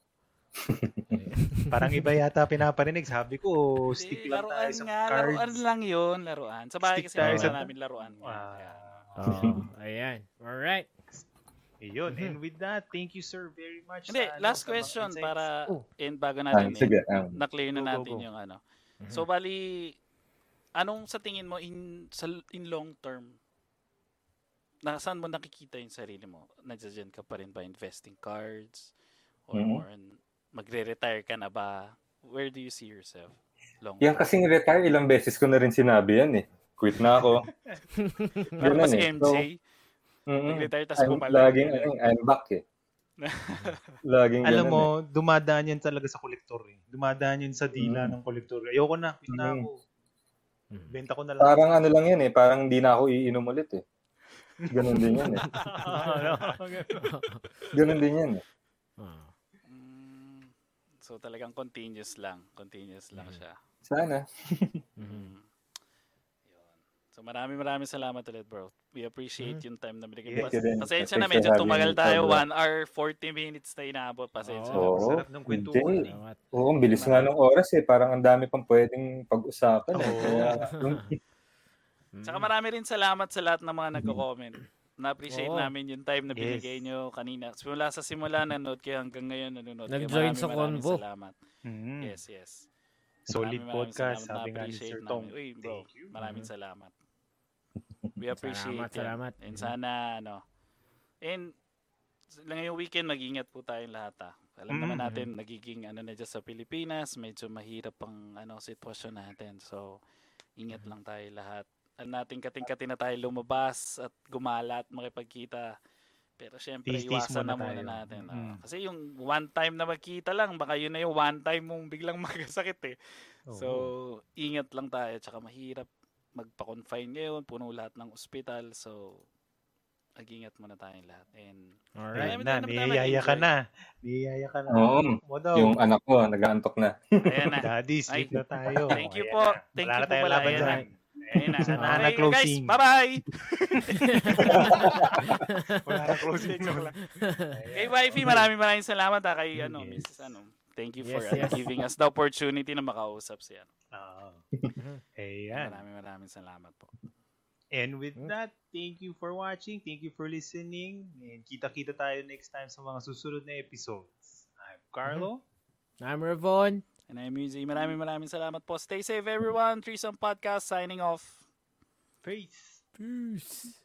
<laughs> Parang iba yata pinaparinig. Sabi ko, stick lang tayo laruan sa nga, cards. laruan lang yun, laruan. Sa bahay Stick kasi tayo sa- na namin laruan. Ah, Kaya, Oo. Ayan. Alright. Ayun. Mhm. And with that, thank you sir very much. Hindi, sa, ano, last mga question para Oh. and bago Ah, natin sige. eh, ah. na-clear na Go, go, natin go. yung ano. Mhm. So bali anong sa tingin mo in sa in long term na saan mo nakikita yung sarili mo? Nandiyan ka pa rin ba investing cards or Mhm. more on magre-retire ka na ba? Where do you see yourself? Long Yan kasing retire, ilang beses ko na rin sinabi yan eh. Quit na ako. <laughs> Pero eh. MJ, So, mm-mm. nag-retire tapos I'm, bumalik. laging, ano, I'm back eh. <laughs> Laging Alam mo, eh. dumadaan yan talaga sa kolektor eh. Dumadaan yan sa dila Mm. ng kolektor. Ayoko na, quit na Mm. ako. Benta ko na lang. Parang ano lang yan eh, parang di na ako iinom ulit eh. Ganun din yan eh. <laughs> <laughs> Ganun din yan eh. Ah. Mm, so talagang continuous lang. Continuous lang Mhm. siya. Sana. Mhm. So maraming maraming salamat ulit bro. We appreciate yung time na binigay mo. Yes. Din. Pasensya na medyo tumagal tayo. Sobra. 1 hour 40 minutes na inabot. Pasensya na. Oo. Oo. Sarap ng kwentuhan Hindi. eh. Oo, ang bilis nga ng oras eh. Parang ang dami pang pwedeng pag-usapan eh. Oo. Kaya, yung, <laughs> Mm. Saka marami rin salamat sa lahat ng mga nagko-comment. Na-appreciate Oo. namin yung time na Yes. binigay nyo kanina. Simula sa simula, nanood kayo hanggang ngayon nanonood kayo. Nag-join sa convo. Salamat. Mhm. Yes, yes. Solid Maraming maraming podcast, salamat. sabi nga ni Sir Tong. namin. Uy, bro, Thank you. maraming Mhm. salamat. We <laughs> appreciate Salamat, yan. salamat. And Mhm. sana, ano, and ngayong weekend, mag-ingat po tayong lahat, ah. Alam naman Mhm. natin, nagiging, ano na dyan sa Pilipinas, medyo mahirap ang, ano, sitwasyon natin. So, ingat lang tayo lahat. Alam natin, kating-kating na tayo lumabas at gumala at makipagkita. Pero syempre, Tiis-tiis iwasan na muna tayo. natin. Mm. Kasi yung one time na magkita lang, baka yun na yung one time mong biglang <laughs> magkasakit eh. So, Oo. ingat lang tayo. Tsaka mahirap magpa-confine ngayon. Puno lahat ng ospital. So, mag-ingat muna tayong lahat. And, Alright. Na, niyayaya ka na. Niyayaya ka na. Oo. Mo daw. Yung anak ko, nag-aantok na. ayan na. Daddy, sleep na tayo. Thank you Ayan po. Thank Wala you na po tayong pala. laban Ayan dyan. na. Ayun na. Sana na Okay, guys, closing. bye-bye! Wala na closing. Kay Wifey, maraming maraming salamat ha, kay ano, Yes. Mrs. Ano. Thank you for Yes, uh, yes. giving us the opportunity na makausap siya. Oo. <laughs> Ayan. Maraming maraming salamat po. And with Hmm. that, thank you for watching. Thank you for listening. And kita-kita tayo next time sa mga susunod na episodes. I'm Carlo. I'm Ravon. And I'm Muzi. Maraming maraming salamat po. Stay safe everyone. Threesome Podcast signing off. Peace. Peace.